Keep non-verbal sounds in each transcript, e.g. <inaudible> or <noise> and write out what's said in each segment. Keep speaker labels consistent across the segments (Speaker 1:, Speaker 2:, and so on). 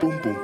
Speaker 1: Pum, pum.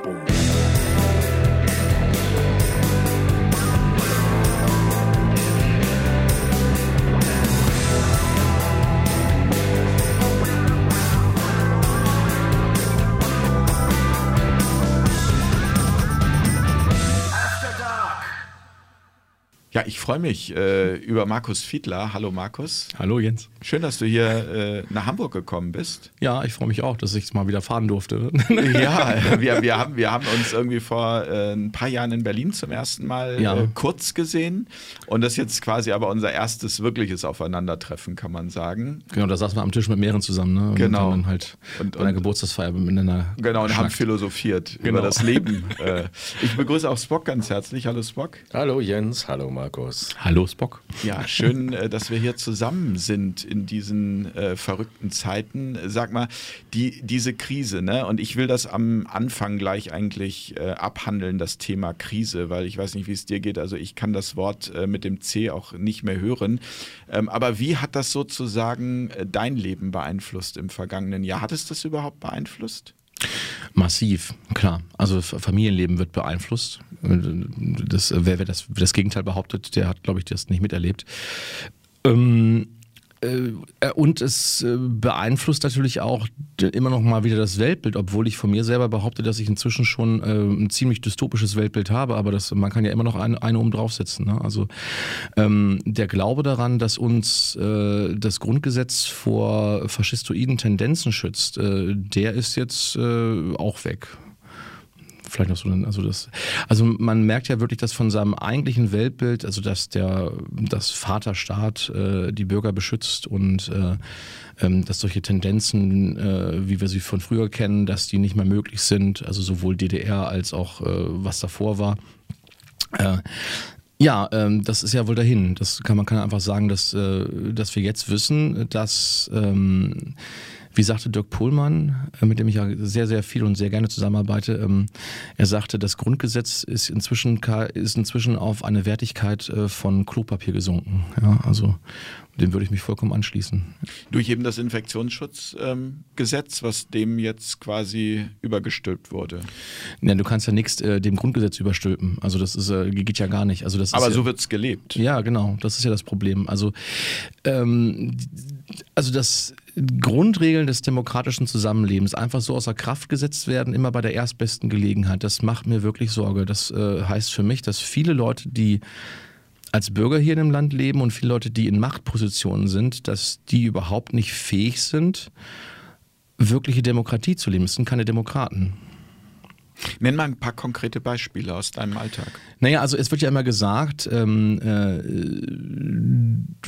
Speaker 1: Freue mich äh, über Markus Fiedler. Hallo Markus.
Speaker 2: Hallo Jens.
Speaker 1: Schön, dass du hier äh, nach Hamburg gekommen bist.
Speaker 2: Ja, ich freue mich auch, dass ich es mal wieder fahren durfte.
Speaker 1: ja, <laughs> wir, wir, haben, wir haben uns irgendwie vor äh, ein paar Jahren in Berlin zum ersten Mal
Speaker 2: Ja.
Speaker 1: äh, kurz gesehen. Und das ist jetzt quasi aber unser erstes wirkliches Aufeinandertreffen, kann man sagen.
Speaker 2: Genau, da saßen wir am Tisch mit mehreren zusammen, ne? Und
Speaker 1: Genau.
Speaker 2: haben dann halt
Speaker 1: Und-
Speaker 2: bei einer
Speaker 1: und-
Speaker 2: Geburtstagsfeier miteinander.
Speaker 1: Genau, und haben philosophiert
Speaker 2: Genau.
Speaker 1: über das Leben. <laughs> äh, ich begrüße auch Spock ganz herzlich. Hallo Spock.
Speaker 3: Hallo Jens, hallo Markus.
Speaker 2: Hallo Spock.
Speaker 1: Ja, schön, äh, dass wir hier zusammen sind in diesen äh, verrückten Zeiten. Sag mal, die, diese Krise, ne? Und ich will das am Anfang gleich eigentlich äh, abhandeln, das Thema Krise, weil ich weiß nicht, wie es dir geht. Also ich kann das Wort äh, mit dem C auch nicht mehr hören. Ähm, aber wie hat das sozusagen äh, dein Leben beeinflusst im vergangenen Jahr? Hat es das überhaupt beeinflusst?
Speaker 2: Massiv, klar. Also Familienleben wird beeinflusst. Das, wer, wer, das, das Gegenteil behauptet, der hat, glaube ich, das nicht miterlebt. Ähm, äh, und es äh, beeinflusst natürlich auch immer noch mal wieder das Weltbild, obwohl ich von mir selber behaupte, dass ich inzwischen schon äh, ein ziemlich dystopisches Weltbild habe, aber das, man kann ja immer noch eine, eine oben draufsetzen. Ne? Also ähm, der Glaube daran, dass uns äh, das Grundgesetz vor faschistoiden Tendenzen schützt, äh, der ist jetzt äh, auch weg. Vielleicht noch so, ein- also das, also man merkt ja wirklich, dass von seinem eigentlichen Weltbild, also dass der, das Vaterstaat äh, die Bürger beschützt und äh, ähm, dass solche Tendenzen, äh, wie wir sie von früher kennen, dass die nicht mehr möglich sind, also sowohl DDR als auch äh, was davor war. Äh, ja, ähm, das ist ja wohl dahin. Das kann man kann einfach sagen, dass, äh, dass wir jetzt wissen, dass ähm, wie sagte Dirk Pohlmann, äh, mit dem ich ja sehr, sehr viel und sehr gerne zusammenarbeite, ähm, er sagte, das Grundgesetz ist inzwischen, ist inzwischen auf eine Wertigkeit äh, von Klopapier gesunken. Ja, also dem würde ich mich vollkommen anschließen.
Speaker 1: Durch eben das Infektionsschutzgesetz, was dem jetzt quasi übergestülpt wurde.
Speaker 2: Ja, du kannst ja nichts äh, dem Grundgesetz überstülpen. Also das ist, äh, geht ja gar nicht. Also das
Speaker 1: Aber
Speaker 2: ja,
Speaker 1: so wird es gelebt.
Speaker 2: Ja, genau. Das ist ja das Problem. Also, ähm, also das Grundregeln des demokratischen Zusammenlebens einfach so außer Kraft gesetzt werden, immer bei der erstbesten Gelegenheit, das macht mir wirklich Sorge. Das äh, heißt für mich, dass viele Leute, die als Bürger hier in dem Land leben und viele Leute, die in Machtpositionen sind, dass die überhaupt nicht fähig sind, wirkliche Demokratie zu leben. Es sind keine Demokraten.
Speaker 1: Nenn mal ein paar konkrete Beispiele aus deinem Alltag.
Speaker 2: Naja, also es wird ja immer gesagt, ähm, äh,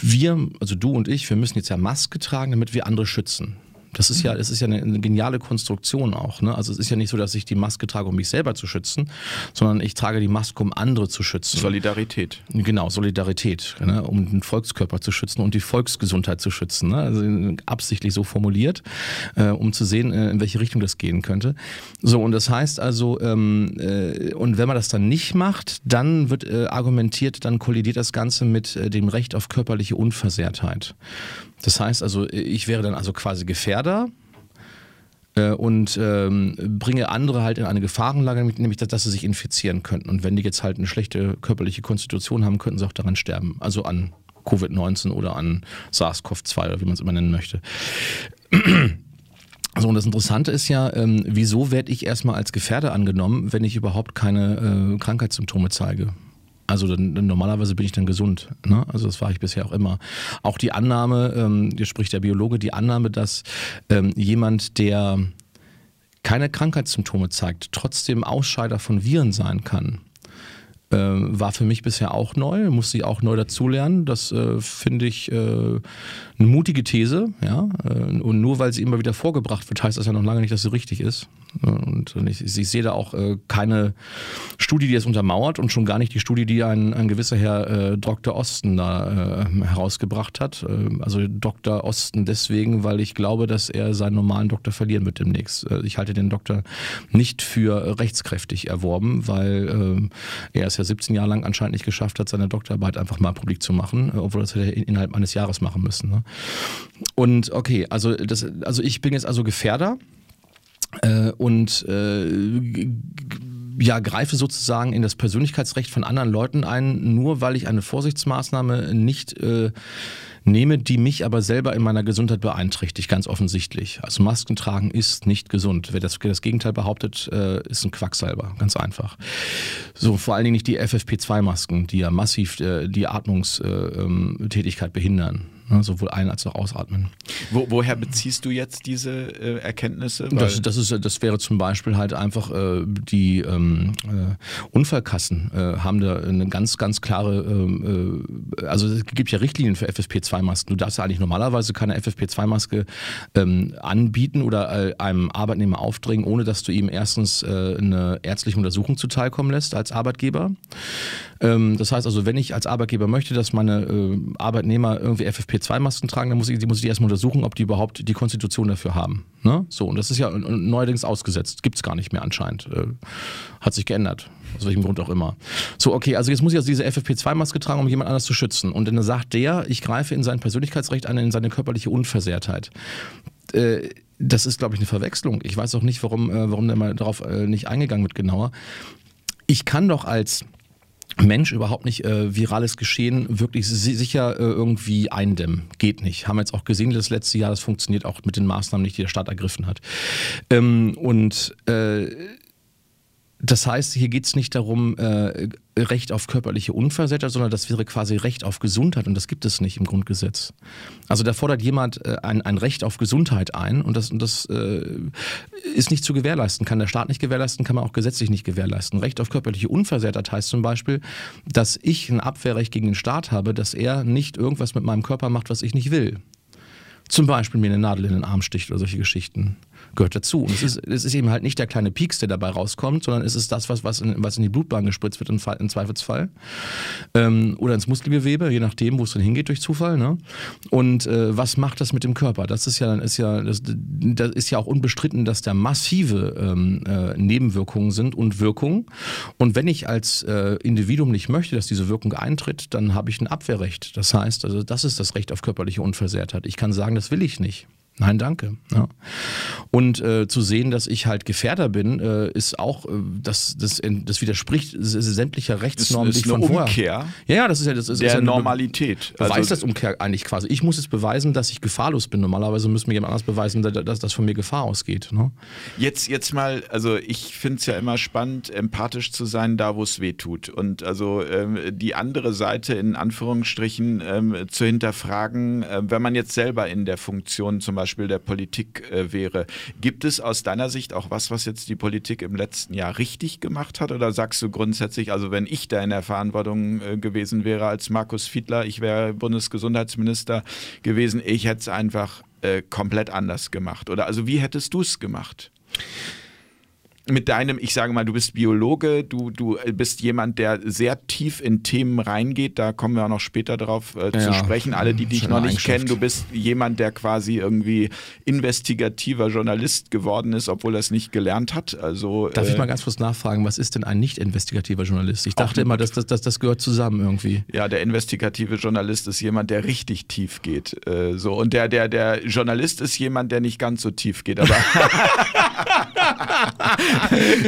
Speaker 2: wir, also du und ich, wir müssen jetzt ja Maske tragen, damit wir andere schützen. Das ist ja, das ist ja eine, eine geniale Konstruktion auch. Ne? Also es ist ja nicht so, dass ich die Maske trage, um mich selber zu schützen, sondern ich trage die Maske, um andere zu schützen.
Speaker 1: Solidarität.
Speaker 2: Genau, Solidarität, ne, um den Volkskörper zu schützen und die Volksgesundheit zu schützen. Ne? Also absichtlich so formuliert, äh, um zu sehen, äh, in welche Richtung das gehen könnte. So, und das heißt also, ähm, äh, und wenn man das dann nicht macht, dann wird äh, argumentiert, dann kollidiert das Ganze mit äh, dem Recht auf körperliche Unversehrtheit. Das heißt also, ich wäre dann also quasi Gefährder, äh, und ähm, bringe andere halt in eine Gefahrenlage, nämlich dass, dass sie sich infizieren könnten. Und wenn die jetzt halt eine schlechte körperliche Konstitution haben, könnten sie auch daran sterben. Also an Covid-19 oder an SARS-CoV-2 oder wie man es immer nennen möchte. <clears throat> So, und das Interessante ist ja, ähm, wieso werde ich erstmal als Gefährder angenommen, wenn ich überhaupt keine äh, Krankheitssymptome zeige? Also dann, normalerweise bin ich dann gesund. Ne? Also das war ich bisher auch immer. Auch die Annahme, ähm, hier spricht der Biologe, die Annahme, dass ähm, jemand, der keine Krankheitssymptome zeigt, trotzdem Ausscheider von Viren sein kann, äh, war für mich bisher auch neu, musste ich auch neu dazulernen. Das äh, finde ich äh, eine mutige These, ja. Äh, und nur weil sie immer wieder vorgebracht wird, heißt das ja noch lange nicht, dass sie richtig ist. Äh, Und ich, ich sehe da auch äh, keine Studie, die das untermauert und schon gar nicht die Studie, die ein, ein gewisser Herr äh, Dr. Osten da äh, herausgebracht hat. Äh, also Dr. Osten deswegen, weil ich glaube, dass er seinen normalen Doktor verlieren wird demnächst. Äh, ich halte den Doktor nicht für rechtskräftig erworben, weil äh, er ist ja er 17 Jahre lang anscheinend nicht geschafft hat, seine Doktorarbeit einfach mal publik zu machen, äh, obwohl das hätte er innerhalb eines Jahres machen müssen. Ne? Und okay, also, das, also ich bin jetzt also Gefährder äh, und äh, ja, greife sozusagen in das Persönlichkeitsrecht von anderen Leuten ein, nur weil ich eine Vorsichtsmaßnahme nicht äh, nehme, die mich aber selber in meiner Gesundheit beeinträchtigt, ganz offensichtlich. Also Masken tragen ist nicht gesund. Wer das, das Gegenteil behauptet, äh, ist ein Quacksalber, ganz einfach. So, vor allen Dingen nicht die FFP2-Masken, die ja massiv äh, die Atmungstätigkeit äh, behindern. Ne, sowohl ein- als auch ausatmen.
Speaker 1: Wo, woher beziehst du jetzt diese äh, Erkenntnisse?
Speaker 2: Das, das, ist, das wäre zum Beispiel halt einfach äh, die ähm, äh, Unfallkassen äh, haben da eine ganz, ganz klare, ähm, äh, also es gibt ja Richtlinien für FFP2-Masken. Du darfst ja eigentlich normalerweise keine FFP2-Maske ähm, anbieten oder äh, einem Arbeitnehmer aufdringen, ohne dass du ihm erstens eine ärztliche Untersuchung zuteilkommen lässt als Arbeitgeber. Ähm, das heißt also, wenn ich als Arbeitgeber möchte, dass meine Arbeitnehmer irgendwie FFP FFP2-Masken tragen, dann muss ich, die muss ich erstmal untersuchen, ob die überhaupt die Konstitution dafür haben. Ne? So, und das ist ja neuerdings ausgesetzt. Gibt es gar nicht mehr anscheinend. Äh, hat sich geändert. Aus welchem Grund auch immer. So, okay, also jetzt muss ich also diese FFP2-Maske tragen, um jemand anders zu schützen. Und dann sagt der, ich greife in sein Persönlichkeitsrecht ein, in seine körperliche Unversehrtheit. Äh, das ist, glaube ich, eine Verwechslung. Ich weiß auch nicht, warum, äh, warum der mal darauf nicht eingegangen wird genauer. Ich kann doch als Mensch überhaupt nicht äh, virales Geschehen wirklich sicher äh, irgendwie eindämmen. Geht nicht. Haben wir jetzt auch gesehen, das letzte Jahr, das funktioniert auch mit den Maßnahmen nicht, die der Staat ergriffen hat. Ähm, und äh, das heißt, hier geht es nicht darum, äh, Recht auf körperliche Unversehrtheit, sondern das wäre quasi Recht auf Gesundheit und das gibt es nicht im Grundgesetz. Also da fordert jemand äh, ein, ein Recht auf Gesundheit ein und das, und das äh, ist nicht zu gewährleisten. Kann der Staat nicht gewährleisten, kann man auch gesetzlich nicht gewährleisten. Recht auf körperliche Unversehrtheit heißt zum Beispiel, dass ich ein Abwehrrecht gegen den Staat habe, dass er nicht irgendwas mit meinem Körper macht, was ich nicht will. Zum Beispiel mir eine Nadel in den Arm sticht oder solche Geschichten gehört dazu. Und es ist, es ist eben halt nicht der kleine Pieks, der dabei rauskommt, sondern es ist das, was, was, in, was in die Blutbahn gespritzt wird, im, Fall, im Zweifelsfall. Ähm, oder ins Muskelgewebe, je nachdem, wo es dann hingeht durch Zufall. Ne? Und äh, was macht das mit dem Körper? Das ist ja, ist ja, das, das ist ja auch unbestritten, dass da massive ähm, äh, Nebenwirkungen sind und Wirkungen. Und wenn ich als äh, Individuum nicht möchte, dass diese Wirkung eintritt, dann habe ich ein Abwehrrecht. Das heißt, also das ist das Recht auf körperliche Unversehrtheit. Ich kann sagen, das will ich nicht. Nein, danke. Ja. Und äh, zu sehen, dass ich halt Gefährder bin, äh, ist auch, äh, das, das, das widerspricht sämtlicher Rechtsnormen,
Speaker 1: das ist
Speaker 2: die ich
Speaker 1: eine
Speaker 2: von
Speaker 1: Umkehr
Speaker 2: vorher. Ja, ja, das ist ja das ist,
Speaker 1: der
Speaker 2: ist ja
Speaker 1: Normalität.
Speaker 2: Beweis
Speaker 1: Also-
Speaker 2: das Umkehr eigentlich quasi. Ich muss jetzt beweisen, dass ich gefahrlos bin. Normalerweise müsste mir jemand anders beweisen, dass, dass das von mir Gefahr ausgeht. Ne?
Speaker 1: Jetzt, jetzt mal, also ich finde es ja immer spannend, empathisch zu sein, da wo es weh tut. Und also ähm, die andere Seite in Anführungsstrichen ähm, zu hinterfragen, äh, wenn man jetzt selber in der Funktion zum Beispiel der Politik äh, wäre. Gibt es aus deiner Sicht auch was, was jetzt die Politik im letzten Jahr richtig gemacht hat? Oder sagst du grundsätzlich, also wenn ich da in der Verantwortung äh, gewesen wäre als Markus Fiedler, ich wäre Bundesgesundheitsminister gewesen, ich hätte es einfach äh, komplett anders gemacht? Oder also wie hättest du es gemacht? Mit deinem, ich sage mal, du bist Biologe, du, du bist jemand, der sehr tief in Themen reingeht, da kommen wir auch noch später drauf äh, zu
Speaker 2: Ja,
Speaker 1: sprechen, alle, die dich
Speaker 2: schöne
Speaker 1: noch nicht kennen, du bist jemand, der quasi irgendwie investigativer Journalist geworden ist, obwohl er es nicht gelernt hat. Also,
Speaker 2: Darf ich
Speaker 1: äh,
Speaker 2: mal ganz kurz nachfragen, was ist denn ein nicht investigativer Journalist? Ich dachte immer, dass das, das, das gehört zusammen irgendwie.
Speaker 1: Ja, der investigative Journalist ist jemand, der richtig tief geht. Äh, so. Und der, der, der Journalist ist jemand, der nicht ganz so tief geht. Aber <laughs> <laughs>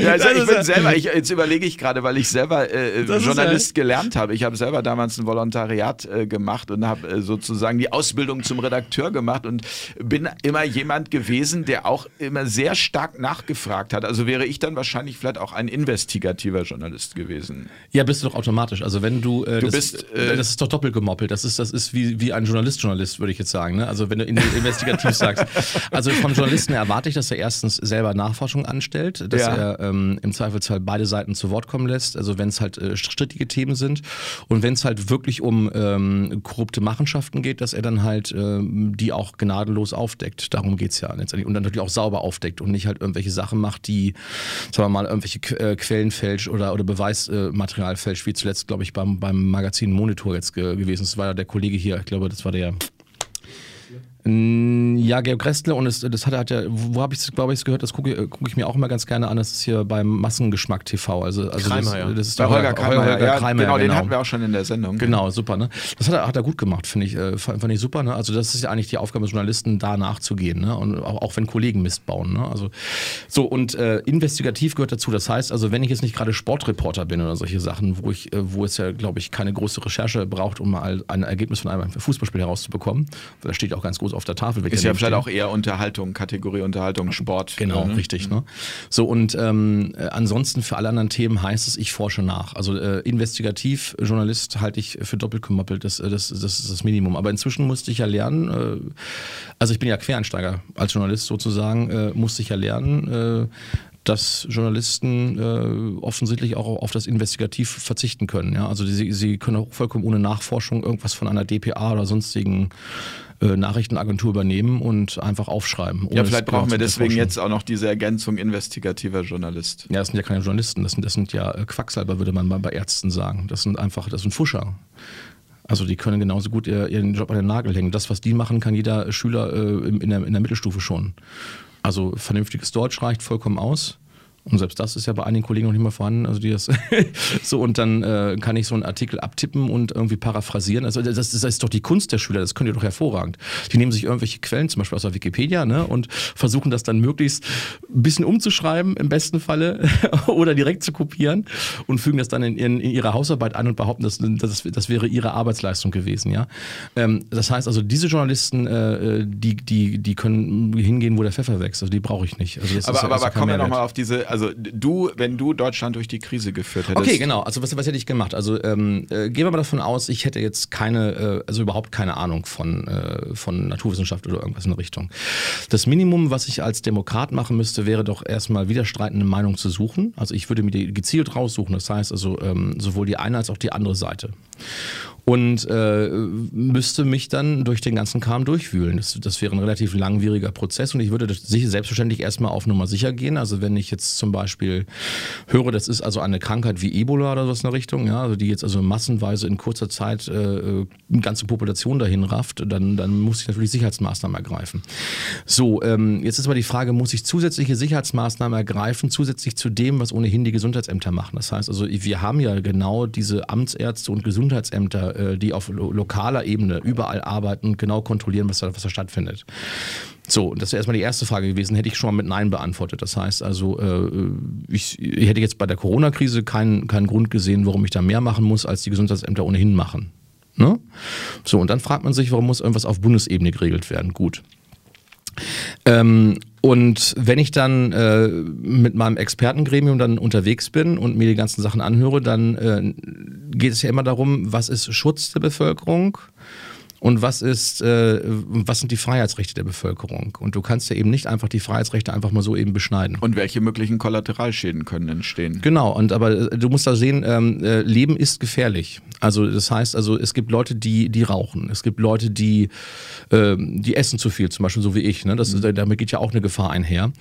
Speaker 1: ja, also ich bin selber, ich, jetzt überlege ich gerade, weil ich selber äh,
Speaker 2: ist
Speaker 1: Journalist gelernt habe. Ich habe selber damals ein Volontariat äh, gemacht und habe äh, sozusagen die Ausbildung zum Redakteur gemacht und bin immer jemand gewesen, der auch immer sehr stark nachgefragt hat. Also wäre ich dann wahrscheinlich vielleicht auch ein investigativer Journalist gewesen.
Speaker 2: Ja, bist du doch automatisch. Also wenn du, äh,
Speaker 1: Du
Speaker 2: das,
Speaker 1: bist, äh,
Speaker 2: das ist doch doppelt gemoppelt. Das ist, das ist wie, wie ein Journalist, Journalist, würde ich jetzt sagen. Ne? Also wenn du in, investigativ <laughs> sagst. Also vom Journalisten erwarte ich, dass er erstens selber Nachforschung anstellt, dass
Speaker 1: Ja.
Speaker 2: er ähm, im Zweifelsfall beide Seiten zu Wort kommen lässt. Also wenn es halt äh, strittige Themen sind und wenn es halt wirklich um ähm, korrupte Machenschaften geht, dass er dann halt ähm, die auch gnadenlos aufdeckt. Darum geht's ja letztendlich. Und dann natürlich auch sauber aufdeckt und nicht halt irgendwelche Sachen macht, die, sagen wir mal, irgendwelche Qu- äh, Quellen fälscht oder, oder Beweismaterial fälscht, wie zuletzt, glaube ich, beim, beim Magazin Monitor jetzt ge gewesen. Das war ja der Kollege hier, ich glaube, das war der Ja, Georg Gressle und es, das hat, hat ja, wo habe ich es, glaube ich, gehört, das gucke äh, guck ich mir auch immer ganz gerne an, das ist hier beim Massengeschmack TV. Also, also
Speaker 1: Kreimeier.
Speaker 2: Das, das ist
Speaker 1: Bei
Speaker 2: der
Speaker 1: Holger Kreimeier.
Speaker 2: Holger
Speaker 1: Ja,
Speaker 2: Kreimeier,
Speaker 1: genau, den hatten wir auch schon in der Sendung.
Speaker 2: Genau, super. Ne? Das hat er, hat er gut gemacht, finde ich. Äh, fand, ich super. Ne? Also das ist ja eigentlich die Aufgabe des Journalisten, da nachzugehen. Ne? Und auch, auch wenn Kollegen Mist bauen. Ne? Also, so, und äh, investigativ gehört dazu. Das heißt, also wenn ich jetzt nicht gerade Sportreporter bin oder solche Sachen, wo, ich, äh, wo es ja, glaube ich, keine große Recherche braucht, um mal ein Ergebnis von einem Fußballspiel herauszubekommen, weil das steht auch ganz groß auf der Tafel. wird
Speaker 1: Ist ja vielleicht auch eher Unterhaltung, Kategorie Unterhaltung, Sport.
Speaker 2: Genau,
Speaker 1: ne?
Speaker 2: richtig. Ne? So, und ähm, äh, ansonsten für alle anderen Themen heißt es, ich forsche nach. Also äh, investigativ Journalist halte ich für doppelt gemoppelt, das, äh, das, das ist das Minimum. Aber inzwischen musste ich ja lernen, äh, also ich bin ja Quereinsteiger als Journalist sozusagen, äh, musste ich ja lernen, äh, dass Journalisten äh, offensichtlich auch auf das Investigativ verzichten können. Ja? Also sie, sie können auch vollkommen ohne Nachforschung irgendwas von einer DPA oder sonstigen Nachrichtenagentur übernehmen und einfach aufschreiben.
Speaker 1: Ja, vielleicht
Speaker 2: genau
Speaker 1: brauchen wir deswegen jetzt auch noch diese Ergänzung investigativer Journalist.
Speaker 2: Ja, das sind ja keine Journalisten, das sind, das sind ja äh, Quacksalber, würde man mal bei Ärzten sagen. Das sind einfach, das sind Fuscher. Also die können genauso gut ihr- ihren Job an den Nagel hängen. Das, was die machen, kann jeder Schüler äh, in, der, in der Mittelstufe schon. Also vernünftiges Deutsch reicht vollkommen aus. Und selbst das ist ja bei einigen Kollegen noch nicht mal vorhanden. Also die das <laughs> so und dann äh, kann ich so einen Artikel abtippen und irgendwie paraphrasieren. Also das, das ist doch die Kunst der Schüler. Das können die doch hervorragend. Die nehmen sich irgendwelche Quellen, zum Beispiel aus der Wikipedia, ne, und versuchen das dann möglichst ein bisschen umzuschreiben im besten Falle <laughs> oder direkt zu kopieren und fügen das dann in, in, in ihre Hausarbeit ein und behaupten, das, das, das wäre ihre Arbeitsleistung gewesen. Ja, ähm, das heißt also diese Journalisten, äh, die die die können hingehen, wo der Pfeffer wächst. Also die brauche ich nicht. Also
Speaker 1: Aber, aber, aber kommen wir nochmal auf diese, also du, wenn du Deutschland durch die Krise geführt hättest.
Speaker 2: Okay, genau. Also was, was hätte ich gemacht? Also ähm, äh, gehen wir mal davon aus, ich hätte jetzt keine, äh, also überhaupt keine Ahnung von, äh, von Naturwissenschaft oder irgendwas in der Richtung. Das Minimum, was ich als Demokrat machen müsste, wäre doch erstmal widerstreitende Meinungen zu suchen. Also ich würde mir die gezielt raussuchen. Das heißt also ähm, sowohl die eine als auch die andere Seite. Und äh, müsste mich dann durch den ganzen Kram durchwühlen. Das, das wäre ein relativ langwieriger Prozess und ich würde sicher selbstverständlich erstmal auf Nummer sicher gehen. Also wenn ich jetzt zum Beispiel höre, das ist also eine Krankheit wie Ebola oder was in der Richtung, ja, also die jetzt also massenweise in kurzer Zeit äh, eine ganze Population dahin rafft, dann, dann muss ich natürlich Sicherheitsmaßnahmen ergreifen. So, ähm, jetzt ist aber die Frage, muss ich zusätzliche Sicherheitsmaßnahmen ergreifen, zusätzlich zu dem, was ohnehin die Gesundheitsämter machen? Das heißt also, wir haben ja genau diese Amtsärzte und Gesundheitsämter, äh, die auf lo lokaler Ebene überall arbeiten genau kontrollieren, was da, was da stattfindet. So, das wäre erstmal die erste Frage gewesen, hätte ich schon mal mit Nein beantwortet. Das heißt also, äh, ich, ich hätte jetzt bei der Corona-Krise keinen, keinen Grund gesehen, warum ich da mehr machen muss, als die Gesundheitsämter ohnehin machen. Ne? So, und dann fragt man sich, warum muss irgendwas auf Bundesebene geregelt werden? Gut. Ähm, und wenn ich dann äh, mit meinem Expertengremium dann unterwegs bin und mir die ganzen Sachen anhöre, dann äh, geht es ja immer darum, was ist Schutz der Bevölkerung und was ist, äh, was sind die Freiheitsrechte der Bevölkerung? Und du kannst ja eben nicht einfach die Freiheitsrechte einfach mal so eben beschneiden.
Speaker 1: Und welche möglichen Kollateralschäden können entstehen?
Speaker 2: Genau, und aber äh, du musst da sehen, ähm, äh, Leben ist gefährlich. Also das heißt, also es gibt Leute, die, die rauchen, es gibt Leute, die, ähm, die essen zu viel, zum Beispiel so wie ich. Ne? Das, ist- Damit geht ja auch eine Gefahr einher.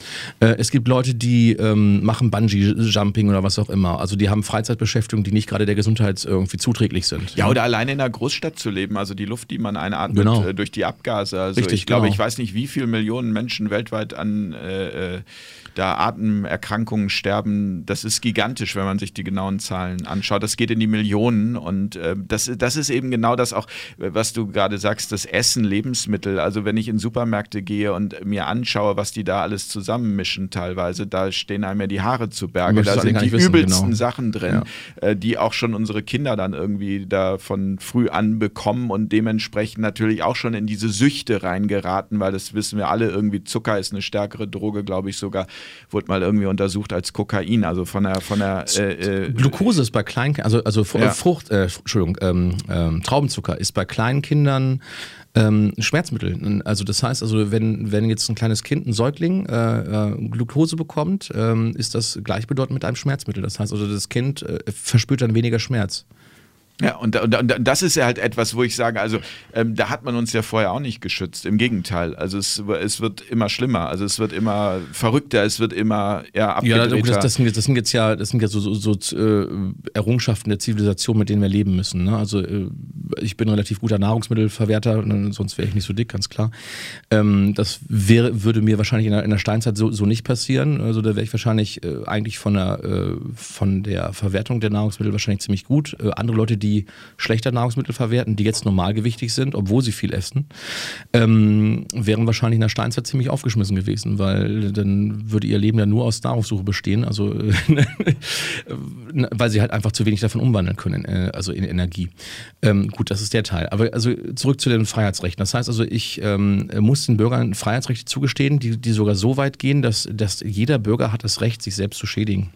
Speaker 2: Äh, es gibt Leute, die ähm, machen Bungee-Jumping oder was auch immer. Also die haben Freizeitbeschäftigungen, die nicht gerade der Gesundheit irgendwie zuträglich sind.
Speaker 1: Ja, oder alleine in einer Großstadt zu leben, also die Luft, die man einatmet
Speaker 2: Genau.
Speaker 1: äh, durch die Abgase. Also
Speaker 2: Richtig,
Speaker 1: ich glaube,
Speaker 2: genau.
Speaker 1: ich weiß nicht, wie viele Millionen Menschen weltweit an äh, äh, da Atemerkrankungen sterben. Das ist gigantisch, wenn man sich die genauen Zahlen anschaut. Das geht in die Millionen und äh, das, das ist eben genau das auch, was du gerade sagst, das Essen, Lebensmittel. Also wenn ich in Supermärkte gehe und mir anschaue, was die da alles zusammenmischen teilweise, da stehen einem ja die Haare zu Berge. Da sind die
Speaker 2: wissen,
Speaker 1: übelsten
Speaker 2: genau.
Speaker 1: Sachen drin, äh, die auch schon unsere Kinder dann irgendwie da von früh an bekommen und dementsprechend natürlich auch schon in diese Süchte reingeraten, weil das wissen wir alle, irgendwie Zucker ist eine stärkere Droge, glaube ich sogar, wurde mal irgendwie untersucht als Kokain, also von der, von der äh, äh,
Speaker 2: Glucose ist bei kleinen, also, also
Speaker 1: Ja.
Speaker 2: Frucht, äh, Entschuldigung, ähm, ähm, Traubenzucker ist bei kleinen Kindern ähm, Schmerzmittel. Also das heißt, also wenn, wenn jetzt ein kleines Kind, ein Säugling, äh, äh, Glucose bekommt, ähm, ist das gleichbedeutend mit einem Schmerzmittel. Das heißt also, das Kind äh, verspürt dann weniger Schmerz.
Speaker 1: Ja, und, und, und das ist ja halt etwas, wo ich sage, also ähm, da hat man uns ja vorher auch nicht geschützt. Im Gegenteil. Also es, es wird immer schlimmer, also es wird immer verrückter, es wird immer ja.
Speaker 2: Ja, das, das, sind, das sind jetzt ja, das sind ja so, so, so äh, Errungenschaften der Zivilisation, mit denen wir leben müssen. Ne? Also äh, ich bin ein relativ guter Nahrungsmittelverwerter, ne, sonst wäre ich nicht so dick, ganz klar. Ähm, das wäre, würde mir wahrscheinlich in der, in der Steinzeit so, so nicht passieren. Also da wäre ich wahrscheinlich äh, eigentlich von der, äh, von der Verwertung der Nahrungsmittel wahrscheinlich ziemlich gut. Andere Leute, die schlechter Nahrungsmittel verwerten, die jetzt normalgewichtig sind, obwohl sie viel essen, ähm, wären wahrscheinlich in der Steinzeit ziemlich aufgeschmissen gewesen, weil dann würde ihr Leben ja nur aus Nahrungssuche bestehen, also <laughs> weil sie halt einfach zu wenig davon umwandeln können, äh, also in Energie. Ähm, gut, das ist der Teil. Aber also zurück zu den Freiheitsrechten. Das heißt also, ich ähm, muss den Bürgern Freiheitsrechte zugestehen, die, die sogar so weit gehen, dass, dass jeder Bürger hat das Recht, sich selbst zu schädigen.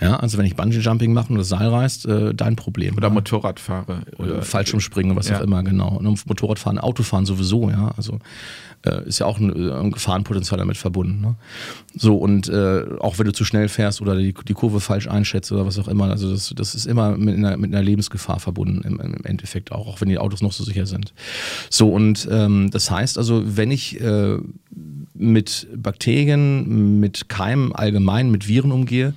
Speaker 2: Ja, also wenn ich Bungee-Jumping mache und das Seil reißt, äh, dein Problem.
Speaker 1: Oder ja. Motorrad fahre.
Speaker 2: Oder Fallschirmspringen, was ja. auch immer, genau. Und Motorradfahren, Autofahren sowieso, ja. Also äh, ist ja auch ein, äh, ein Gefahrenpotenzial damit verbunden. Ne? So, und äh, auch wenn du zu schnell fährst oder die, die Kurve falsch einschätzt oder was auch immer, also das, das ist immer mit einer, mit einer Lebensgefahr verbunden im, im, Endeffekt auch, auch wenn die Autos noch so sicher sind. So, und ähm, das heißt also, wenn ich äh, mit Bakterien, mit Keimen allgemein, mit Viren umgehe,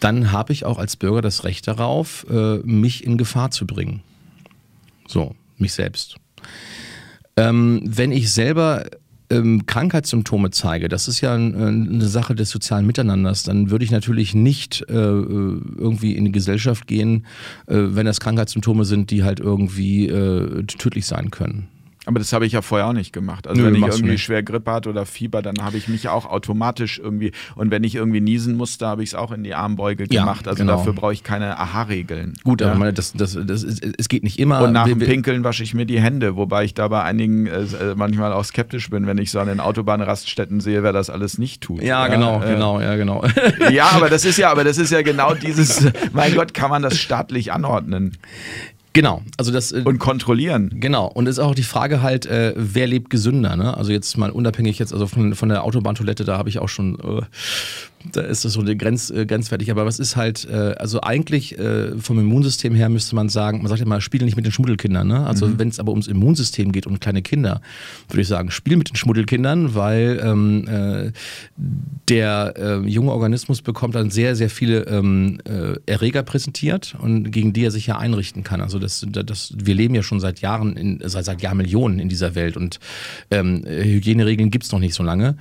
Speaker 2: dann habe ich auch als Bürger das Recht darauf, äh, mich in Gefahr zu bringen. So, mich selbst. Ähm, wenn ich selber ähm, Krankheitssymptome zeige, das ist ja ein, eine Sache des sozialen Miteinanders, dann würde ich natürlich nicht äh, irgendwie in die Gesellschaft gehen, äh, wenn das Krankheitssymptome sind, die halt irgendwie äh, tödlich sein können.
Speaker 1: Aber das habe ich ja vorher auch nicht gemacht. Also Nö, wenn ich irgendwie schwer Grippe hatte oder Fieber, dann habe ich mich auch automatisch irgendwie und wenn ich irgendwie niesen musste, habe ich es auch in die Armbeuge ja, gemacht. Also genau. dafür brauche ich keine Aha-Regeln.
Speaker 2: Gut, ja? aber das, das, das, das, es geht nicht immer.
Speaker 1: Und nach dem Pinkeln wasche ich mir die Hände, wobei ich da bei einigen äh, äh, manchmal auch skeptisch bin, wenn ich so an den Autobahnraststätten sehe, wer das alles nicht tut.
Speaker 2: Ja, ja genau, äh, genau, ja, genau.
Speaker 1: ja, aber das ist ja, aber das ist ja genau dieses, mein Gott, kann man das staatlich anordnen?
Speaker 2: Genau, also das
Speaker 1: äh, und kontrollieren.
Speaker 2: Genau und ist auch die Frage halt, äh, wer lebt gesünder? Ne? Also jetzt mal unabhängig jetzt also von, von der Autobahntoilette, da habe ich auch schon äh, da ist das so eine Grenz, äh, grenzwertig. Aber was ist halt, äh, also eigentlich äh, vom Immunsystem her müsste man sagen, man sagt ja mal, spiele nicht mit den Schmuddelkindern. Ne? Also mhm. wenn es aber ums Immunsystem geht und kleine Kinder, würde ich sagen, spiel mit den Schmuddelkindern, weil ähm, äh, der äh, junge Organismus bekommt dann sehr, sehr viele ähm, äh, Erreger präsentiert und gegen die er sich ja einrichten kann. Also das, das, wir leben ja schon seit Jahren, in, seit, seit Jahrmillionen in dieser Welt und ähm, Hygieneregeln gibt es noch nicht so lange.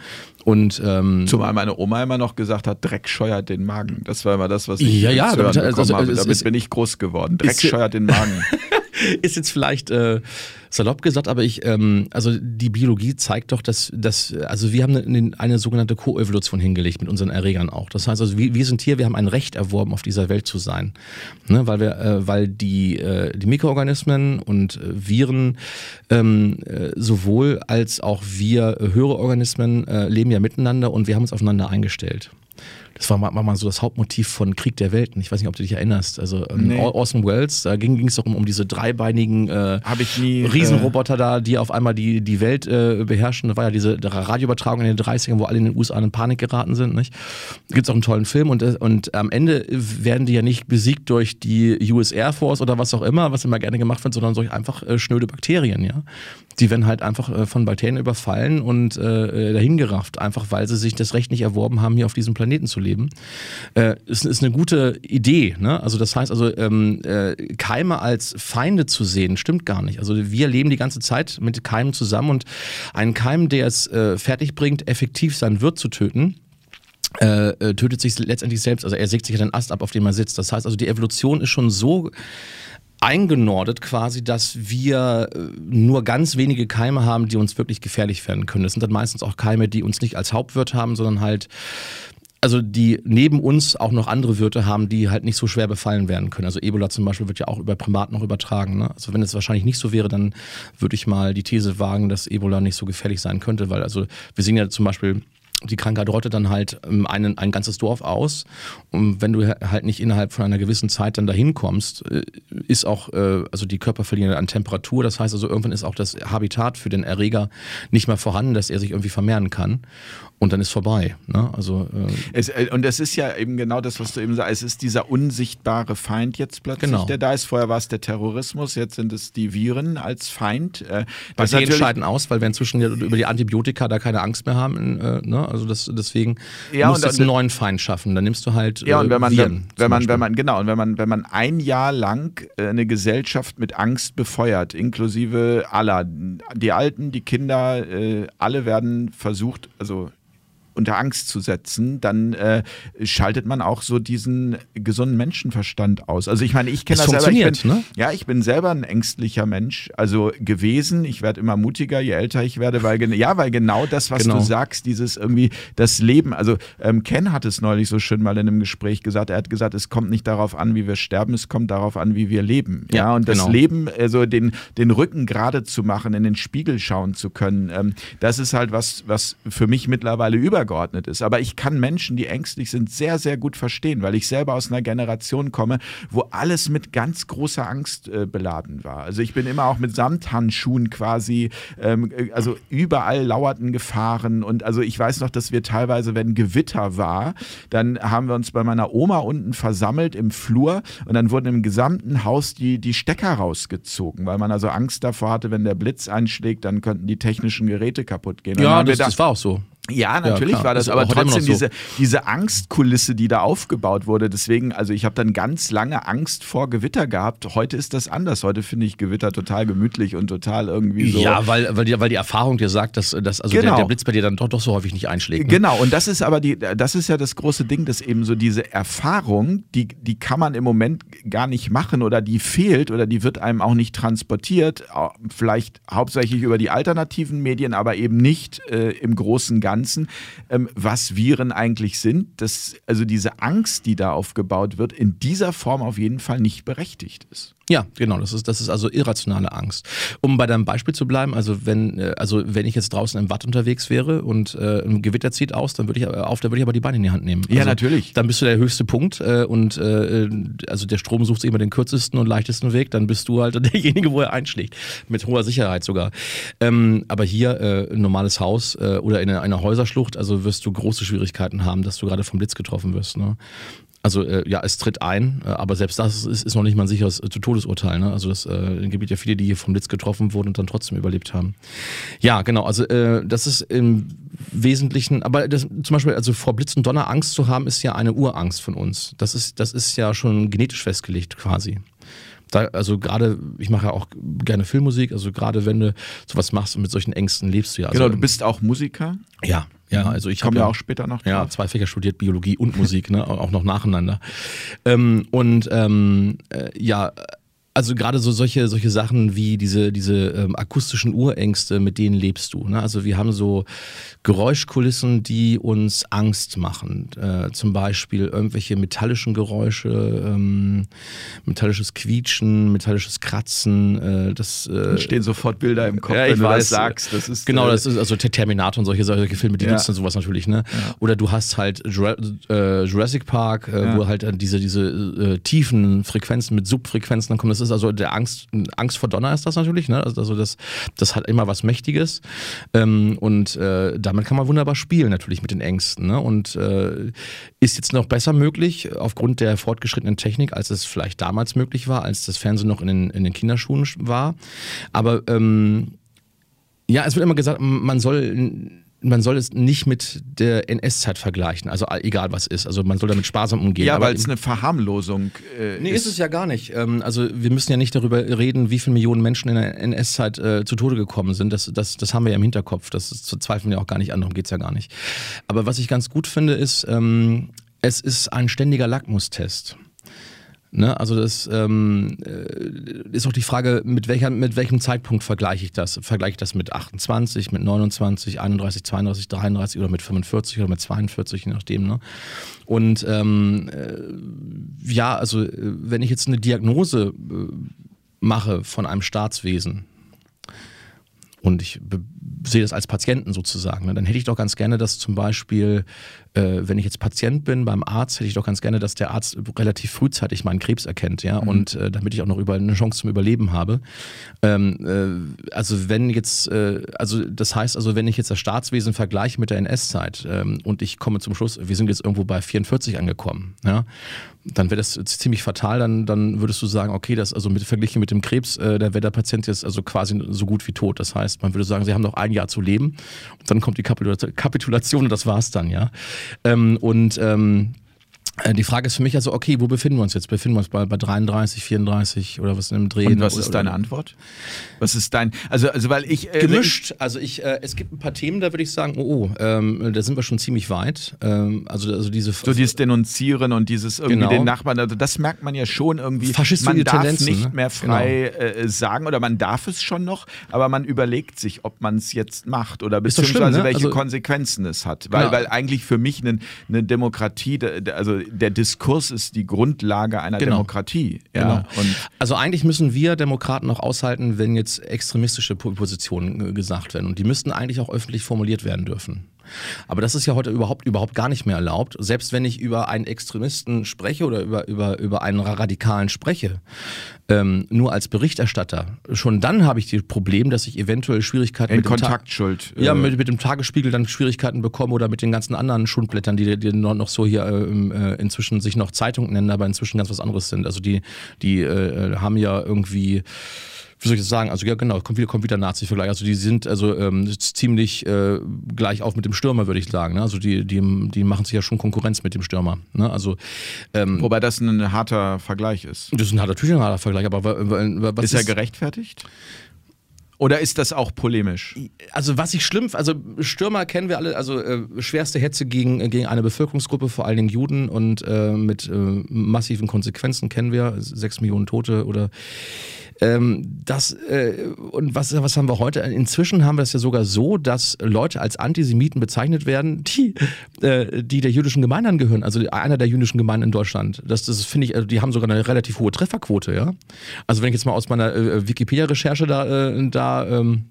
Speaker 2: Und, ähm,
Speaker 1: Zumal meine Oma immer noch gesagt hat, Dreck scheuert den Magen. Das war immer das, was
Speaker 2: ich ja, ja, damit,
Speaker 1: also, habe. Damit ist, bin ich groß geworden. Dreck scheuert den Magen. <laughs>
Speaker 2: ist jetzt vielleicht äh, salopp gesagt, aber ich, ähm, also die Biologie zeigt doch, dass, dass also wir haben eine, eine sogenannte Koevolution hingelegt mit unseren Erregern auch. Das heißt also, wir, wir sind hier, wir haben ein Recht erworben, auf dieser Welt zu sein, ne? weil wir, äh, weil die äh, die Mikroorganismen und äh, Viren ähm, äh, sowohl als auch wir äh, höhere Organismen leben ja miteinander und wir haben uns aufeinander eingestellt. Das war mal, so das Hauptmotiv von Krieg der Welten. Ich weiß nicht, ob du dich erinnerst. Also ähm, nee. Orson Welles, da ging es doch um, um diese dreibeinigen äh,
Speaker 1: nie,
Speaker 2: Riesenroboter äh, da, die auf einmal die, die Welt äh, beherrschen. Da war ja diese Radioübertragung in den 30ern, wo alle in den USA in Panik geraten sind. Nicht? Da gibt es auch einen tollen Film und, äh, und am Ende werden die ja nicht besiegt durch die US Air Force oder was auch immer, was immer gerne gemacht wird, sondern durch einfach äh, schnöde Bakterien. Ja? Die werden halt einfach äh, von Bakterien überfallen und äh, dahingerafft, einfach weil sie sich das Recht nicht erworben haben, hier auf diesem Planeten zu leben leben, äh, ist, ist eine gute Idee. Ne? Also das heißt also, ähm, äh, Keime als Feinde zu sehen, stimmt gar nicht. Also wir leben die ganze Zeit mit Keimen zusammen und einen Keim, der es äh, fertig bringt, effektiv sein Wirt zu töten, äh, äh, tötet sich letztendlich selbst. Also er sägt sich den Ast ab, auf dem er sitzt. Das heißt also, die Evolution ist schon so eingenordet quasi, dass wir äh, nur ganz wenige Keime haben, die uns wirklich gefährlich werden können. Das sind dann meistens auch Keime, die uns nicht als Hauptwirt haben, sondern halt also die neben uns auch noch andere Wirte haben, die halt nicht so schwer befallen werden können. Also Ebola zum Beispiel wird ja auch über Primaten noch übertragen. Ne? Also wenn es wahrscheinlich nicht so wäre, dann würde ich mal die These wagen, dass Ebola nicht so gefährlich sein könnte, weil also wir sehen ja zum Beispiel die Krankheit rottet dann halt ähm, einen, ein ganzes Dorf aus. Und wenn du halt nicht innerhalb von einer gewissen Zeit dann dahin kommst, äh, ist auch, äh, also die Körper verlieren an Temperatur. Das heißt also, irgendwann ist auch das Habitat für den Erreger nicht mehr vorhanden, dass er sich irgendwie vermehren kann und dann ist vorbei. Ne? Also,
Speaker 1: äh es, äh, und das ist ja eben genau das, was du eben sagst. Es ist dieser unsichtbare Feind jetzt plötzlich, genau. der da ist. Vorher war es der Terrorismus, jetzt sind es die Viren als Feind.
Speaker 2: Äh, das Bei scheiden aus, weil wir inzwischen über die Antibiotika da keine Angst mehr haben. Äh, ne? Also das, deswegen ja, musst du jetzt einen neuen Feind schaffen. Dann nimmst du halt
Speaker 1: ja, und wenn man, Viren. Wenn man, wenn man, genau, und wenn man, wenn man ein Jahr lang äh, eine Gesellschaft mit Angst befeuert, inklusive aller, die Alten, die Kinder, äh, alle werden versucht, also unter Angst zu setzen, dann äh, schaltet man auch so diesen gesunden Menschenverstand aus. Also ich meine, ich kenne das, das selber. Ich bin, ne? Ja, ich bin selber ein ängstlicher Mensch, also gewesen. Ich werde immer mutiger, je älter ich werde, weil ja, weil genau das, was genau. du sagst, dieses irgendwie das Leben. Also ähm, Ken hat es neulich so schön mal in einem Gespräch gesagt. Er hat gesagt, es kommt nicht darauf an, wie wir sterben, es kommt darauf an, wie wir leben. Ja, ja und das genau. Leben, also den den Rücken gerade zu machen, in den Spiegel schauen zu können, ähm, das ist halt was, was für mich mittlerweile über übergeordnet ist. Aber ich kann Menschen, die ängstlich sind, sehr, sehr gut verstehen, weil ich selber aus einer Generation komme, wo alles mit ganz großer Angst äh, beladen war. Also ich bin immer auch mit Samthandschuhen quasi, ähm, äh, also überall lauerten Gefahren. Und also ich weiß noch, dass wir teilweise, wenn Gewitter war, dann haben wir uns bei meiner Oma unten versammelt im Flur und dann wurden im gesamten Haus die, die Stecker rausgezogen, weil man also Angst davor hatte, wenn der Blitz einschlägt, dann könnten die technischen Geräte kaputt gehen.
Speaker 2: Ja, das, das, war auch so.
Speaker 1: Ja, natürlich ja, war das, aber trotzdem so. diese, diese Angstkulisse, die da aufgebaut wurde. Deswegen, also ich habe dann ganz lange Angst vor Gewitter gehabt. Heute ist das anders. Heute finde ich Gewitter total gemütlich und total irgendwie so.
Speaker 2: Ja, weil, weil, die, weil die Erfahrung dir sagt, dass, dass also genau. der, der, Blitz bei dir dann doch, doch so häufig nicht einschlägt. Ne?
Speaker 1: Genau, und das ist aber die, das ist ja das große Ding, dass eben so diese Erfahrung, die, die kann man im Moment gar nicht machen oder die fehlt oder die wird einem auch nicht transportiert. Vielleicht hauptsächlich über die alternativen Medien, aber eben nicht äh, im großen Ganzen. Ganzen, ähm, was Viren eigentlich sind, dass also diese Angst, die da aufgebaut wird, in dieser Form auf jeden Fall nicht berechtigt ist.
Speaker 2: Ja, genau. Das ist, das ist also irrationale Angst. Um bei deinem Beispiel zu bleiben, also wenn, äh, also wenn ich jetzt draußen im Watt unterwegs wäre und äh, ein Gewitter zieht aus, dann würde ich auf, dann würde ich aber die Beine in die Hand nehmen.
Speaker 1: Also, ja, natürlich.
Speaker 2: Dann bist du der höchste Punkt äh, und äh, also der Strom sucht sich immer den kürzesten und leichtesten Weg, dann bist du halt <laughs> derjenige, wo er einschlägt. Mit hoher Sicherheit sogar. Ähm, aber hier äh, ein normales Haus äh, oder in einer, einer Häuserschlucht, also wirst du große Schwierigkeiten haben, dass du gerade vom Blitz getroffen wirst. Ne? Also äh, ja, es tritt ein, äh, aber selbst das ist, ist, noch nicht mal ein sicheres äh, Todesurteil. Ne? Also das äh, gibt ja viele, die hier vom Blitz getroffen wurden und dann trotzdem überlebt haben. Ja, genau. Also äh, das ist im Wesentlichen, aber das, zum Beispiel, also vor Blitz und Donner Angst zu haben, ist ja eine Urangst von uns. Das ist, das ist ja schon genetisch festgelegt quasi. Da, also gerade, ich mache ja auch gerne Filmmusik, also gerade wenn du sowas machst und mit solchen Ängsten lebst du ja.
Speaker 1: Genau,
Speaker 2: also,
Speaker 1: du bist auch Musiker?
Speaker 2: Ja, ja, also ich
Speaker 1: habe ja auch später noch.
Speaker 2: Ja, zwei Fächer studiert, Biologie und Musik, ne, auch noch nacheinander. Ähm, und ähm, äh, ja, also gerade so solche, solche Sachen wie diese, diese ähm, akustischen Urängste, mit denen lebst du. Ne? Also wir haben so Geräuschkulissen, die uns Angst machen. Äh, zum Beispiel irgendwelche metallischen Geräusche, ähm, metallisches Quietschen, metallisches Kratzen. Äh, das
Speaker 1: äh, Entstehen sofort Bilder im Kopf,
Speaker 2: ja, wenn du weiß, das sagst. Das ist, genau, äh, das ist also Terminator und solche, solche Filme, die ja. nutzen sowas natürlich. Ne? Ja. Oder du hast halt äh, Jurassic Park, äh, wo halt diese, diese tiefen Frequenzen mit Subfrequenzen dann kommen. Das ist ist also der Angst, Angst vor Donner ist das natürlich, ne? Also das, das hat immer was Mächtiges. Ähm, und äh, damit kann man wunderbar spielen, natürlich mit den Ängsten. Ne? Und äh, ist jetzt noch besser möglich aufgrund der fortgeschrittenen Technik, als es vielleicht damals möglich war, als das Fernsehen noch in den, in den Kinderschuhen war. Aber ähm, ja, es wird immer gesagt, man soll man soll es nicht mit der NS-Zeit vergleichen, also egal was ist. Also man soll damit sparsam umgehen.
Speaker 1: Ja, weil es eine Verharmlosung
Speaker 2: äh, nee, ist. ist es ja gar nicht. Ähm, also wir müssen ja nicht darüber reden, wie viele Millionen Menschen in der NS-Zeit äh, zu Tode gekommen sind. Das, das, das haben wir ja im Hinterkopf. Das ist, zweifeln wir auch gar nicht an, darum geht es ja gar nicht. Aber was ich ganz gut finde, ist, ähm, es ist ein ständiger Lackmustest. Ne? Also das ähm, äh, ist auch die Frage, mit, welcher, mit welchem Zeitpunkt vergleiche ich das? Vergleiche ich das mit 28, mit 29, 31, 32, 33 oder mit 45 oder mit 42, je nachdem. Ne? Und ähm, äh, ja, also äh, wenn ich jetzt eine Diagnose äh, mache von einem Staatswesen, und ich sehe das als Patienten sozusagen, ne? dann hätte ich doch ganz gerne, dass zum Beispiel, wenn ich jetzt Patient bin beim Arzt, hätte ich doch ganz gerne, dass der Arzt relativ frühzeitig meinen Krebs erkennt, ja, mhm. und äh, damit ich auch noch über eine Chance zum Überleben habe. Ähm, äh, also wenn jetzt, äh, also das heißt also, wenn ich jetzt das Staatswesen vergleiche mit der NS-Zeit ähm, und ich komme zum Schluss, wir sind jetzt irgendwo bei 44 angekommen, ja, dann wäre das ziemlich fatal, dann, dann würdest du sagen, okay, das also mit verglichen mit dem Krebs, äh, da wäre der Patient jetzt also quasi so gut wie tot. Das heißt, man würde sagen, sie haben noch ein Jahr zu leben und dann kommt die Kapitulation und das war's dann, ja. Ähm, und ähm, äh, die Frage ist für mich also, okay, wo befinden wir uns jetzt? Befinden wir uns bei, bei 33, 34 oder was in dem Dreh?
Speaker 1: Und was ist deine Antwort? Was ist dein, also, also weil ich...
Speaker 2: Äh, Gemischt, also ich, äh, es gibt ein paar Themen, da würde ich sagen, oh, oh ähm, da sind wir schon ziemlich weit. Ähm, also, also diese...
Speaker 1: So dieses Denunzieren und dieses irgendwie genau. den Nachbarn, also das merkt man ja schon irgendwie. Man darf Tendenzen, nicht ne? mehr frei genau. äh, sagen oder man darf es schon noch, aber man überlegt sich, ob man es jetzt macht oder beziehungsweise schlimm, ne? welche also, Konsequenzen es hat. Weil, genau. weil eigentlich für mich eine, eine Demokratie, also der Diskurs ist die Grundlage einer genau. Demokratie.
Speaker 2: Ja? Genau. also eigentlich müssen wir Demokraten auch aushalten, wenn jetzt extremistische Positionen gesagt werden. Und die müssten eigentlich auch öffentlich formuliert werden dürfen. Aber das ist ja heute überhaupt, überhaupt gar nicht mehr erlaubt. Selbst wenn ich über einen Extremisten spreche oder über, über, über einen Radikalen spreche, ähm, nur als Berichterstatter, schon dann habe ich das Problem, dass ich eventuell Schwierigkeiten
Speaker 1: In mit Kontaktschuld.
Speaker 2: Dem Ta ja, äh, mit, mit, dem Tagesspiegel dann Schwierigkeiten bekomme oder mit den ganzen anderen Schundblättern, die, die noch so hier äh, äh, inzwischen sich noch Zeitung nennen, aber inzwischen ganz was anderes sind. Also die, die äh, haben ja irgendwie wie soll ich das sagen? Also ja, genau, kommt wieder, kommt wieder Nazi-Vergleich. Also die sind also ähm, ziemlich äh, gleich auf mit dem Stürmer, würde ich sagen. Ne? Also die, die, die machen sich ja schon Konkurrenz mit dem Stürmer. Ne? Also,
Speaker 1: ähm, Wobei das ein harter Vergleich ist.
Speaker 2: Das ist ein harter, natürlich ein harter Vergleich, aber
Speaker 1: was ist, ist er gerechtfertigt? Oder ist das auch polemisch?
Speaker 2: Also was ich schlimm, also Stürmer kennen wir alle, also äh, schwerste Hetze gegen, gegen eine Bevölkerungsgruppe, vor allen Dingen Juden und äh, mit äh, massiven Konsequenzen kennen wir, sechs Millionen Tote oder ähm, das, äh, und was, was haben wir heute? Inzwischen haben wir es ja sogar so, dass Leute als Antisemiten bezeichnet werden, die, äh, die der jüdischen Gemeinde angehören, also einer der jüdischen Gemeinden in Deutschland. Das, das finde ich, also die haben sogar eine relativ hohe Trefferquote, ja. Also wenn ich jetzt mal aus meiner äh, Wikipedia-Recherche da, äh, da ähm,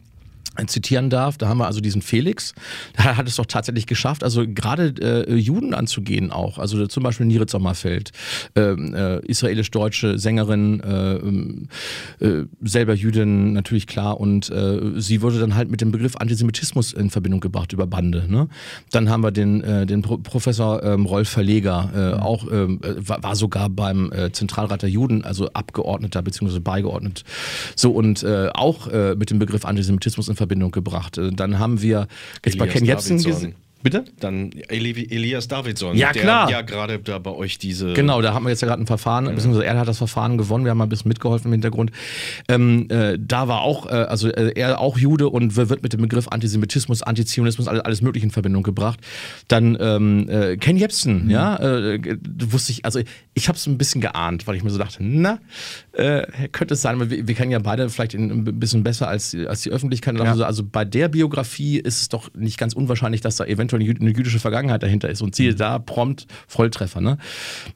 Speaker 2: zitieren darf, da haben wir also diesen Felix, der hat es doch tatsächlich geschafft, also gerade äh, Juden anzugehen auch, also zum Beispiel Nirit Sommerfeld, ähm, äh, israelisch-deutsche Sängerin, äh, ähm, äh, selber Jüdin, natürlich klar, und äh, sie wurde dann halt mit dem Begriff Antisemitismus in Verbindung gebracht über Bande. Ne? Dann haben wir den, äh, den Pro Professor ähm, Rolf Verleger, mhm. auch ähm, war, war, sogar beim Zentralrat der Juden, also Abgeordneter bzw. beigeordnet, so und auch mit dem Begriff Antisemitismus in Verbindung Verbindung gebracht. Äh, dann haben wir
Speaker 3: jetzt bei Ken Jebsen gesehen. Bitte? Dann Elias Davidson.
Speaker 2: Ja, klar.
Speaker 3: Der ja gerade da bei euch diese.
Speaker 2: Genau, da haben wir jetzt ja gerade ein Verfahren, ja. beziehungsweise er hat das Verfahren gewonnen, wir haben mal ein bisschen mitgeholfen im Hintergrund. Ähm, äh, da war auch, äh, also äh, er auch Jude und wird mit dem Begriff Antisemitismus, Antizionismus, alles, alles Mögliche in Verbindung gebracht. Dann ähm, äh, Ken Jebsen, mhm. ja, äh, wusste ich, also ich habe es ein bisschen geahnt, weil ich mir so dachte, na, äh, könnte es sein, wir, wir kennen ja beide vielleicht ein bisschen besser als, als die Öffentlichkeit. Ja. Also, also bei der Biografie ist es doch nicht ganz unwahrscheinlich, dass da eventuell eine jüdische Vergangenheit dahinter ist und ziehe mhm. da prompt Volltreffer. Ne?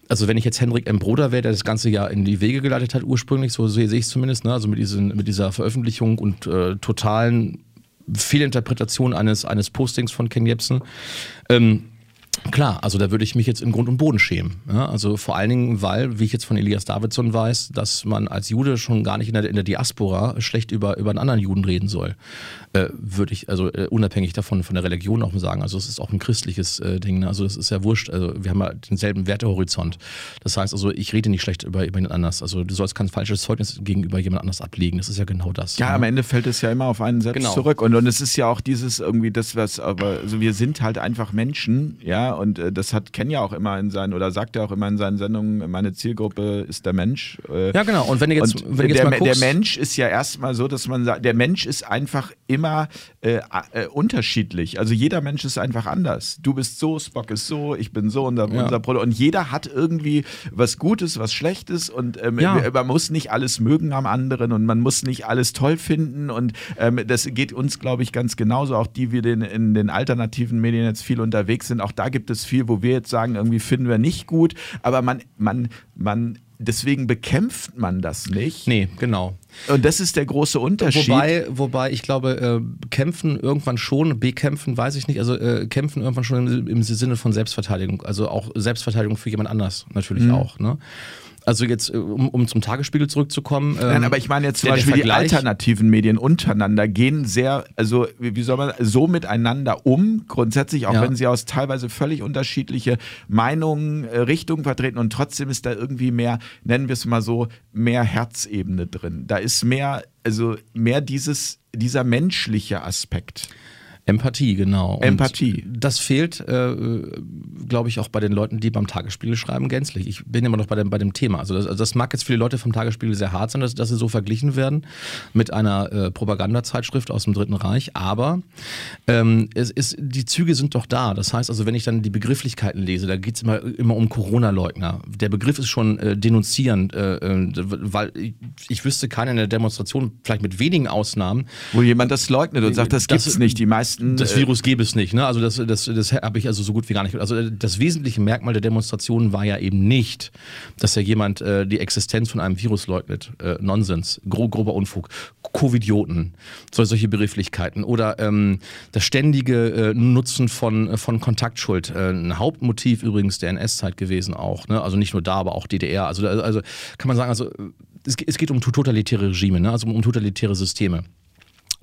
Speaker 2: Also wenn ich jetzt Henrik M. Broder wäre, der das Ganze ja in die Wege geleitet hat ursprünglich, so sehe ich es zumindest, ne? also mit, diesen, mit dieser Veröffentlichung und äh, totalen Fehlinterpretation eines, eines Postings von Ken Jebsen, ähm, Klar, also da würde ich mich jetzt in Grund und Boden schämen. Ja, also vor allen Dingen, weil, wie ich jetzt von Elias Davidson weiß, dass man als Jude schon gar nicht in der, in der Diaspora schlecht über, über einen anderen Juden reden soll. Äh, würde ich, also äh, unabhängig davon von der Religion auch sagen. Also es ist auch ein christliches äh, Ding. Ne? Also das ist ja wurscht. Also wir haben ja denselben Wertehorizont. Das heißt also, ich rede nicht schlecht über, über jemand anders. Also du sollst kein falsches Zeugnis gegenüber jemand anders ablegen. Das ist ja genau das.
Speaker 1: Ja, ne? am Ende fällt es ja immer auf einen selbst genau. zurück. Und, und es ist ja auch dieses irgendwie das, was, aber also wir sind halt einfach Menschen, ja, und äh, das hat Ken ja auch immer in seinen, oder sagt er auch immer in seinen Sendungen, meine Zielgruppe ist der Mensch.
Speaker 2: Äh, ja, genau. Und wenn du jetzt, wenn
Speaker 1: du jetzt der, mal guckst, der Mensch ist ja erstmal so, dass man sagt, der Mensch ist einfach immer äh, äh, unterschiedlich. Also jeder Mensch ist einfach anders. Du bist so, Spock ist so, ich bin so, unser, ja. unser Produkt. Und jeder hat irgendwie was Gutes, was Schlechtes und ähm, ja. man muss nicht alles mögen am anderen und man muss nicht alles toll finden. Und ähm, das geht uns, glaube ich, ganz genauso. Auch die, wir den, in den alternativen Medien jetzt viel unterwegs sind, auch da gibt es viel, wo wir jetzt sagen, irgendwie finden wir nicht gut, aber man, man, man deswegen bekämpft man das nicht.
Speaker 2: Nee, genau.
Speaker 1: Und das ist der große Unterschied.
Speaker 2: Wobei, wobei ich glaube, äh, kämpfen irgendwann schon, bekämpfen weiß ich nicht, also äh, kämpfen irgendwann schon im, im, Sinne von Selbstverteidigung, also auch Selbstverteidigung für jemand anders natürlich mhm. auch. Ne? Also jetzt, äh, um, um zum Tagesspiegel zurückzukommen.
Speaker 1: Ähm, Nein, aber ich meine jetzt zum Beispiel die alternativen Medien untereinander gehen sehr, also wie soll man, so miteinander um, grundsätzlich, auch ja. wenn sie aus teilweise völlig unterschiedliche Meinungen, äh, Richtungen vertreten und trotzdem ist da irgendwie mehr, nennen wir es mal so, mehr Herzebene drin. Da ist mehr, also mehr dieses, dieser menschliche Aspekt.
Speaker 2: Empathie, genau.
Speaker 1: Und Empathie.
Speaker 2: Das fehlt, äh, glaube ich, auch bei den Leuten, die beim Tagesspiegel schreiben, gänzlich. Ich bin immer noch bei dem, bei dem Thema. Also das, also das mag jetzt für die Leute vom Tagesspiegel sehr hart sein, dass, dass sie so verglichen werden mit einer äh, Propagandazeitschrift aus dem Dritten Reich. Aber ähm, es ist, die Züge sind doch da. Das heißt also, wenn ich dann die Begrifflichkeiten lese, da geht es immer, immer um Corona-Leugner. Der Begriff ist schon äh, denunzierend, äh, äh, weil ich, ich, wüsste keiner in der Demonstration, vielleicht mit wenigen Ausnahmen.
Speaker 1: Wo jemand das leugnet und sagt, das gibt es nicht. Die meisten
Speaker 2: meisten. Das äh, Virus gäbe es nicht, ne? Also das, das, das habe ich also so gut wie gar nicht. Also äh, das wesentliche Merkmal der Demonstration war ja eben nicht, dass ja jemand äh, die Existenz von einem Virus leugnet. Äh, Nonsens, Gro grober Unfug, Covidioten, solche Begrifflichkeiten oder ähm, das ständige äh, Nutzen von, von Kontaktschuld. Äh, ein Hauptmotiv übrigens der NS-Zeit gewesen auch. Ne? Also nicht nur da, aber auch DDR. Also, also kann man sagen, also es, es geht um totalitäre Regime, ne? also um totalitäre Systeme.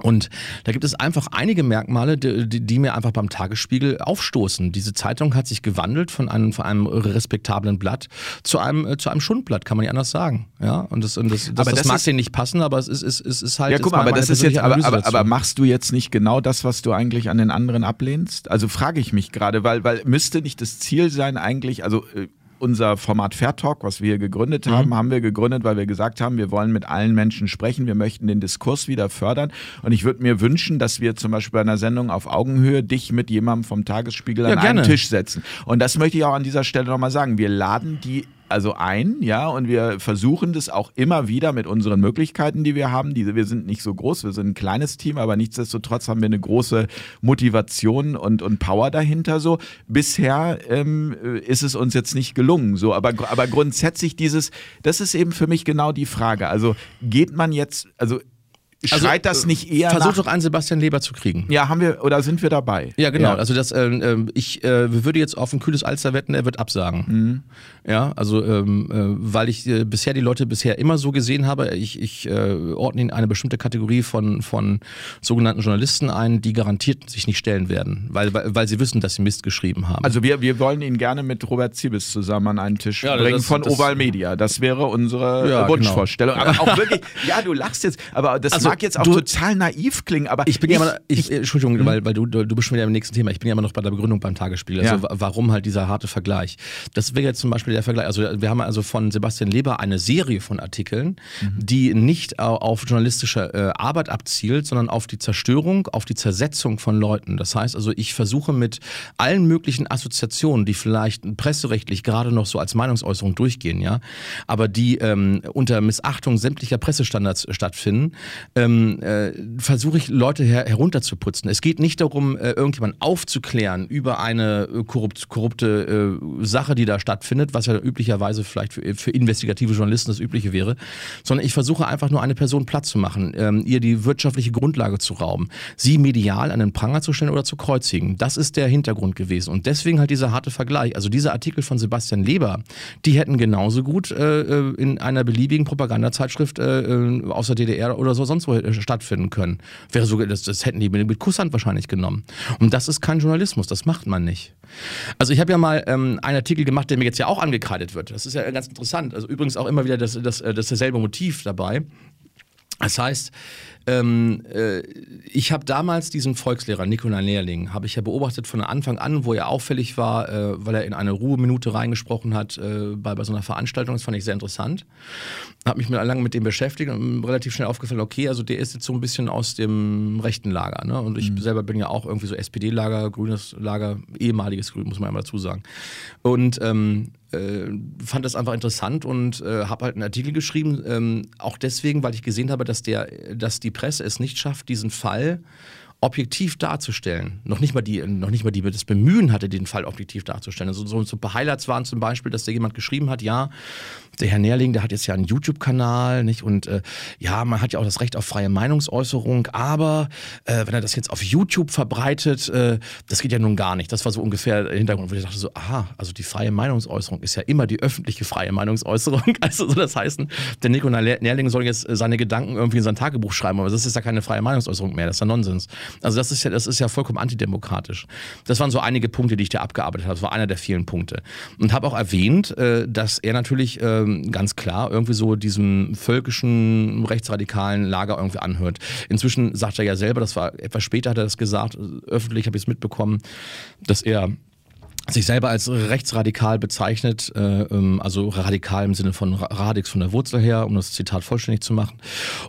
Speaker 2: Und da gibt es einfach einige Merkmale, die, die, mir einfach beim Tagesspiegel aufstoßen. Diese Zeitung hat sich gewandelt von einem, von einem respektablen Blatt zu einem, äh, zu einem Schundblatt, kann man nicht anders sagen. Ja, und das, und das, das, das, das mag denen nicht passen, aber es ist, es ist, es ist halt.
Speaker 1: Ja, guck mal, aber das ist jetzt, aber, aber, aber machst du jetzt nicht genau das, was du eigentlich an den anderen ablehnst? Also frage ich mich gerade, weil, weil müsste nicht das Ziel sein, eigentlich, also äh, unser Format Fair Talk, was wir gegründet mhm. haben, haben wir gegründet, weil wir gesagt haben, wir wollen mit allen Menschen sprechen, wir möchten den Diskurs wieder fördern. Und ich würde mir wünschen, dass wir zum Beispiel bei einer Sendung auf Augenhöhe dich mit jemandem vom Tagesspiegel ja, an gerne. einen Tisch setzen. Und das möchte ich auch an dieser Stelle nochmal sagen. Wir laden die also ein, ja, und wir versuchen das auch immer wieder mit unseren Möglichkeiten, die wir haben. Diese, wir sind nicht so groß, wir sind ein kleines Team, aber nichtsdestotrotz haben wir eine große Motivation und, und Power dahinter. So bisher ähm, ist es uns jetzt nicht gelungen. So, aber, aber grundsätzlich dieses, das ist eben für mich genau die Frage. Also geht man jetzt, also also, Schreit also, das nicht eher
Speaker 2: Versuch doch einen Sebastian Leber zu kriegen.
Speaker 1: Ja, haben wir, oder sind wir dabei?
Speaker 2: Ja, genau. Ja. Also das, äh, ähm, ich äh, würde jetzt auf ein kühles Alster wetten, er wird absagen. Mhm. Ja, also ähm, äh, weil ich äh, bisher die Leute bisher immer so gesehen habe, ich, ich äh, ordne in eine bestimmte Kategorie von, von sogenannten Journalisten ein, die garantiert sich nicht stellen werden, weil, weil, weil sie wissen, dass sie Mist geschrieben haben.
Speaker 1: Also wir, wir wollen ihn gerne mit Robert Zibis zusammen an einen Tisch ja, bringen das, von das, Oval Media. Das wäre unsere ja, Wunschvorstellung. Genau. Aber auch wirklich, ja, du lachst jetzt, aber das also, mag jetzt auch du, total naiv klingen, aber.
Speaker 2: Ich bin ich, ja immer, ich, ich, Entschuldigung, weil, weil du, du bist schon wieder im nächsten Thema. Ich bin ja immer noch bei der Begründung beim Tagesspiel. Also ja. warum halt dieser harte Vergleich? Das wäre jetzt zum Beispiel der Vergleich. Also wir haben also von Sebastian Leber eine Serie von Artikeln, mhm. die nicht auf journalistische äh, Arbeit abzielt, sondern auf die Zerstörung, auf die Zersetzung von Leuten. Das heißt also, ich versuche mit allen möglichen Assoziationen, die vielleicht presserechtlich gerade noch so als Meinungsäußerung durchgehen, ja, aber die ähm, unter Missachtung sämtlicher Pressestandards stattfinden, ähm, äh, versuche ich Leute her herunterzuputzen. Es geht nicht darum, äh, irgendjemanden aufzuklären über eine äh, korrupt, korrupte äh, Sache, die da stattfindet, was ja üblicherweise vielleicht für, für, investigative Journalisten das Übliche wäre, sondern ich versuche einfach nur eine Person platt zu machen, ähm, ihr die wirtschaftliche Grundlage zu rauben, sie medial an den Pranger zu stellen oder zu kreuzigen. Das ist der Hintergrund gewesen. Und deswegen halt dieser harte Vergleich. Also diese Artikel von Sebastian Leber, die hätten genauso gut äh, äh in einer beliebigen Propagandazeitschrift äh, aus der DDR oder so sonst wo stattfinden können. Wäre sogar, das, das hätten die mit Kusshand wahrscheinlich genommen. Und das ist kein Journalismus, das macht man nicht. Also ich habe ja mal ähm, einen Artikel gemacht, der mir jetzt ja auch angekreidet wird. Das ist ja ganz interessant. Also übrigens auch immer wieder das, das, äh, das dasselbe Motiv dabei. Das heißt, ähm, äh, ich habe damals diesen Volkslehrer, Nikolai Lehrling, habe ich ja beobachtet von Anfang an, wo er auffällig war, äh, weil er in eine Ruheminute reingesprochen hat äh, bei, bei so einer Veranstaltung. Das fand ich sehr interessant. Habe mich mit, lange mit dem beschäftigt und relativ schnell aufgefallen, okay, also der ist jetzt so ein bisschen aus dem rechten Lager. Ne? Und ich mhm. selber bin ja auch irgendwie so SPD-Lager, grünes Lager, ehemaliges Grün, muss man einmal dazu sagen. Und ähm, äh, fand das einfach interessant und äh, habe halt einen Artikel geschrieben, ähm, auch deswegen, weil ich gesehen habe, dass, der, dass die Presse es nicht schafft, diesen Fall objektiv darzustellen, noch nicht mal die, noch nicht mal die das Bemühen hatte, den Fall objektiv darzustellen. Also so, so ein paar Highlights waren zum Beispiel, dass da jemand geschrieben hat, ja, der Herr Nährling, der hat jetzt ja einen YouTube-Kanal, nicht? Und äh, ja, man hat ja auch das Recht auf freie Meinungsäußerung, aber äh, wenn er das jetzt auf YouTube verbreitet, äh, das geht ja nun gar nicht. Das war so ungefähr der Hintergrund, wo ich dachte so, aha, also die freie Meinungsäußerung ist ja immer die öffentliche freie Meinungsäußerung. <laughs> Also soll das heißen, der Nico Nährling soll jetzt seine Gedanken irgendwie in sein Tagebuch schreiben, aber das ist ja keine freie Meinungsäußerung mehr, das ist ja Nonsens. Also das ist ja, das ist ja vollkommen antidemokratisch. Das waren so einige Punkte, die ich da abgearbeitet habe. Das war einer der vielen Punkte. Und habe auch erwähnt, äh, dass er natürlich äh, ganz klar irgendwie so diesem völkischen, rechtsradikalen Lager irgendwie anhört. Inzwischen sagt er ja selber, das war etwas später hat er das gesagt, öffentlich habe ich es mitbekommen, dass er sich selber als rechtsradikal bezeichnet, äh, ähm, also radikal im Sinne von Radix von der Wurzel her, um das Zitat vollständig zu machen.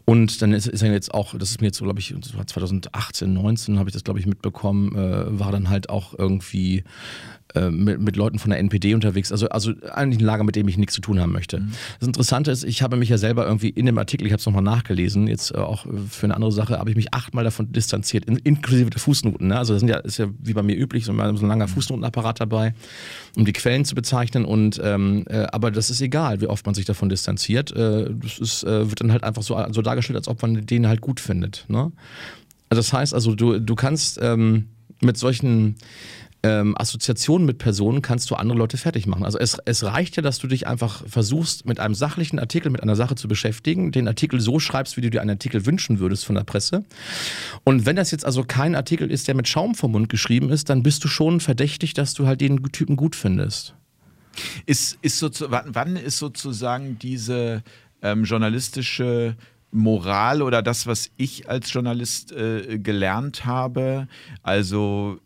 Speaker 2: Und dann ist, ist er jetzt auch, das ist mir jetzt glaube ich, 2018, 19 habe ich das, glaube ich, mitbekommen, äh, war dann halt auch irgendwie äh, mit, mit, Leuten von der NPD unterwegs. Also, also eigentlich ein Lager, mit dem ich nichts zu tun haben möchte. Mhm. Das Interessante ist, ich habe mich ja selber irgendwie in dem Artikel, ich habe es nochmal nachgelesen, jetzt äh, auch für eine andere Sache, habe ich mich achtmal davon distanziert, in, inklusive der Fußnoten. Ne? Also das sind ja, ist ja wie bei mir üblich, so, so ein langer mhm. Fußnotenapparat dabei, um die Quellen zu bezeichnen. Und ähm, äh, aber das ist egal, wie oft man sich davon distanziert. Äh, das ist, wird dann halt einfach so, so dargestellt, als ob man den halt gut findet. Ne? Also das heißt also, du, du kannst ähm, mit solchen ähm, Assoziationen mit Personen kannst du andere Leute fertig machen. Also es, es reicht ja, dass du dich einfach versuchst, mit einem sachlichen Artikel, mit einer Sache zu beschäftigen, den Artikel so schreibst, wie du dir einen Artikel wünschen würdest von der Presse. Und wenn das jetzt also kein Artikel ist, der mit Schaum vom Mund geschrieben ist, dann bist du schon verdächtig, dass du halt den Typen gut findest.
Speaker 1: Ist, ist so, wann ist sozusagen diese ähm, journalistische Moral oder das, was ich als Journalist äh, gelernt habe, also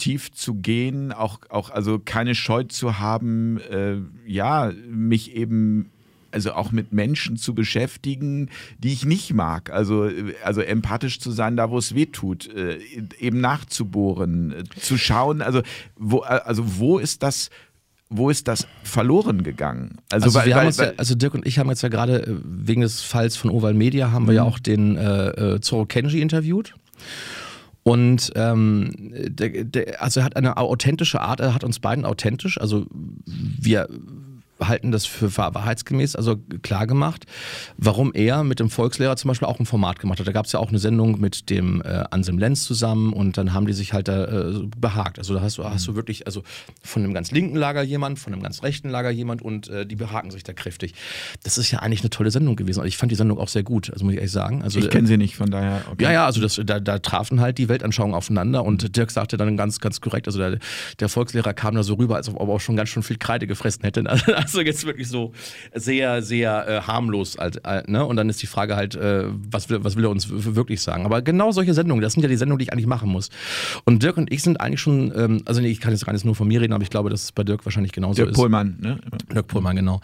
Speaker 1: tief zu gehen, auch, auch also keine Scheu zu haben, äh, ja, mich eben also auch mit Menschen zu beschäftigen, die ich nicht mag. Also, also empathisch zu sein, da wo es weh tut, äh, eben nachzubohren, äh, zu schauen, also wo, also wo ist das wo ist das verloren gegangen?
Speaker 2: Also, also, weil, weil, ja, also Dirk und ich haben jetzt ja gerade äh, wegen des Falls von Oval Media haben wir ja mhm. auch den äh, äh, Zoro Kenji interviewt. Und ähm, der, der, also er hat eine authentische Art, er hat uns beiden authentisch, also wir halten das für wahrheitsgemäß, also klar gemacht, warum er mit dem Volkslehrer zum Beispiel auch ein Format gemacht hat. Da gab es ja auch eine Sendung mit dem äh, Anselm Lenz zusammen und dann haben die sich halt da äh, behagt. Also da hast du, hast du wirklich, also von einem ganz linken Lager jemand, von einem ganz rechten Lager jemand und äh, die behaken sich da kräftig. Das ist ja eigentlich eine tolle Sendung gewesen. Ich fand die Sendung auch sehr gut, also muss ich ehrlich sagen. Also,
Speaker 1: ich kenne sie nicht, von daher.
Speaker 2: Okay. Ja, ja, also das, da, da trafen halt die Weltanschauungen aufeinander und Dirk sagte dann ganz, ganz korrekt, also der, der Volkslehrer kam da so rüber, als ob er auch schon ganz schön viel Kreide gefressen hätte. <laughs> Also jetzt wirklich so sehr, sehr äh, harmlos. Halt, äh, ne? Und dann ist die Frage halt, äh, was, will, was will er uns wirklich sagen? Aber genau solche Sendungen, das sind ja die Sendungen, die ich eigentlich machen muss. Und Dirk und ich sind eigentlich schon, ähm, also nee, ich kann jetzt gar nicht nur von mir reden, aber ich glaube, dass es bei Dirk wahrscheinlich genauso
Speaker 1: Dirk
Speaker 2: ist.
Speaker 1: Dirk Pohlmann, ne?
Speaker 2: Dirk Pohlmann, genau.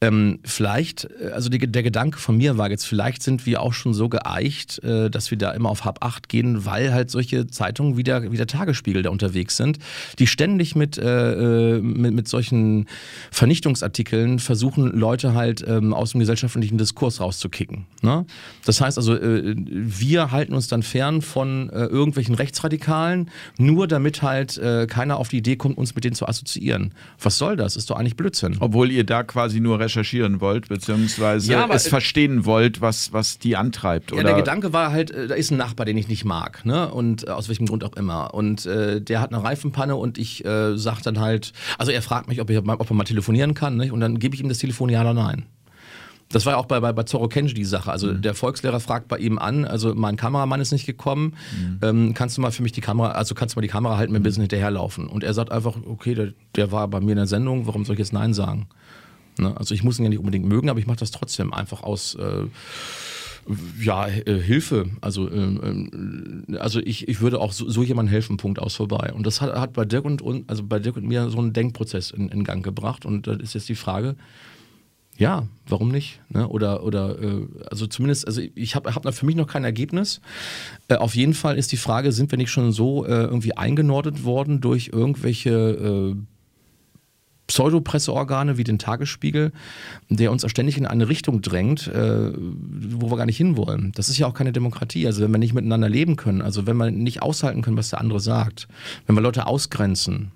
Speaker 2: Ähm, vielleicht, äh, also die, der Gedanke von mir war jetzt, vielleicht sind wir auch schon so geeicht, äh, dass wir da immer auf Hab 8 gehen, weil halt solche Zeitungen wie der, wie der Tagesspiegel da unterwegs sind, die ständig mit, äh, mit, mit solchen Vernichtungsartikeln Stellen versuchen Leute halt ähm, aus dem gesellschaftlichen Diskurs rauszukicken. Ne? Das heißt also, äh, wir halten uns dann fern von äh, irgendwelchen Rechtsradikalen, nur damit halt äh, keiner auf die Idee kommt, uns mit denen zu assoziieren. Was soll das? Ist doch eigentlich Blödsinn.
Speaker 1: Obwohl ihr da quasi nur recherchieren wollt, beziehungsweise ja, es verstehen wollt, was, was die antreibt. Ja, oder?
Speaker 2: der Gedanke war halt, äh, da ist ein Nachbar, den ich nicht mag, ne? Und äh, aus welchem Grund auch immer. Und äh, der hat eine Reifenpanne und ich äh, sag dann halt, also er fragt mich, ob, ich, ob er mal telefonieren kann, nicht? Und dann gebe ich ihm das Telefon ja oder nein. Das war ja auch bei, bei, bei Zorro Kenji die Sache. Also mhm. der Volkslehrer fragt bei ihm an, also mein Kameramann ist nicht gekommen, mhm. ähm, kannst du mal für mich die Kamera, also kannst du mal die Kamera halten, mir ein bisschen hinterherlaufen. Und er sagt einfach, okay, der, der war bei mir in der Sendung, warum soll ich jetzt Nein sagen? Ne? Also ich muss ihn ja nicht unbedingt mögen, aber ich mache das trotzdem einfach aus äh, ja, äh, Hilfe. Also, ähm, äh, also ich, ich würde auch so, so jemandem helfen, Punkt aus vorbei. Und das hat, hat bei Dirk und, und also bei Dirk und mir so einen Denkprozess in, in Gang gebracht. Und da ist jetzt die Frage, ja, warum nicht? Ne? Oder, oder äh, also zumindest, also ich habe hab für mich noch kein Ergebnis. Äh, auf jeden Fall ist die Frage, sind wir nicht schon so äh, irgendwie eingenordet worden durch irgendwelche äh, Pseudopresseorgane wie den Tagesspiegel, der uns ständig in eine Richtung drängt, äh, wo wir gar nicht hinwollen. Das ist ja auch keine Demokratie. Also wenn wir nicht miteinander leben können, also wenn wir nicht aushalten können, was der andere sagt, wenn wir Leute ausgrenzen,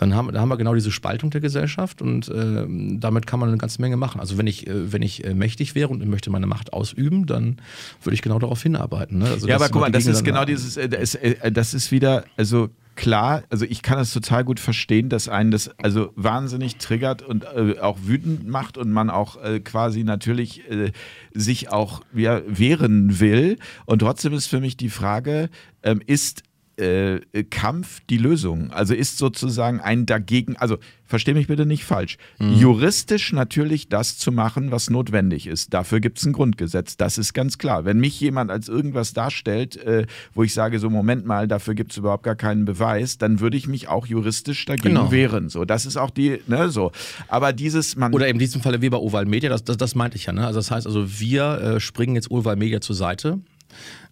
Speaker 2: dann haben, da haben wir genau diese Spaltung der Gesellschaft und äh, damit kann man eine ganze Menge machen. Also wenn ich, äh, wenn ich äh, mächtig wäre und möchte meine Macht ausüben, dann würde ich genau darauf hinarbeiten. Ne?
Speaker 1: Also ja, aber guck mal, das ist genau dieses, äh, das, äh, das ist wieder, also klar, also ich kann es total gut verstehen, dass einen das also wahnsinnig triggert und äh, auch wütend macht und man auch äh, quasi natürlich äh, sich auch ja, wehren will. Und trotzdem ist für mich die Frage, ähm, ist äh, Kampf die Lösung? Also ist sozusagen ein dagegen, also verstehe mich bitte nicht falsch, mhm. juristisch natürlich das zu machen, was notwendig ist. Dafür gibt es ein Grundgesetz, das ist ganz klar. Wenn mich jemand als irgendwas darstellt, äh, wo ich sage, so Moment mal, dafür gibt es überhaupt gar keinen Beweis, dann würde ich mich auch juristisch dagegen genau. wehren. So, das ist auch die, ne, so. Aber dieses, man.
Speaker 2: Oder in diesem Falle Weber Oval Media, das, das, das meinte ich ja, ne? Also das heißt also, wir äh, springen jetzt Oval Media zur Seite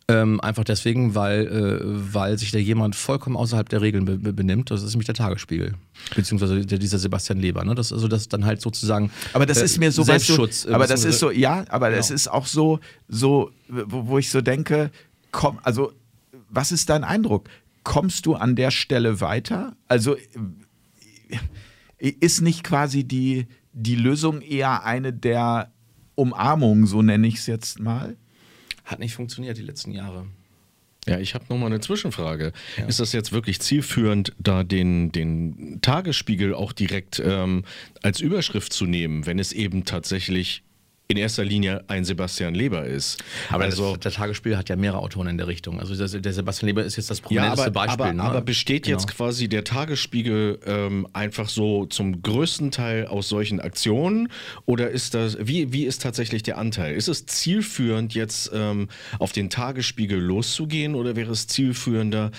Speaker 2: ähm, einfach deswegen, weil, äh, weil sich da jemand vollkommen außerhalb der Regeln be benimmt. Das ist nämlich der Tagesspiegel. Beziehungsweise der, dieser Sebastian Leber. Ne? Das, also das dann halt sozusagen.
Speaker 1: Aber das äh, ist mir so Selbstschutz. Du, aber das ist so, ja, aber genau. das ist auch so, so wo, wo ich so denke, komm, also was ist dein Eindruck? Kommst du an der Stelle weiter? Also äh, ist nicht quasi die, die Lösung eher eine der Umarmung, so nenne ich es jetzt mal?
Speaker 2: Hat nicht funktioniert die letzten Jahre.
Speaker 3: Ja, ich habe nochmal eine Zwischenfrage. Ja. Ist das jetzt wirklich zielführend, da den, den Tagesspiegel auch direkt ähm, als Überschrift zu nehmen, wenn es eben tatsächlich in erster Linie ein Sebastian Leber ist.
Speaker 2: Aber also, das, der Tagesspiel hat ja mehrere Autoren in der Richtung. Also der, der Sebastian Leber ist jetzt das prominenteste ja,
Speaker 3: aber,
Speaker 2: Beispiel.
Speaker 3: Aber,
Speaker 2: ne?
Speaker 3: aber besteht genau. jetzt quasi der Tagesspiegel ähm, einfach so zum größten Teil aus solchen Aktionen? Oder ist das, wie, wie ist tatsächlich der Anteil? Ist es zielführend, jetzt ähm, auf den Tagesspiegel loszugehen oder wäre es zielführender,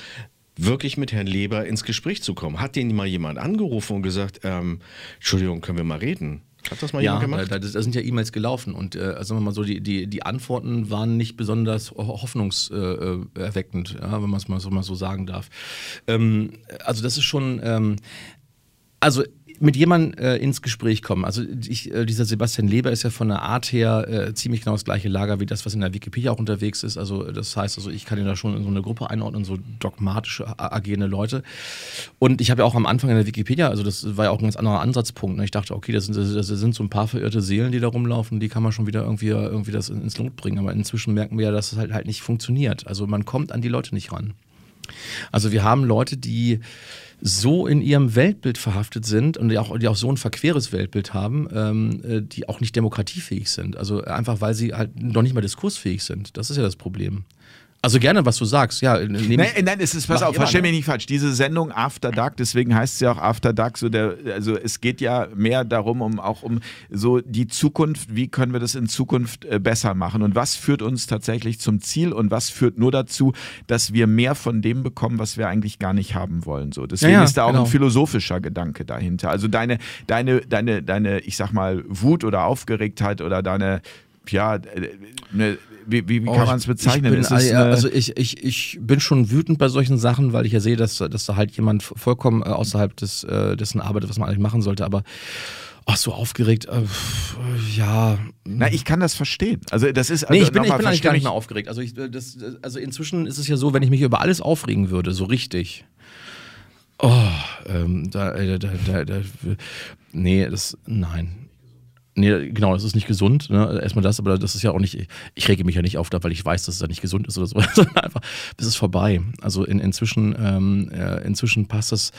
Speaker 3: wirklich mit Herrn Leber ins Gespräch zu kommen? Hat den mal jemand angerufen und gesagt, ähm, Entschuldigung, können wir mal reden?
Speaker 2: Hat das mal ja, jemand gemacht? Da, da, sind ja E-Mails gelaufen und äh, sagen wir mal so, die, die, die Antworten waren nicht besonders hoffnungserweckend, äh, ja, wenn man es mal so, mal so sagen darf. Ähm, also das ist schon, ähm, also mit jemandem äh, ins Gespräch kommen. Also ich, äh, dieser Sebastian Leber ist ja von der Art her äh, ziemlich genau das gleiche Lager wie das, was in der Wikipedia auch unterwegs ist. Also das heißt, also ich kann ihn da schon in so eine Gruppe einordnen, so dogmatische agierende Leute. Und ich habe ja auch am Anfang in der Wikipedia, also das war ja auch ein ganz anderer Ansatzpunkt. Ne? Ich dachte, okay, das sind, das sind so ein paar verirrte Seelen, die da rumlaufen, die kann man schon wieder irgendwie, irgendwie das ins Lot bringen. Aber inzwischen merken wir ja, dass es halt, halt nicht funktioniert. Also man kommt an die Leute nicht ran. Also wir haben Leute, die so in ihrem Weltbild verhaftet sind und die auch, die auch so ein verqueres Weltbild haben, ähm, äh, die auch nicht demokratiefähig sind. Also einfach, weil sie halt noch nicht mal diskursfähig sind. Das ist ja das Problem. Also gerne, was du sagst. Ja,
Speaker 1: nein, nein, es ist, pass auf, versteh mich nicht falsch. Diese Sendung After Dark, deswegen heißt es ja auch After Dark, so der, also es geht ja mehr darum, um auch um so die Zukunft, wie können wir das in Zukunft äh, besser machen und was führt uns tatsächlich zum Ziel und was führt nur dazu, dass wir mehr von dem bekommen, was wir eigentlich gar nicht haben wollen. So, deswegen ja, ja, ist da auch genau. ein philosophischer Gedanke dahinter. Also deine, deine, deine, deine, ich sag mal, Wut oder Aufgeregtheit oder deine ja, äh, ne, wie, wie, wie oh, kann man es bezeichnen?
Speaker 2: Ich bin, also ich, ich, ich bin schon wütend bei solchen Sachen, weil ich ja sehe, dass, dass da halt jemand vollkommen äh, außerhalb des, äh, dessen arbeitet, was man eigentlich machen sollte, aber Ach, so aufgeregt, äh, ja.
Speaker 1: Na, ich kann das verstehen. Also das ist.
Speaker 2: Also nee, ich bin, ich bin eigentlich gar nicht mehr aufgeregt. Also, ich, das, also inzwischen ist es ja so, wenn ich mich über alles aufregen würde, so richtig. Oh, ähm, da, da, da, da, da nee, das, nein. Nee, genau, das ist nicht gesund. Ne? Erstmal das, aber das ist ja auch nicht, ich rege mich ja nicht auf, weil ich weiß, dass es ja nicht gesund ist oder so, <laughs> einfach, es ist vorbei. Also in, inzwischen, ähm, äh, inzwischen passt das.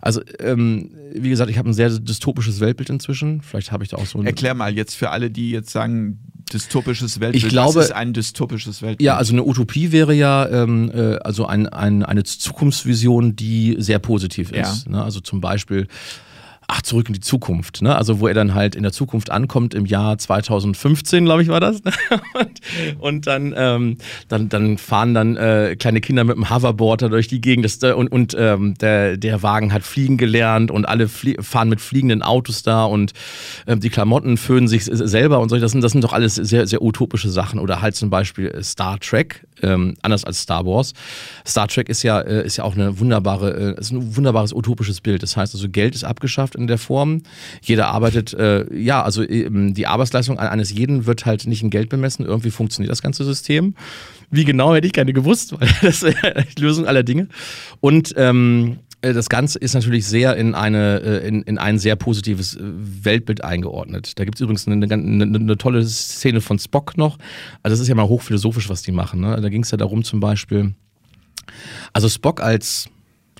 Speaker 2: Also, ähm, wie gesagt, ich habe ein sehr dystopisches Weltbild inzwischen. Vielleicht habe ich da auch so ein.
Speaker 1: Erklär mal jetzt für alle, die jetzt sagen, dystopisches Weltbild.
Speaker 2: Ich glaube,
Speaker 1: Was ist ein dystopisches Weltbild?
Speaker 2: Ja, also eine Utopie wäre ja ähm, äh, also ein, ein, eine Zukunftsvision, die sehr positiv ist. Ja. Ne? Also zum Beispiel ach, zurück in die Zukunft, ne? Also wo er dann halt in der Zukunft ankommt im Jahr 2015, glaube ich, war das. <laughs> Ne? und, und dann, ähm, dann, dann fahren dann äh, kleine Kinder mit dem Hoverboard da durch die Gegend das, und, und ähm, der, der Wagen hat fliegen gelernt und alle fahren mit fliegenden Autos da und ähm, die Klamotten föhnen sich selber und so. Das sind, das sind doch alles sehr, sehr utopische Sachen. Oder halt zum Beispiel Star Trek, ähm, anders als Star Wars. Star Trek ist ja, äh, ist ja auch eine wunderbare, äh, ist ein wunderbares utopisches Bild. Das heißt also, Geld ist abgeschafft in der Form. Jeder arbeitet, äh, ja, also ähm, die Arbeitsleistung eines jeden wird halt nicht in Geld bemessen. Irgendwie funktioniert das ganze System. Wie genau hätte ich gerne gewusst, <laughs> weil das wäre die Lösung aller Dinge. Und ähm, äh, das Ganze ist natürlich sehr in, eine, äh, in, in ein sehr positives äh, Weltbild eingeordnet. Da gibt es übrigens eine, eine, eine, tolle Szene von Spock noch. Also, das ist ja mal hochphilosophisch, was die machen. Ne? Da ging es ja darum, zum Beispiel, also Spock als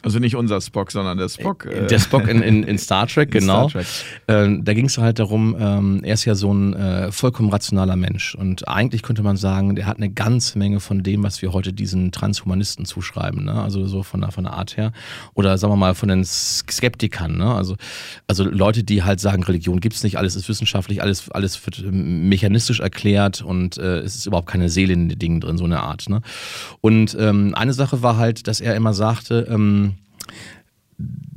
Speaker 1: also nicht unser Spock, sondern der Spock.
Speaker 2: Äh, der Spock in, in, in Star Trek, <laughs> genau. Star Trek. Äh, da ging es halt darum, ähm, er ist ja so ein äh, vollkommen rationaler Mensch. Und eigentlich könnte man sagen, der hat eine ganze Menge von dem, was wir heute diesen Transhumanisten zuschreiben. Ne? Also so von der, von der Art her. Oder sagen wir mal von den Skeptikern. Ne? Also, also Leute, die halt sagen, Religion gibt es nicht, alles ist wissenschaftlich, alles, alles wird ähm, mechanistisch erklärt und äh, es ist überhaupt keine Seele in den Dingen drin, so eine Art. Ne? Und ähm, eine Sache war halt, dass er immer sagte, ähm,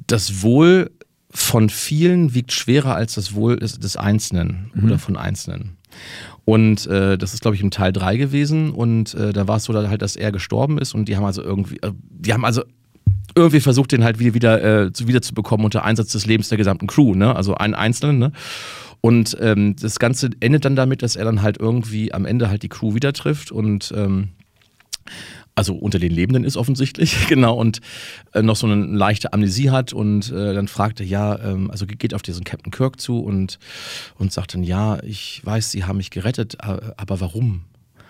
Speaker 2: das Wohl von vielen wiegt schwerer als das Wohl des, des Einzelnen mhm. oder von Einzelnen. Und äh, das ist, glaube ich, im Teil 3 gewesen. Und äh, da war es so halt, dass er gestorben ist und die haben also irgendwie, äh, die haben also irgendwie versucht, den halt wieder, wieder äh, wiederzubekommen unter Einsatz des Lebens der gesamten Crew, ne? Also einen Einzelnen, ne? Und ähm, das Ganze endet dann damit, dass er dann halt irgendwie am Ende halt die Crew wieder trifft und ähm, also unter den Lebenden ist offensichtlich, <laughs> genau, und äh, noch so eine leichte Amnesie hat und äh, dann fragte, ja, ähm, also geht auf diesen Captain Kirk zu und, und sagt dann, ja, ich weiß, Sie haben mich gerettet, aber warum?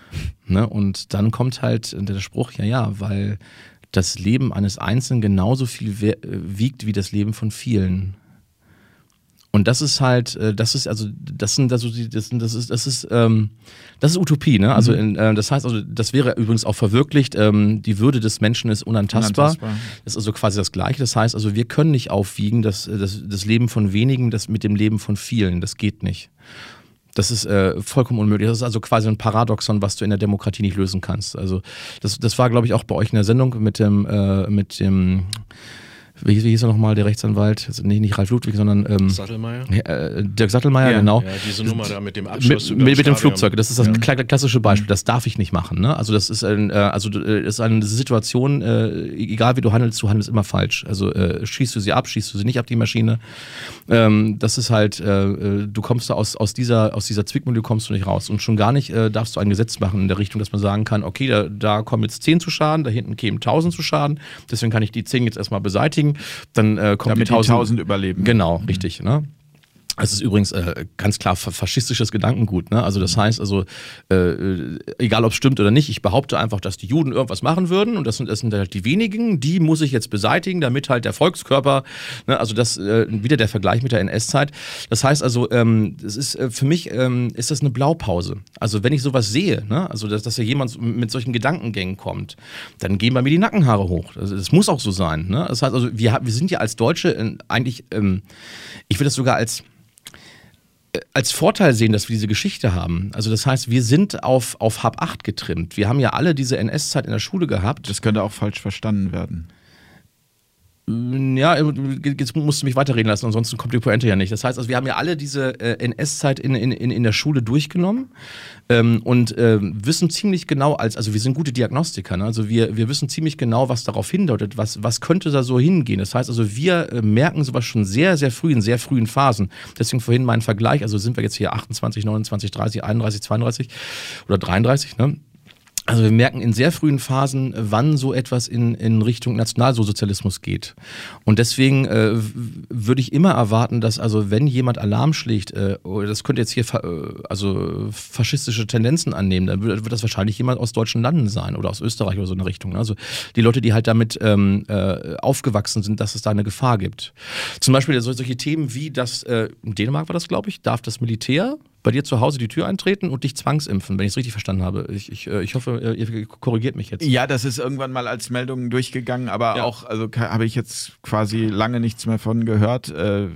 Speaker 2: <laughs> ne? Und dann kommt halt der Spruch, ja, ja, weil das Leben eines Einzelnen genauso viel wiegt wie das Leben von vielen. Und das ist halt, äh, das ist also, das sind also die, das, das ist, das ist, ähm, das ist Utopie, ne? Also, mhm. in, äh, das heißt also, das wäre übrigens auch verwirklicht. Ähm, die Würde des Menschen ist unantastbar. unantastbar. Das ist also quasi das Gleiche. Das heißt also, wir können nicht aufwiegen, das, das, das Leben von wenigen, das mit dem Leben von vielen. Das geht nicht. Das ist äh, vollkommen unmöglich. Das ist also quasi ein Paradoxon, was du in der Demokratie nicht lösen kannst. Also das, das war, glaube ich, auch bei euch in der Sendung mit dem, äh, mit dem wie, wie hieß er nochmal, der Rechtsanwalt? Also nicht, nicht Ralf Ludwig, sondern ähm,
Speaker 3: Sattelmeier?
Speaker 2: Äh, Dirk Sattelmeier, ja, genau. Ja,
Speaker 3: diese Nummer da mit dem Abschluss.
Speaker 2: Mit, mit, mit dem Flugzeug, das ist das ja. klassische Beispiel. Das darf ich nicht machen. Ne? Also das ist, ein, äh, also, äh, ist eine Situation, äh, egal wie du handelst, du handelst immer falsch. Also äh, schießt du sie ab, schießt du sie nicht ab, die Maschine. Ähm, das ist halt, äh, du kommst da aus, aus, dieser, aus dieser Zwickmühle kommst du nicht raus. Und schon gar nicht darfst du ein Gesetz machen in der Richtung, dass man sagen kann, okay, da, da kommen jetzt 10 zu Schaden, da hinten kämen 1000 zu Schaden, deswegen kann ich die 10 jetzt erstmal beseitigen. Dann äh, kommt
Speaker 1: Damit
Speaker 2: die 1000,
Speaker 1: die 1000 überleben.
Speaker 2: Genau, mhm. richtig. Ne? Es ist übrigens äh, ganz klar faschistisches Gedankengut. Ne? Also das mhm. heißt also, äh, egal ob es stimmt oder nicht, ich behaupte einfach, dass die Juden irgendwas machen würden und das sind, das sind halt die wenigen, die muss ich jetzt beseitigen, damit halt der Volkskörper, ne? also das äh, wieder der Vergleich mit der NS-Zeit. Das heißt also, ähm, das ist äh, für mich ähm, ist das eine Blaupause. Also wenn ich sowas sehe, ne? also dass, dass ja jemand mit solchen Gedankengängen kommt, dann gehen bei mir die Nackenhaare hoch. Das, das muss auch so sein. Ne? Das heißt also, wir, wir sind ja als Deutsche eigentlich, ähm, ich würde das sogar als als Vorteil sehen, dass wir diese Geschichte haben. Also das heißt, wir sind auf, auf Hab 8 getrimmt. Wir haben ja alle diese NS-Zeit in der Schule gehabt.
Speaker 1: Das könnte auch falsch verstanden werden.
Speaker 2: Ja, jetzt musst du mich weiterreden lassen, ansonsten kommt die Pointe ja nicht. Das heißt, also wir haben ja alle diese äh, NS-Zeit in, in, in der Schule durchgenommen ähm, und äh, wissen ziemlich genau, als, also wir sind gute Diagnostiker, ne? also wir, wir wissen ziemlich genau, was darauf hindeutet, was, was könnte da so hingehen. Das heißt also, wir äh, merken sowas schon sehr, sehr früh, in sehr frühen Phasen. Deswegen vorhin mein Vergleich, also sind wir jetzt hier 28, 29, 30, 31, 32 oder 33, ne? Also wir merken in sehr frühen Phasen, wann so etwas in, in Richtung Nationalsozialismus geht. Und deswegen äh, würde ich immer erwarten, dass also wenn jemand Alarm schlägt, äh, oh, das könnte jetzt hier äh, also faschistische Tendenzen annehmen, dann wird, das wahrscheinlich jemand aus deutschen Landen sein oder aus Österreich oder so eine Richtung. Also die Leute, die halt damit ähm, äh, aufgewachsen sind, dass es da eine Gefahr gibt. Zum Beispiel solche Themen wie das, äh, in Dänemark war das, glaube ich, darf das Militär bei dir zu Hause die Tür eintreten und dich zwangsimpfen, wenn ich es richtig verstanden habe. Ich, ich, äh, ich hoffe, äh, ihr korrigiert mich jetzt.
Speaker 1: Ja, das ist irgendwann mal als Meldung durchgegangen, aber ja. auch, also habe ich jetzt quasi lange nichts mehr von gehört. Äh,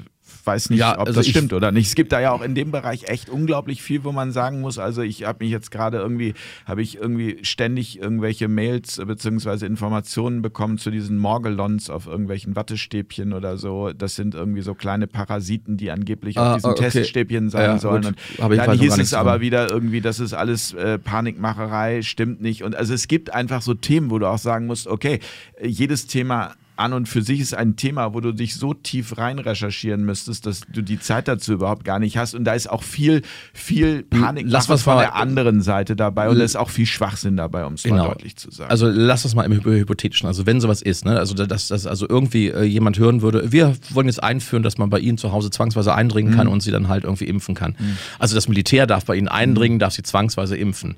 Speaker 1: weiß nicht, ja, ob also das stimmt oder nicht. Es gibt da ja auch in dem Bereich echt unglaublich viel, wo man sagen muss, also ich habe mich jetzt gerade irgendwie, habe ich irgendwie ständig irgendwelche Mails bzw. Informationen bekommen zu diesen Morgellons auf irgendwelchen Wattestäbchen oder so. Das sind irgendwie so kleine Parasiten, die angeblich ah, auf diesen okay. Teststäbchen sein ja, sollen. Gut. Und dann hieß es aber wieder irgendwie, das ist alles äh, Panikmacherei, stimmt nicht. Und also es gibt einfach so Themen, wo du auch sagen musst, okay, jedes Thema an und für sich ist ein Thema, wo du dich so tief rein recherchieren müsstest, dass du die Zeit dazu überhaupt gar nicht hast. Und da ist auch viel, viel Panik
Speaker 2: Lass was
Speaker 1: von
Speaker 2: mal-
Speaker 1: der anderen Seite dabei und da ist auch viel Schwachsinn dabei, um es mal
Speaker 2: Genau.
Speaker 1: deutlich zu sagen.
Speaker 2: Also lass das mal im Hy- Hypothetischen. Also wenn sowas ist, ne? also dass, dass also irgendwie äh, jemand hören würde, wir wollen jetzt einführen, dass man bei ihnen zu Hause zwangsweise eindringen kann und sie dann halt irgendwie impfen kann. Also das Militär darf bei ihnen eindringen, darf sie zwangsweise impfen.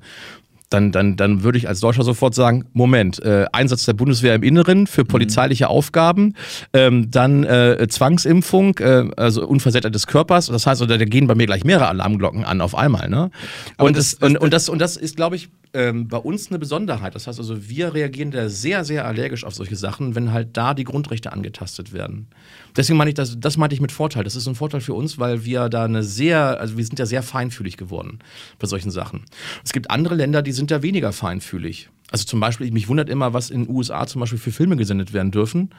Speaker 2: Dann, dann, dann würde ich als Deutscher sofort sagen, Moment, äh, Einsatz der Bundeswehr im Inneren für polizeiliche Aufgaben, ähm, dann äh, Zwangsimpfung, äh, also Unversehrtheit des Körpers. Das heißt, da gehen bei mir gleich mehrere Alarmglocken an auf einmal. Ne? Und,
Speaker 1: das-
Speaker 2: das, und, und, das, und das ist, glaube ich, ähm, bei uns eine Besonderheit. Das heißt also, wir reagieren da sehr, sehr allergisch auf solche Sachen, wenn halt da die Grundrechte angetastet werden. Deswegen meine ich, das, das meinte ich mit Vorteil. Das ist ein Vorteil für uns, weil wir da eine sehr, also wir sind ja sehr feinfühlig geworden bei solchen Sachen. Es gibt andere Länder, die sind da weniger feinfühlig. Also zum Beispiel, mich wundert immer, was in den USA zum Beispiel für Filme gesendet werden dürfen.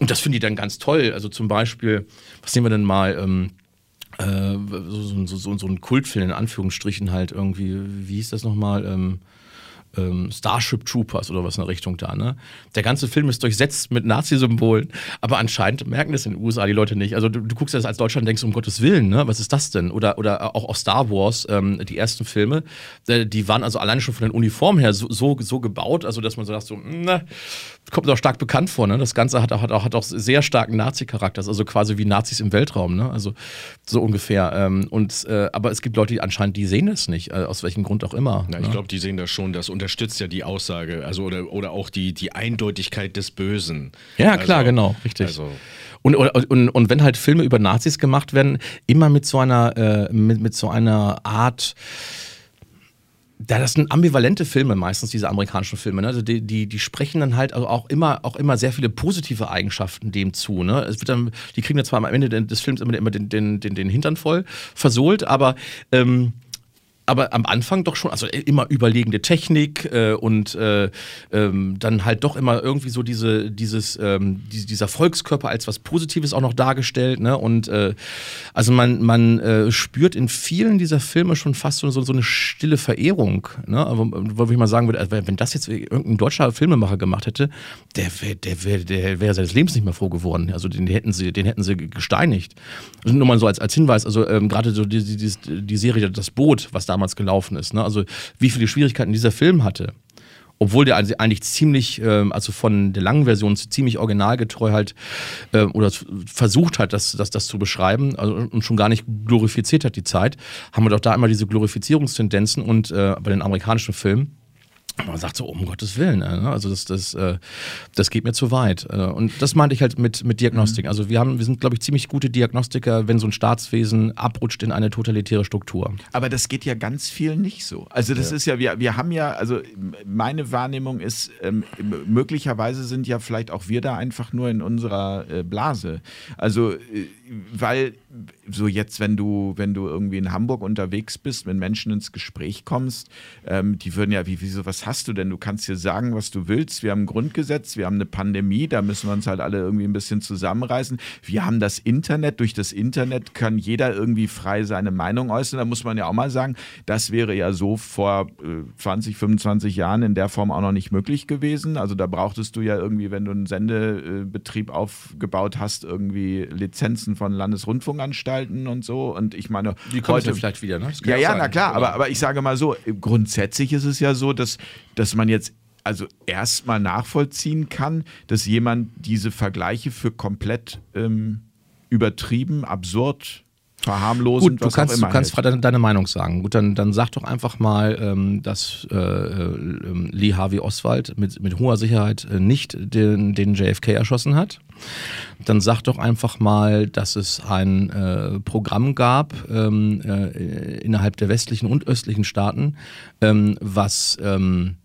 Speaker 2: Und das finde ich dann ganz toll. Also zum Beispiel, was nehmen wir denn mal? Ähm, äh, so, so, so, so ein Kultfilm in Anführungsstrichen halt irgendwie, wie hieß das nochmal? Ähm, ähm, Starship Troopers oder was in der Richtung da, ne? Der ganze Film ist durchsetzt mit Nazi-Symbolen, aber anscheinend merken das in den USA die Leute nicht. Also du, du guckst das als Deutschland und denkst, um Gottes Willen, ne? Was ist das denn? Oder, oder auch, auch Star Wars, ähm, die ersten Filme, äh, die waren also alleine schon von den Uniformen her so, so, so gebaut, also dass man so sagt, so, na, kommt mir auch stark bekannt vor, ne? Das Ganze hat auch, hat auch, hat auch sehr starken Nazi-Charakter, also quasi wie Nazis im Weltraum, ne? Also so ungefähr. Ähm, und, äh, aber es gibt Leute, die anscheinend, die sehen das nicht, äh, aus welchem Grund auch immer.
Speaker 3: Na,
Speaker 2: ne?
Speaker 3: ich glaube, die sehen das schon. Das unterstützt ja die Aussage, also oder, oder auch die, die Eindeutigkeit des Bösen.
Speaker 2: Ja, klar,
Speaker 3: Also-
Speaker 2: genau, richtig.
Speaker 3: Also,
Speaker 2: Und, und, und, wenn halt Filme über Nazis gemacht werden, immer mit so einer, äh, mit, mit so einer Art. Da das sind ambivalente Filme meistens, diese amerikanischen Filme. Ne? Also die, die, die sprechen dann halt also auch immer, auch immer sehr viele positive Eigenschaften dem zu. Ne? Es wird dann, die kriegen dann zwar am Ende des Films immer, immer den, den, den, den Hintern voll versohlt, aber ähm, aber am Anfang doch schon, also immer überlegende Technik äh, und äh, ähm, dann halt doch immer irgendwie so diese, dieses, ähm, die, dieser Volkskörper als was Positives auch noch dargestellt. Ne? Und äh, also man, man äh, spürt in vielen dieser Filme schon fast so, so, eine stille Verehrung. Ne? Aber, wo ich mal sagen würde, also wenn das jetzt irgendein deutscher Filmemacher gemacht hätte, der wäre der wär, der wär seines Lebens nicht mehr froh geworden. Also den hätten sie, den hätten sie gesteinigt. Also nur mal so als, als Hinweis, also ähm, gerade so die, die, die Serie Das Boot, was damals gelaufen ist, ne? also wie viele Schwierigkeiten dieser Film hatte. Obwohl der also eigentlich ziemlich, ähm, also von der langen Version ziemlich originalgetreu halt ähm, oder versucht hat, das, das, das zu beschreiben also, und schon gar nicht glorifiziert hat die Zeit, haben wir doch da immer diese Glorifizierungstendenzen und äh, bei den amerikanischen Filmen man sagt so, um Gottes Willen, äh, ne? also das, das, äh, das geht mir zu weit. Äh, Und das meinte ich halt mit, mit Diagnostik. Also wir, haben, wir sind, glaube ich, ziemlich gute Diagnostiker, wenn so ein Staatswesen abrutscht in eine totalitäre Struktur.
Speaker 1: Aber das geht ja ganz viel nicht so. Also das ist ja, wir, wir haben ja, also meine Wahrnehmung ist, ähm, möglicherweise sind ja vielleicht auch wir da einfach nur in unserer äh, Blase. Also weil so jetzt, wenn du, wenn du irgendwie in Hamburg unterwegs bist, wenn Menschen ins Gespräch kommst, ähm, die würden ja, wie, wieso, was hast du denn? Du kannst dir sagen, was du willst. Wir haben ein Grundgesetz, wir haben eine Pandemie, da müssen wir uns halt alle irgendwie ein bisschen zusammenreißen. Wir haben das Internet, durch das Internet kann jeder irgendwie frei seine Meinung äußern. Da muss man ja auch mal sagen, das wäre ja so vor äh, 20, 25 Jahren in der Form auch noch nicht möglich gewesen. Also da brauchtest du ja irgendwie, wenn du einen Sendebetrieb aufgebaut hast, irgendwie Lizenzen von Landesrundfunkanstalten und so. Und ich meine, heute
Speaker 2: vielleicht wieder, ne?
Speaker 1: Ja, ja,
Speaker 2: sein.
Speaker 1: na klar, aber, aber ich sage mal so, grundsätzlich ist es ja so, dass, dass man jetzt also erstmal nachvollziehen kann, dass jemand diese Vergleiche für komplett ähm, übertrieben, absurd, verharmlosend,
Speaker 2: Gut, du kannst, du kannst deine, deine Meinung sagen. Gut, dann, dann sag doch einfach mal, ähm, dass äh, äh, Lee Harvey Oswald mit, mit hoher Sicherheit äh, nicht den, den JFK erschossen hat. Dann sag doch einfach mal, dass es ein äh, Programm gab ähm, äh, innerhalb der westlichen und östlichen Staaten, ähm, was ähm,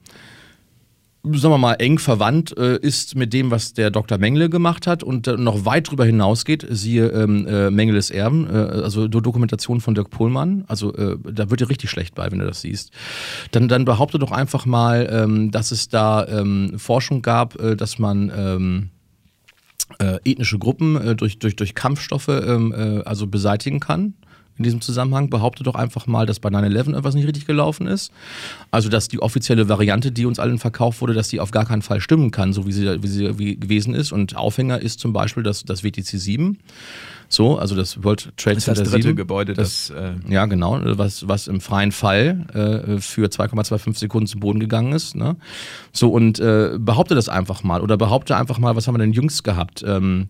Speaker 2: sagen wir mal, eng verwandt äh, ist mit dem, was der Dr. Mengle gemacht hat und äh, noch weit darüber hinausgeht, siehe ähm, äh, Mengeles Erben, äh, also Do Dokumentation von Dirk Pohlmann, also äh, da wird dir richtig schlecht bei, wenn du das siehst. Dann, dann behaupte doch einfach mal, ähm, dass es da ähm, Forschung gab, äh, dass man ähm, äh, ethnische Gruppen durch, durch, durch Kampfstoffe ähm, äh, also beseitigen kann. In diesem Zusammenhang. Behaupte doch einfach mal, dass bei 9-11 etwas nicht richtig gelaufen ist. Also, dass die offizielle Variante, die uns allen verkauft wurde, dass die auf gar keinen Fall stimmen kann, so wie sie, wie sie wie gewesen ist. Und Aufhänger ist zum Beispiel das, das WTC 7. So, also das World Trade
Speaker 1: Center
Speaker 2: das
Speaker 1: dritte
Speaker 2: 7.
Speaker 1: Gebäude, das,
Speaker 2: das äh, ja genau, was, was im freien Fall äh, für 2,25 Sekunden zu Boden gegangen ist. Ne? So und äh, behaupte das einfach mal oder behaupte einfach mal, was haben wir denn jüngst gehabt? Ähm,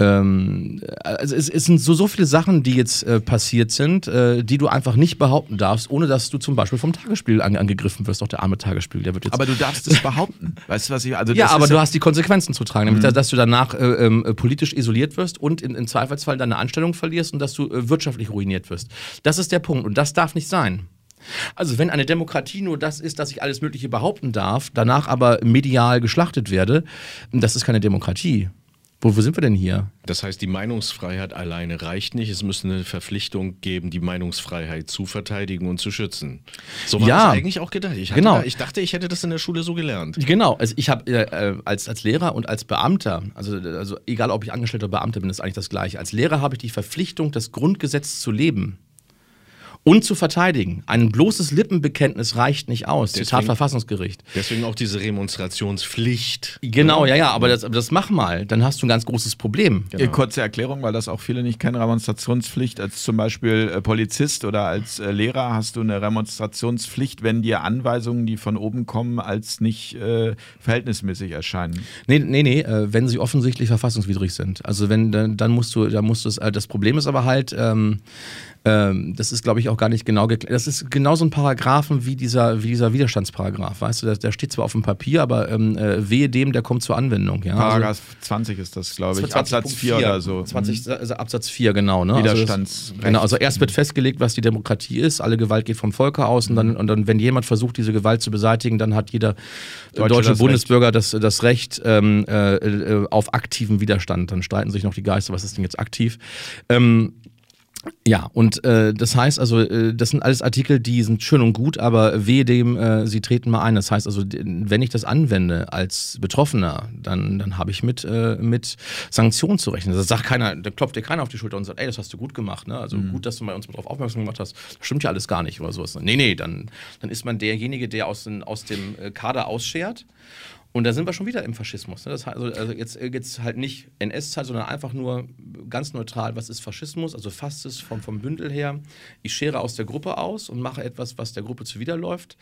Speaker 2: ähm, also es, es, sind so, so viele Sachen, die jetzt äh, passiert sind, äh, die du einfach nicht behaupten darfst, ohne dass du zum Beispiel vom Tagesspiel an, angegriffen wirst. Doch der arme Tagesspiel, der wird jetzt.
Speaker 1: Aber du darfst es behaupten. <laughs> Weißt du, was ich. Also
Speaker 2: ja, aber du hast die Konsequenzen zu tragen, nämlich, mhm. dass du danach äh, ähm, politisch isoliert wirst und in, in, Zweifelsfall deine Anstellung verlierst und dass du äh, wirtschaftlich ruiniert wirst. Das ist der Punkt und das darf nicht sein. Also wenn eine Demokratie nur das ist, dass ich alles Mögliche behaupten darf, danach aber medial geschlachtet werde, das ist keine Demokratie. Wo, wo sind wir denn hier?
Speaker 3: Das heißt, die Meinungsfreiheit alleine reicht nicht. Es müsste eine Verpflichtung geben, die Meinungsfreiheit zu verteidigen und zu schützen. So war ja, eigentlich auch gedacht. Ich,
Speaker 2: genau.
Speaker 3: Da, ich dachte, ich hätte das in der Schule so gelernt.
Speaker 2: Genau. Also ich habe äh, als, als Lehrer und als Beamter, also, also egal ob ich Angestellter oder Beamter bin, ist eigentlich das Gleiche. Als Lehrer habe ich die Verpflichtung, das Grundgesetz zu leben und zu verteidigen. Ein bloßes Lippenbekenntnis reicht nicht aus. Deswegen, Zitat Verfassungsgericht.
Speaker 3: Deswegen auch diese Remonstrationspflicht.
Speaker 2: Genau, ja, ja, aber das, das mach mal, dann hast du ein ganz großes Problem.
Speaker 1: Genau. Kurze Erklärung, weil das auch viele nicht kennen, Remonstrationspflicht. Als zum Beispiel äh, Polizist oder als äh, Lehrer hast du eine Remonstrationspflicht, wenn dir Anweisungen, die von oben kommen, als nicht äh, verhältnismäßig erscheinen.
Speaker 2: Nee, nee, nee, äh, wenn sie offensichtlich verfassungswidrig sind. Also wenn, dann, musst du, dann musst du es, das Problem ist aber halt, ähm, ähm, das ist, glaube ich, auch gar nicht genau geklärt. Das ist genauso ein Paragraphen wie dieser, wie dieser Widerstandsparagraph. Weißt du, der, der steht zwar auf dem Papier, aber ähm, äh, wehe dem, der kommt zur Anwendung. Ja?
Speaker 1: Paragraph also, 20 ist das, glaube ich. Absatz 4 oder so.
Speaker 2: 20, mhm. also Absatz 4, genau. Ne?
Speaker 1: Widerstands.
Speaker 2: Also, genau, also erst wird festgelegt, was die Demokratie ist. Alle Gewalt geht vom Volke aus. Und dann, und dann wenn jemand versucht, diese Gewalt zu beseitigen, dann hat jeder deutsche, deutsche das Bundesbürger das, das Recht ähm, äh, äh, auf aktiven Widerstand. Dann streiten sich noch die Geister, was ist denn jetzt aktiv? Ähm, ja, und äh, das heißt also, äh, das sind alles Artikel, die sind schön und gut, aber wehe dem, äh, sie treten mal ein. Das heißt also, wenn ich das anwende als Betroffener, dann, dann habe ich mit, äh, mit Sanktionen zu rechnen. Das sagt keiner, da klopft dir keiner auf die Schulter und sagt, ey, das hast du gut gemacht. Ne? Also mhm. gut, dass du bei uns darauf aufmerksam gemacht hast. Das stimmt ja alles gar nicht oder sowas. Nee, nee, dann, dann ist man derjenige, der aus, den, aus dem äh, Kader ausschert und da sind wir schon wieder im Faschismus. Ne? Das also, also jetzt, jetzt halt nicht NS-Zeit, sondern einfach nur ganz neutral, was ist Faschismus? Also fasst es vom, vom Bündel her. Ich schere aus der Gruppe aus und mache etwas, was der Gruppe zuwiderläuft.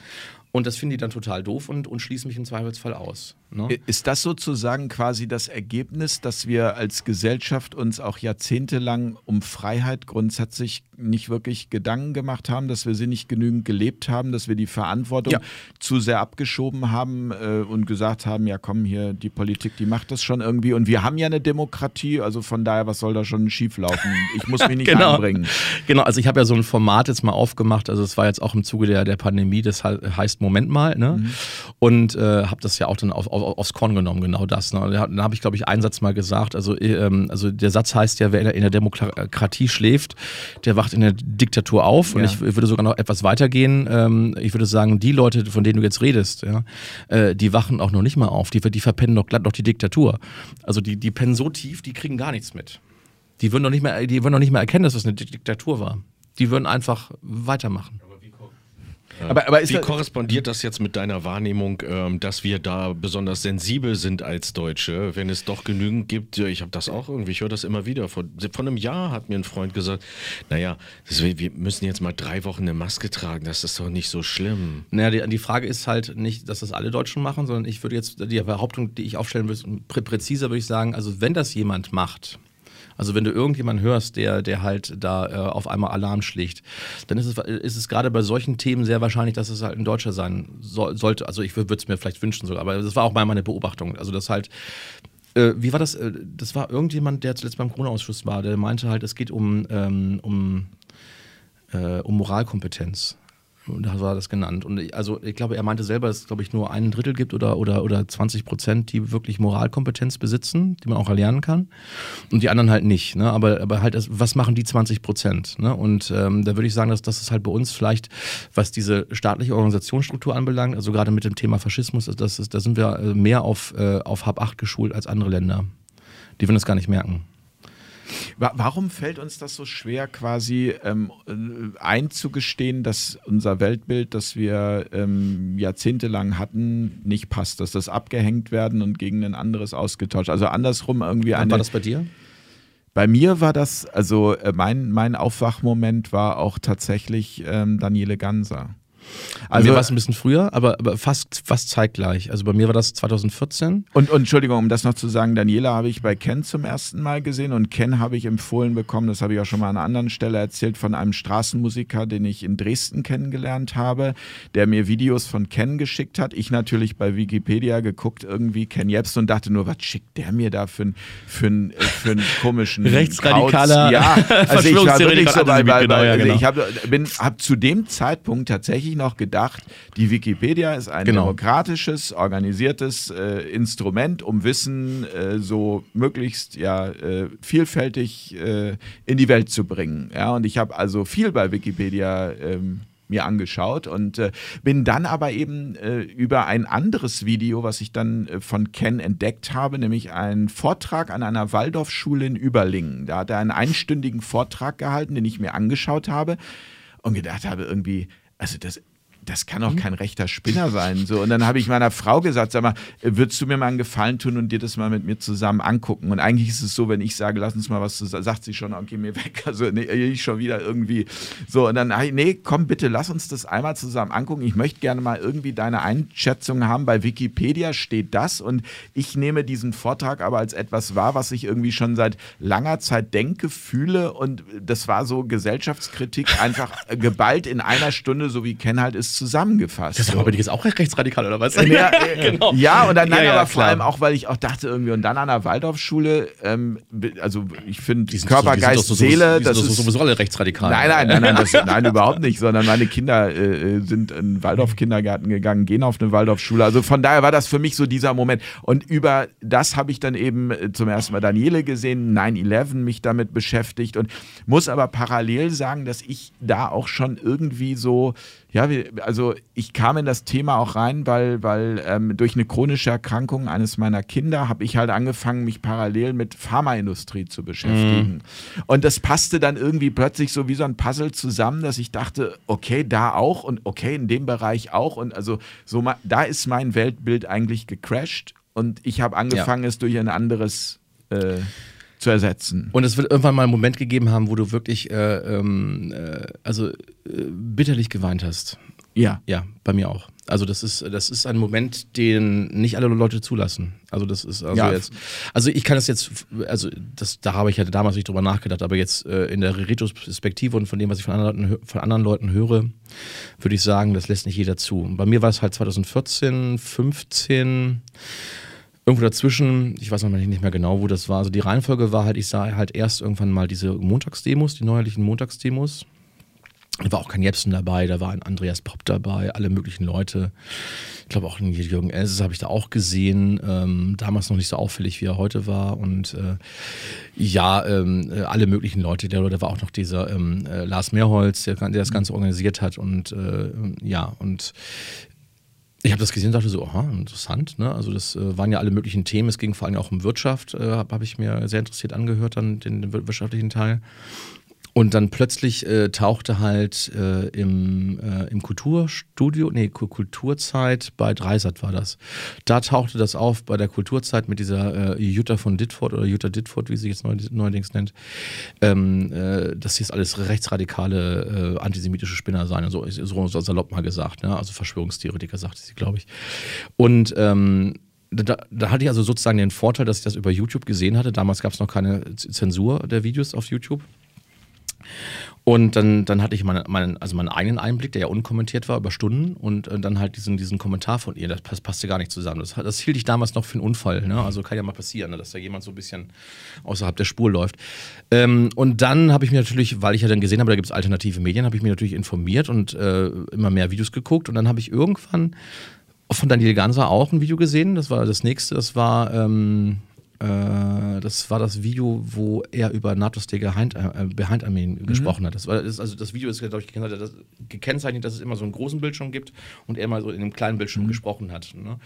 Speaker 2: Und das finde ich dann total doof und, und schließe mich im Zweifelsfall aus.
Speaker 1: Ne? Ist das sozusagen quasi das Ergebnis, dass wir als Gesellschaft uns auch jahrzehntelang um Freiheit grundsätzlich nicht wirklich Gedanken gemacht haben, dass wir sie nicht genügend gelebt haben, dass wir die Verantwortung ja. zu sehr abgeschoben haben äh, und gesagt haben, ja komm hier, die Politik, die macht das schon irgendwie und wir haben ja eine Demokratie, also von daher, was soll da schon schieflaufen? Ich muss mich <laughs> nicht
Speaker 2: genau.
Speaker 1: einbringen.
Speaker 2: Genau, also ich habe ja so ein Format jetzt mal aufgemacht, also es war jetzt auch im Zuge der, der Pandemie, das heißt Moment mal, ne? Mhm. Und äh, habe das ja auch dann auf, auf, aufs Korn genommen, genau das. Ne? Dann habe ich, glaube ich, einen Satz mal gesagt, also, ähm, also der Satz heißt ja, wer in der Demokratie schläft, der wacht wacht in der Diktatur auf. Ja. Und ich würde sogar noch etwas weitergehen. Ähm, ich würde sagen, die Leute, von denen du jetzt redest, ja, äh, die wachen auch noch nicht mal auf. Die, die verpennen doch glatt noch die Diktatur. Also die, die pennen so tief, die kriegen gar nichts mit. Die würden doch nicht mehr, die würden doch nicht mehr erkennen, dass das eine Diktatur war. Die würden einfach weitermachen.
Speaker 3: Aber, aber Wie korrespondiert das jetzt mit deiner Wahrnehmung, ähm, dass wir da besonders sensibel sind als Deutsche, wenn es doch genügend gibt? Ich habe das auch irgendwie, ich höre das immer wieder. Vor, vor einem Jahr hat mir ein Freund gesagt, naja, das, wir müssen jetzt mal drei Wochen eine Maske tragen, das ist doch nicht so schlimm.
Speaker 2: Naja, die, die Frage ist halt nicht, dass das alle Deutschen machen, sondern ich würde jetzt die Behauptung, die ich aufstellen will, präziser würde ich sagen, also wenn das jemand macht, also wenn du irgendjemanden hörst, der, der halt da äh, auf einmal Alarm schlägt, dann ist es, ist es gerade bei solchen Themen sehr wahrscheinlich, dass es halt ein Deutscher sein so, sollte. Also ich würde es mir vielleicht wünschen sogar, aber das war auch mal meine Beobachtung. Also das halt äh, wie war das? Äh, das war irgendjemand, der zuletzt beim Corona-Ausschuss war, der meinte halt, es geht um, ähm, um, äh, um Moralkompetenz. Da war das genannt. Und ich, also ich glaube, er meinte selber, dass es, glaube ich, nur ein Drittel gibt oder, oder, oder 20 Prozent, die wirklich Moralkompetenz besitzen, die man auch erlernen kann. Und die anderen halt nicht. Ne? Aber, aber halt, was machen die 20 Prozent? Ne? Und ähm, da würde ich sagen, dass das ist halt bei uns vielleicht, was diese staatliche Organisationsstruktur anbelangt, also gerade mit dem Thema Faschismus, das ist, da sind wir äh, mehr auf, äh, auf Hab 8 geschult als andere Länder. Die würden das gar nicht merken.
Speaker 1: Warum fällt uns das so schwer, quasi ähm, äh, einzugestehen, dass unser Weltbild, das wir ähm, jahrzehntelang hatten, nicht passt, dass das abgehängt werden und gegen ein anderes ausgetauscht? Also andersrum irgendwie eine.
Speaker 2: war das bei dir?
Speaker 1: Bei mir war das, also äh, mein, mein Aufwachmoment war auch tatsächlich ähm, Daniele Ganser.
Speaker 2: Also, mir war es ein bisschen früher, aber, aber fast, fast zeitgleich. Also bei mir war das 2014.
Speaker 1: Und, und Entschuldigung, um das noch zu sagen, Daniela habe ich bei Ken zum ersten Mal gesehen und Ken habe ich empfohlen bekommen, das habe ich auch schon mal an einer anderen Stelle erzählt, von einem Straßenmusiker, den ich in Dresden kennengelernt habe, der mir Videos von Ken geschickt hat. Ich natürlich bei Wikipedia geguckt, irgendwie Ken Jebsen und dachte nur, was schickt der mir da für, für, für einen komischen <laughs>
Speaker 2: Rechtsradikaler
Speaker 1: Kauz? Ja, <laughs> also ich war wirklich so bei, bei,
Speaker 2: genau, ja,
Speaker 1: also
Speaker 2: genau.
Speaker 1: ich habe hab zu dem Zeitpunkt tatsächlich noch gedacht, die Wikipedia ist ein
Speaker 2: Genau.
Speaker 1: demokratisches, organisiertes äh, Instrument, um Wissen äh, so möglichst ja, äh, vielfältig äh, in die Welt zu bringen. Ja, und ich habe also viel bei Wikipedia ähm, mir angeschaut und äh, bin dann aber eben äh, über ein anderes Video, was ich dann äh, von Ken entdeckt habe, nämlich einen Vortrag an einer Waldorfschule in Überlingen. Da hat er einen einstündigen Vortrag gehalten, den ich mir angeschaut habe und gedacht habe, irgendwie, also das, das kann
Speaker 2: Mhm.
Speaker 1: auch kein rechter Spinner sein. So, und dann habe ich meiner Frau gesagt, sag mal, würdest du mir mal einen Gefallen tun und dir das mal mit mir zusammen angucken? Und eigentlich ist es so, wenn ich sage, lass uns mal was zusammen, sagt sie schon, okay, mir weg. Also nee, ich schon wieder irgendwie. So, und dann, nee, komm bitte, lass uns das einmal zusammen angucken. Ich möchte gerne mal irgendwie deine Einschätzung haben. Bei Wikipedia steht das und ich nehme diesen Vortrag aber als etwas wahr, was ich irgendwie schon seit langer Zeit denke, fühle und das war so Gesellschaftskritik einfach geballt in einer Stunde, so wie Ken halt ist, zusammengefasst.
Speaker 2: Das
Speaker 1: so.
Speaker 2: war bei dir jetzt auch rechtsradikal oder was? <laughs>
Speaker 1: Ja, äh,
Speaker 2: genau.
Speaker 1: ja, und dann, nein,
Speaker 2: Ja, ja,
Speaker 1: aber vor allem auch, weil ich auch dachte irgendwie, und dann an der Waldorfschule, ähm, also ich finde
Speaker 2: Die
Speaker 1: Körper,
Speaker 2: so- die
Speaker 1: Geist,
Speaker 2: so-
Speaker 1: Seele,
Speaker 2: die
Speaker 1: das ist
Speaker 2: sowieso alle rechtsradikal.
Speaker 1: Nein, nein, nein, nein, das, <laughs> nein, überhaupt nicht, sondern meine Kinder äh, sind in den Waldorf-Kindergarten gegangen, gehen auf eine Waldorfschule. Also von daher war das für mich so dieser Moment. Und über das habe ich dann eben äh, zum ersten Mal Daniele gesehen, 9-11 mich damit beschäftigt und muss aber parallel sagen, dass ich da auch schon irgendwie so, ja, also ich kam in das Thema auch rein, weil, weil ähm, durch eine chronische Erkrankung eines meiner Kinder habe ich halt angefangen, mich parallel mit Pharmaindustrie zu beschäftigen. Und das passte dann irgendwie plötzlich so wie so ein Puzzle zusammen, dass ich dachte, okay, da auch und okay, in dem Bereich auch. Und also so da ist mein Weltbild eigentlich gecrashed und ich habe angefangen, es durch ein anderes äh, zu ersetzen.
Speaker 2: Und es wird irgendwann mal einen Moment gegeben haben, wo du wirklich äh, ähm, äh, also äh, bitterlich geweint hast.
Speaker 1: Ja.
Speaker 2: Ja, bei mir auch. Also das ist, das ist ein Moment, den nicht alle Leute zulassen. Also das ist also
Speaker 1: Ja.
Speaker 2: jetzt. Also ich kann das jetzt, also das, da habe ich ja damals nicht drüber nachgedacht, aber jetzt äh, in der Retrospektive und von dem, was ich von anderen, Leuten von anderen Leuten höre, würde ich sagen, das lässt nicht jeder zu. Bei mir war es halt 2014, 15, irgendwo dazwischen, ich weiß noch nicht mehr genau, wo das war. Also die Reihenfolge war halt, ich sah halt erst irgendwann mal diese Montagsdemos, die neuerlichen Montagsdemos. Da war auch kein Jepsen dabei, da war ein Andreas Popp dabei, alle möglichen Leute. Ich glaube auch einen Jürgen Elses habe ich da auch gesehen. Ähm, damals noch nicht so auffällig, wie er heute war. Und äh, ja, ähm, äh, alle möglichen Leute. Da war auch noch dieser ähm, äh, Lars Mehrholz, der, der das Ganze organisiert hat. Und äh, ja, und ich habe das gesehen und dachte so, aha, interessant. Ne? Also das äh, waren ja alle möglichen Themen. Es ging vor allem auch um Wirtschaft, äh, habe hab ich mir sehr interessiert angehört, dann den, den wirtschaftlichen Teil. Und dann plötzlich äh, tauchte halt äh, im, äh, im Kulturstudio, nee, Ku- Kulturzeit bei Dreisat war das. Da tauchte das auf bei der Kulturzeit mit dieser äh, Jutta von Ditford oder Jutta Ditford, wie sie jetzt neu, neuerdings nennt, ähm, äh, dass jetzt alles rechtsradikale äh, antisemitische Spinner seien, so, so, so salopp mal gesagt, ne? also Verschwörungstheoretiker sagte sie, glaube ich. Und ähm, da, da hatte ich also sozusagen den Vorteil, dass ich das über YouTube gesehen hatte. Damals gab es noch keine Zensur der Videos auf YouTube. Und dann, dann hatte ich meine, meinen, also meinen eigenen Einblick, der ja unkommentiert war, über Stunden und äh, dann halt diesen, diesen Kommentar von ihr, das passt, passte gar nicht zusammen. Das, das hielt ich damals noch für einen Unfall. Ne? Also kann ja mal passieren, ne? dass da jemand so ein bisschen außerhalb der Spur läuft. Ähm, und dann habe ich mir natürlich, weil ich ja dann gesehen habe, da gibt es alternative Medien, habe ich mich natürlich informiert und äh, immer mehr Videos geguckt. Und dann habe ich irgendwann von Daniel Ganser auch ein Video gesehen. Das war das nächste. Das war ähm, Äh, das war das Video, wo er über NATO-State Behind-Armeen äh, gesprochen hat. Das war, das, also das Video ist, glaube ich, gekennzeichnet, dass es immer so einen großen Bildschirm gibt und er mal so in einem kleinen Bildschirm mhm. gesprochen hat. Ne?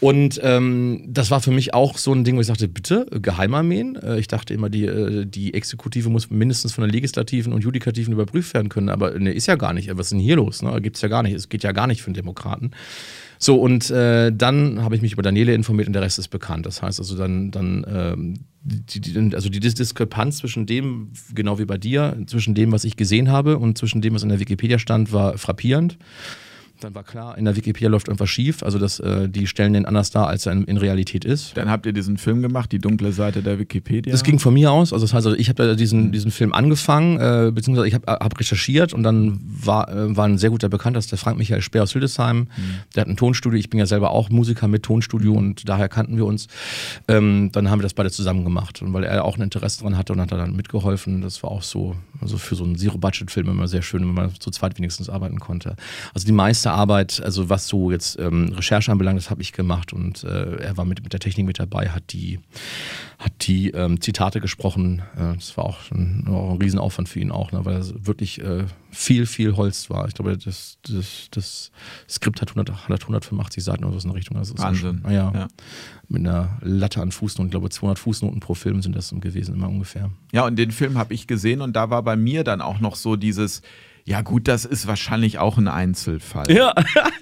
Speaker 2: Und ähm, das war für mich auch so ein Ding, wo ich sagte, bitte, Geheimarmeen. Äh, ich dachte immer, die, äh, die Exekutive muss mindestens von der Legislativen und Judikativen überprüft werden können. Aber ne, ist ja gar nicht. Was ist denn hier los? Ne? Gibt es ja gar nicht. Es geht ja gar nicht für den Demokraten. So, und äh, dann habe ich mich über Daniele informiert und der Rest ist bekannt. Das heißt also dann, dann ähm, die, die, also die Diskrepanz zwischen dem, genau wie bei dir, zwischen dem, was ich gesehen habe und zwischen dem, was in der Wikipedia stand, war frappierend. Dann war klar, in der Wikipedia läuft irgendwas schief, also dass äh, die stellen den anders dar, als er in, in, Realität ist.
Speaker 1: Dann habt ihr diesen Film gemacht, die dunkle Seite der Wikipedia.
Speaker 2: Das ging von mir aus, also das heißt, also ich habe diesen, diesen Film angefangen, äh, beziehungsweise ich habe hab recherchiert und dann war, äh, war ein sehr guter Bekannter, das ist der Frank Michael Speer aus Hildesheim, mhm. der hat ein Tonstudio, ich bin ja selber auch Musiker mit Tonstudio und daher kannten wir uns. Ähm, dann haben wir das beide zusammen gemacht und weil er auch ein Interesse daran hatte und hat er dann mitgeholfen, das war auch so, also für so einen Zero-Budget-Film immer sehr schön, wenn man zu zweit wenigstens arbeiten konnte. Also die meiste Arbeit, also was so jetzt ähm, Recherche anbelangt, das habe ich gemacht und äh, er war mit, mit der Technik mit dabei, hat die, hat die ähm, Zitate gesprochen. Äh, das war auch ein, auch ein Riesenaufwand für ihn auch, ne, weil es wirklich äh, viel, viel Holz war. Ich glaube, das, das, das Skript hat, 100, hat 185 Seiten oder so in der Richtung. Also
Speaker 1: Wahnsinn.
Speaker 2: Schon, ja, ja. Mit einer Latte an Fußnoten. Ich glaube, 200 Fußnoten pro Film sind das gewesen, immer ungefähr.
Speaker 1: Ja, und den Film habe ich gesehen und da war bei mir dann auch noch so dieses ja, gut, das ist wahrscheinlich auch ein Einzelfall.
Speaker 2: Ja,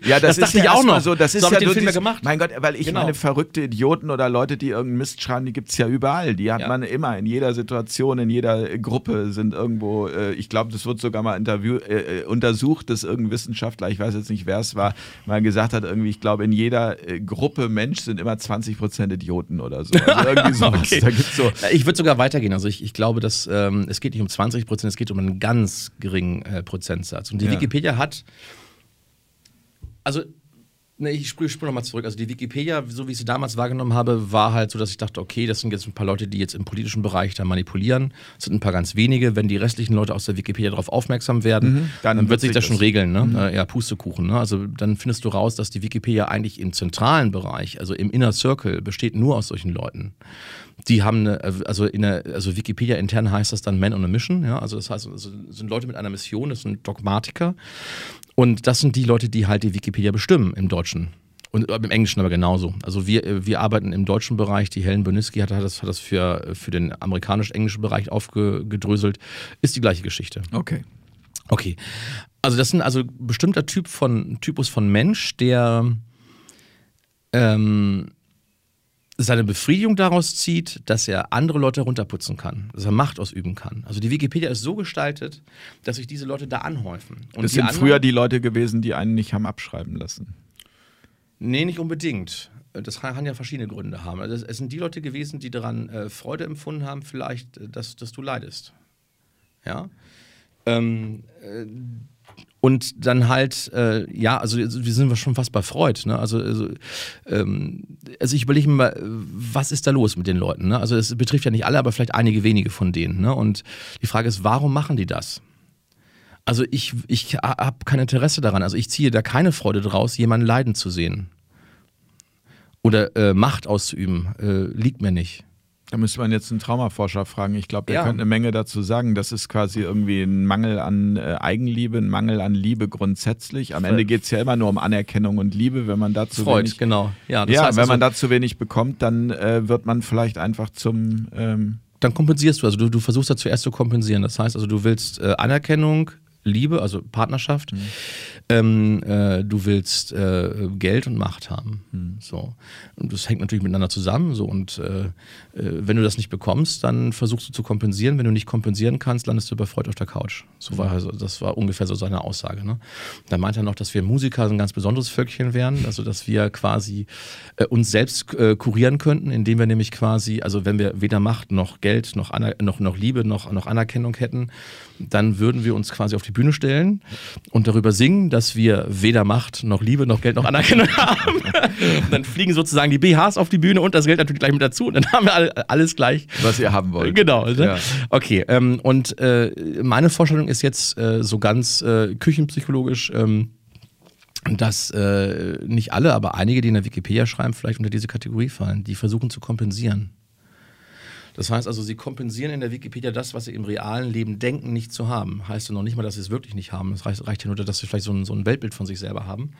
Speaker 1: ja das, <laughs> das ist ja auch noch so. Das ist
Speaker 2: so
Speaker 1: ja
Speaker 2: den Film dies, gemacht.
Speaker 1: Mein Gott, weil ich genau. meine, verrückte Idioten oder Leute, die irgendeinen Mist schreiben, die gibt es ja überall. Die hat ja. man immer, in jeder Situation, in jeder Gruppe sind irgendwo, äh, ich glaube, das wird sogar mal interview, äh, äh, untersucht, dass irgendein Wissenschaftler, ich weiß jetzt nicht, wer es war, mal gesagt hat, irgendwie, ich glaube, in jeder äh, Gruppe Mensch sind immer 20 Prozent Idioten oder so. Also <laughs> irgendwie sowas.
Speaker 2: okay. da gibt's so. Ich würde sogar weitergehen. Also ich, ich glaube, dass ähm, es geht nicht um 20 Prozent, es geht um einen ganz geringen äh, Prozentsatz. Und die ja. Wikipedia hat, also Ne, ich spüre spür nochmal zurück. Also die Wikipedia, so wie ich sie damals wahrgenommen habe, war halt so, dass ich dachte, okay, das sind jetzt ein paar Leute, die jetzt im politischen Bereich da manipulieren. Das sind ein paar ganz wenige. Wenn die restlichen Leute aus der Wikipedia darauf aufmerksam werden, mhm, dann, dann, wird sich das schon regeln. Ne? Mhm. Äh, ja, Pustekuchen. Ne? Also dann findest du raus, dass die Wikipedia eigentlich im zentralen Bereich, also im Inner Circle, besteht nur aus solchen Leuten. Die haben eine, also in der, also Wikipedia intern heißt das dann Man on a Mission, ja, also das heißt, also sind Leute mit einer Mission, das sind Dogmatiker und das sind die Leute, die halt die Wikipedia bestimmen im Deutschen. Und äh, im Englischen aber genauso. Also wir, äh, wir arbeiten im deutschen Bereich, die Helen Boniski hat, hat das, hat das für, für den amerikanisch-englischen Bereich aufgedröselt. Ist die gleiche Geschichte.
Speaker 1: Okay.
Speaker 2: Okay. Also das sind also bestimmter Typ von, Typus von Mensch, der ähm, seine Befriedigung daraus zieht, dass er andere Leute runterputzen kann, dass er Macht ausüben kann. Also die Wikipedia ist so gestaltet, dass sich diese Leute da anhäufen.
Speaker 1: Und das sind früher die Leute gewesen, die einen nicht haben abschreiben lassen.
Speaker 2: Nee, nicht unbedingt. Das kann ja verschiedene Gründe haben. Also es sind die Leute gewesen, die daran äh, Freude empfunden haben, vielleicht, äh, dass, dass du leidest. Ja. Ähm, äh, und dann halt, äh, ja, also wir sind schon fast bei Freud. Ne? Also, also, ähm, also ich überlege mir mal, was ist da los mit den Leuten? Ne? Also es betrifft ja nicht alle, aber vielleicht einige wenige von denen. Ne? Und die Frage ist, warum machen die das? Also ich, ich habe kein Interesse daran. Also ich ziehe da keine Freude draus, jemanden leiden zu sehen. Oder äh, Macht auszuüben. Äh, liegt mir nicht.
Speaker 1: Da müsste man jetzt einen Traumaforscher fragen. Ich glaube, der ja. könnte eine Menge dazu sagen. Das ist quasi irgendwie ein Mangel an äh, Eigenliebe, ein Mangel an Liebe grundsätzlich. Am Ende geht es ja immer nur um Anerkennung und Liebe. Wenn man dazu
Speaker 2: Freud,
Speaker 1: wenig,
Speaker 2: genau.
Speaker 1: Ja, ja wenn also, man dazu wenig bekommt, dann äh, wird man vielleicht einfach zum. Ähm
Speaker 2: dann kompensierst du. Also du, du versuchst da zuerst zu kompensieren. Das heißt also, du willst äh, Anerkennung, Liebe, also Partnerschaft. Mhm. Ähm, äh, du willst äh, Geld und Macht haben. Mhm. So. Und das hängt natürlich miteinander zusammen. So. Und äh, wenn du das nicht bekommst, dann versuchst du zu kompensieren. Wenn du nicht kompensieren kannst, landest du überfreut auf der Couch. So war also, das war ungefähr so seine Aussage. Ne? Da meint er noch, dass wir Musiker ein ganz besonderes Völkchen wären, also dass wir quasi äh, uns selbst äh, kurieren könnten, indem wir nämlich quasi, also wenn wir weder Macht noch Geld noch, noch, noch Liebe noch, noch Anerkennung hätten, dann würden wir uns quasi auf die Bühne stellen und darüber singen, dass wir weder Macht noch Liebe noch Geld noch Anerkennung <laughs> haben. und dann fliegen sozusagen die BHs auf die Bühne und das Geld natürlich gleich mit dazu und dann haben wir alles gleich.
Speaker 1: Was ihr haben wollt.
Speaker 2: Genau. Ne? Ja. Okay. Ähm, und äh, meine Vorstellung ist jetzt äh, so ganz äh, küchenpsychologisch. Ähm, dass äh, nicht alle, aber einige, die in der Wikipedia schreiben, vielleicht unter diese Kategorie fallen. Die versuchen zu kompensieren. Das heißt also, sie kompensieren in der Wikipedia das, was sie im realen Leben denken, nicht zu haben. Heißt ja noch nicht mal, dass sie es wirklich nicht haben. Es reicht, reicht ja nur, dass sie vielleicht so ein, so ein Weltbild von sich selber haben.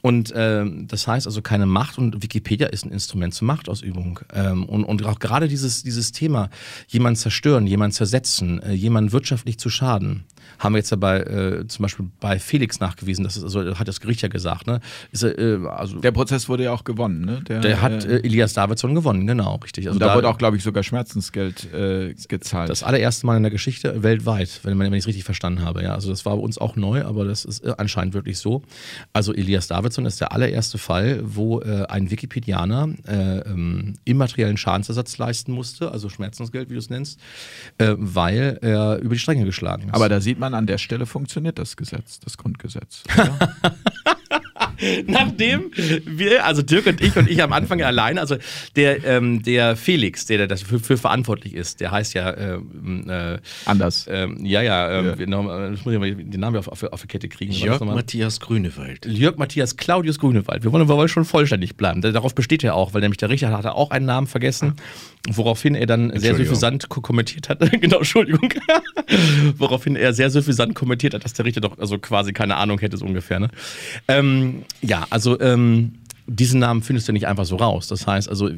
Speaker 2: Und ähm, das heißt also keine Macht und Wikipedia ist ein Instrument zur Machtausübung. Ähm, und, und auch gerade dieses, dieses Thema, jemanden zerstören, jemanden zersetzen, äh, jemanden wirtschaftlich zu schaden, haben wir jetzt ja bei, äh, zum Beispiel bei Felix nachgewiesen, das ist, also hat das Gericht ja gesagt, ne? Ist,
Speaker 1: äh, also, der Prozess wurde ja auch gewonnen, ne?
Speaker 2: Der, der hat äh, Elias Davidson gewonnen, genau, richtig.
Speaker 1: Also da, da, wurde auch, glaube ich, sogar Schmerzensgeld äh, gezahlt.
Speaker 2: Das allererste Mal in der Geschichte weltweit, wenn, wenn ich es richtig verstanden habe. Ja, also das war bei uns auch neu, aber das ist äh, anscheinend wirklich so. Also Elias Davidson ist der allererste Fall, wo äh, ein Wikipedianer ähm, immateriellen Schadensersatz leisten musste, also Schmerzensgeld, wie du es nennst, weil er über die Stränge geschlagen ist.
Speaker 1: Aber da sieht man, an der Stelle funktioniert das Gesetz, das Grundgesetz. <laughs> <laughs>
Speaker 2: Nachdem wir, also Dirk und ich und ich am Anfang allein, also der, ähm, der Felix, der dafür für verantwortlich ist, der heißt ja ähm,
Speaker 1: äh, anders.
Speaker 2: Ähm, ja, ja, ähm, ja. Noch, das muss ich mal den Namen auf, auf, auf die Kette kriegen.
Speaker 3: Jörg Matthias Grünewald.
Speaker 2: Jörg Matthias Claudius Grünewald. Wir wollen, wir wollen schon vollständig bleiben. Darauf besteht er auch, weil nämlich der Richter hatte auch einen Namen vergessen, woraufhin er dann sehr suffisant kommentiert hat. <laughs> genau, Entschuldigung. <laughs> woraufhin er sehr suffisant kommentiert hat, dass der Richter doch also quasi keine Ahnung hätte, so ungefähr. Ne? Ähm, ja, also ähm, diesen Namen findest du nicht einfach so raus. Das heißt, also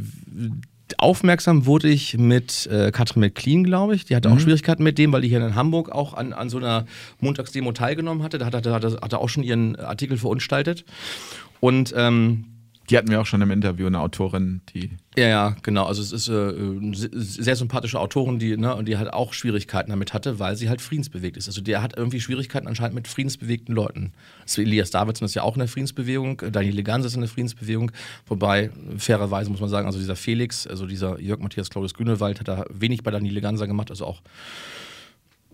Speaker 2: aufmerksam wurde ich mit äh, Katrin McLean, glaube ich. Die hatte mhm. auch Schwierigkeiten mit dem, weil die hier in Hamburg auch an, an so einer Montagsdemo teilgenommen hatte. Da hat, er hat, hat auch schon ihren Artikel verunstaltet. Und ähm,
Speaker 1: die hatten wir auch schon im Interview, eine Autorin, die.
Speaker 2: Ja, ja, genau. Also es ist äh, eine sehr sympathische Autorin, die, ne, und die halt auch Schwierigkeiten damit hatte, weil sie halt friedensbewegt ist. Also der hat irgendwie Schwierigkeiten anscheinend mit friedensbewegten Leuten. Also Elias Davidson ist ja auch in der Friedensbewegung, Daniel Gans ist in der Friedensbewegung, wobei fairerweise muss man sagen, also dieser Felix, also dieser Jörg Matthias Claudius Grünewald hat da wenig bei Daniel Ganser gemacht, also auch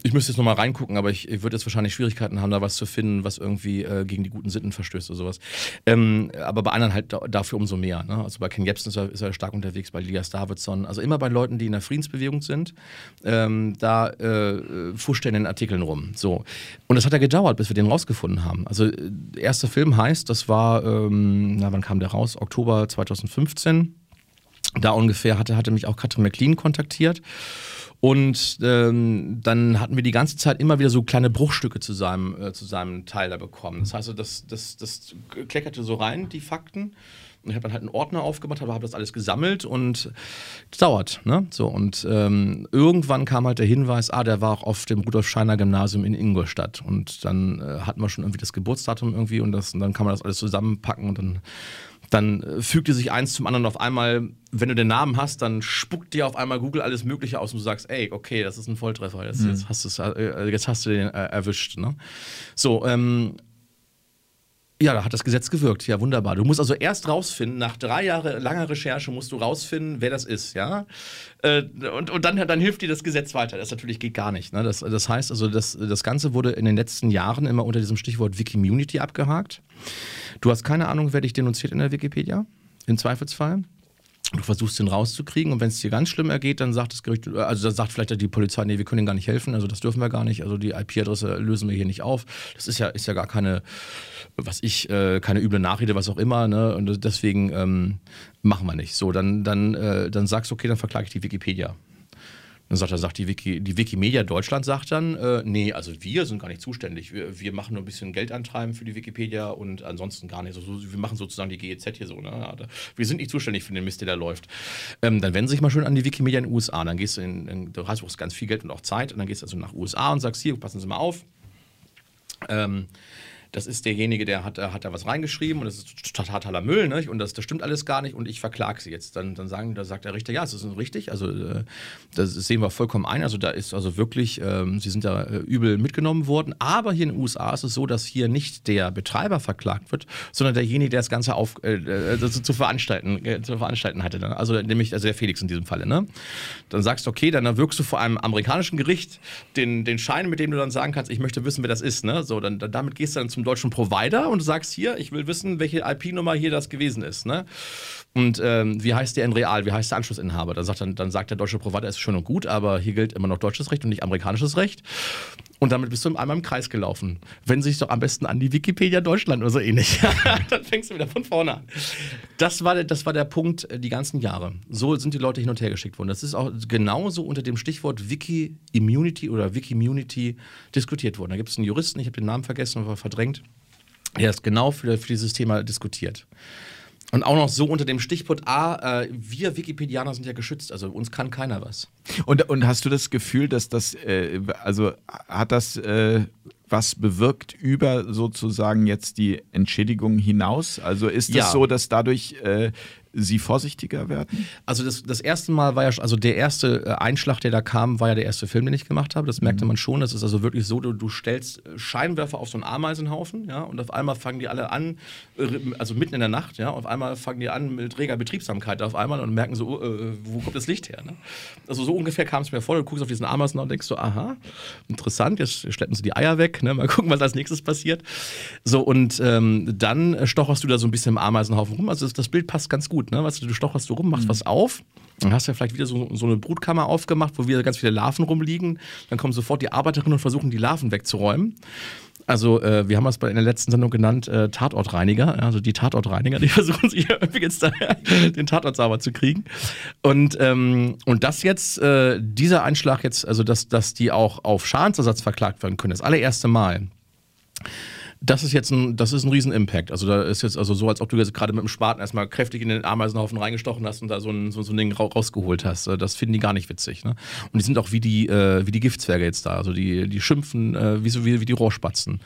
Speaker 2: ich müsste jetzt nochmal reingucken, aber ich, ich würde jetzt wahrscheinlich Schwierigkeiten haben, da was zu finden, was irgendwie äh, gegen die guten Sitten verstößt oder sowas. Ähm, aber bei anderen halt da, dafür umso mehr. Ne? Also bei Ken Jebsen ist er, ist er, stark unterwegs, bei Elias Davidson. Also immer bei Leuten, die in der Friedensbewegung sind, ähm, da äh, fuscht er in den Artikeln rum. So. Und es hat ja gedauert, bis wir den rausgefunden haben. Also der äh, erste Film heißt, das war, ähm, na wann kam der raus? Oktober 2015. Da ungefähr hatte, hatte mich auch Katrin McLean kontaktiert. Und ähm, dann hatten wir die ganze Zeit immer wieder so kleine Bruchstücke zu seinem, äh, zu seinem Teil da bekommen. Das heißt, das, das, das kleckerte so rein, die Fakten. Und ich habe dann halt einen Ordner aufgemacht, habe das alles gesammelt und es dauert. Ne? So, und ähm, irgendwann kam halt der Hinweis, ah, der war auch auf dem Rudolf Scheiner Gymnasium in Ingolstadt. Und dann äh, hatten wir schon irgendwie das Geburtsdatum irgendwie und, das, und dann kann man das alles zusammenpacken und dann dann äh, fügte sich eins zum anderen auf einmal, wenn du den Namen hast, dann spuckt dir auf einmal Google alles Mögliche aus und du sagst, ey, okay, das ist ein Volltreffer, jetzt, mhm. jetzt, hast, äh, jetzt hast du den äh, erwischt. Ne? So, ähm, ja, da hat das Gesetz gewirkt. Ja, wunderbar. Du musst also erst rausfinden, nach drei Jahren langer Recherche musst du rausfinden, wer das ist, ja. Äh, und, und dann, dann hilft dir das Gesetz weiter. Das natürlich geht gar nicht. Ne? Das, das heißt also, das, das Ganze wurde in den letzten Jahren immer unter diesem Stichwort Wikimmunity abgehakt. Du hast keine Ahnung, wer dich denunziert in der Wikipedia, im Zweifelsfall. Du versuchst den rauszukriegen und wenn es dir ganz schlimm ergeht, dann sagt das Gericht, also dann sagt vielleicht die Polizei, nee, wir können Ihnen gar nicht helfen, also das dürfen wir gar nicht, also die IP-Adresse lösen wir hier nicht auf. Das ist ja, ist ja gar keine, was ich, äh, keine üble Nachrede, was auch immer, ne? Und deswegen ähm, machen wir nicht. So, dann, dann, äh, dann sagst du, okay, dann verklage ich die Wikipedia. Dann sagt er, sagt die, Wiki, die Wikimedia Deutschland sagt dann, äh, nee, also wir sind gar nicht zuständig. Wir, wir machen nur ein bisschen Geld antreiben für die Wikipedia und ansonsten gar nicht. Also, wir machen sozusagen die GEZ hier so. Ne? Wir sind nicht zuständig für den Mist, der da läuft. Ähm, dann wenden Sie sich mal schön an die Wikimedia in den USA. Dann gehst du in, in du hast ganz viel Geld und auch Zeit und dann gehst du also nach USA und sagst, hier, passen Sie mal auf. Ähm, das ist derjenige, der hat, hat da was reingeschrieben und das ist totaler Müll, ne? und das, das stimmt alles gar nicht und ich verklage sie jetzt. Dann, dann sagen, da sagt der Richter, ja, das ist richtig, also äh, das sehen wir vollkommen ein, also da ist also wirklich, ähm, sie sind da äh, übel mitgenommen worden, aber hier in den USA ist es so, dass hier nicht der Betreiber verklagt wird, sondern derjenige, der das Ganze auf, äh, äh zu, zu, veranstalten, äh, zu veranstalten hatte, also nämlich also der Felix in diesem Falle. Ne? Dann sagst du, okay, dann wirkst du vor einem amerikanischen Gericht den, den Schein, mit dem du dann sagen kannst, ich möchte wissen, wer das ist, ne? so, dann, dann damit gehst du dann zum zum deutschen Provider und sagst hier, ich will wissen, welche IP-Nummer hier das gewesen ist. Ne? Und ähm, wie heißt der in real, wie heißt der Anschlussinhaber? Dann sagt, dann, dann sagt der deutsche Provider, ist schön und gut, aber hier gilt immer noch deutsches Recht und nicht amerikanisches Recht. Und damit bist du einmal im Kreis gelaufen. Wenden sich doch am besten an die Wikipedia Deutschland oder so ähnlich. <laughs> Dann fängst du wieder von vorne an. Das war, der, das war der Punkt äh, die ganzen Jahre. So sind die Leute hin und her geschickt worden. Das ist auch genauso unter dem Stichwort Wiki-Immunity oder Wiki-Immunity diskutiert worden. Da gibt es einen Juristen, ich habe den Namen vergessen, war verdrängt. Der ist genau für, für dieses Thema diskutiert. Und auch noch so unter dem Stichwort A, äh, wir Wikipedianer sind ja geschützt, also uns kann keiner was.
Speaker 1: Und, und hast du das Gefühl, dass das, äh, also hat das äh, was bewirkt über sozusagen jetzt die Entschädigung hinaus? Also ist es ja. so, dass dadurch äh, Sie vorsichtiger werden?
Speaker 2: Also das, das erste Mal war ja, also der erste äh, Einschlag, der da kam, war ja der erste Film, den ich gemacht habe. Das merkte mhm. man schon. Das ist also wirklich so, du, du stellst äh, Scheinwerfer auf so einen Ameisenhaufen, ja, und auf einmal fangen die alle an, äh, also mitten in der Nacht, ja, auf einmal fangen die an mit reger Betriebsamkeit auf einmal und merken so, äh, wo kommt das Licht her? Ne? Also so ungefähr kam es mir vor. Du guckst auf diesen Ameisen und denkst so, aha, interessant, jetzt schleppen sie die Eier weg, ne? mal gucken, was als nächstes passiert. So, und ähm, dann stocherst du da so ein bisschen im Ameisenhaufen rum. Also das, das Bild passt ganz gut. Ne? Weißt du, du stocherst so rum, machst mhm. was auf. Dann hast du ja vielleicht wieder so, so, eine Brutkammer aufgemacht, wo wieder ganz viele Larven rumliegen. Dann kommen sofort die Arbeiterinnen und versuchen, die Larven wegzuräumen. Also äh, wir haben es in der letzten Sendung genannt äh, Tatortreiniger. Also die Tatortreiniger, die <laughs> versuchen sich irgendwie jetzt da, <laughs> den Tatort sauber zu kriegen. Und, ähm, und das jetzt, äh, dieser Einschlag jetzt, also dass, dass die auch auf Schadensersatz verklagt werden können, das allererste Mal. Das ist jetzt ein, das ist ein Riesen-Impact. Also da ist jetzt also so, als ob du jetzt gerade mit dem Spaten erstmal kräftig in den Ameisenhaufen reingestochen hast und da so ein, so, so ein Ding rausgeholt hast. Äh, das finden die gar nicht witzig. Ne? Und die sind auch wie die, äh, wie die Giftzwerge jetzt da. Also die, die schimpfen äh, wie, so, wie, wie die Rohrspatzen.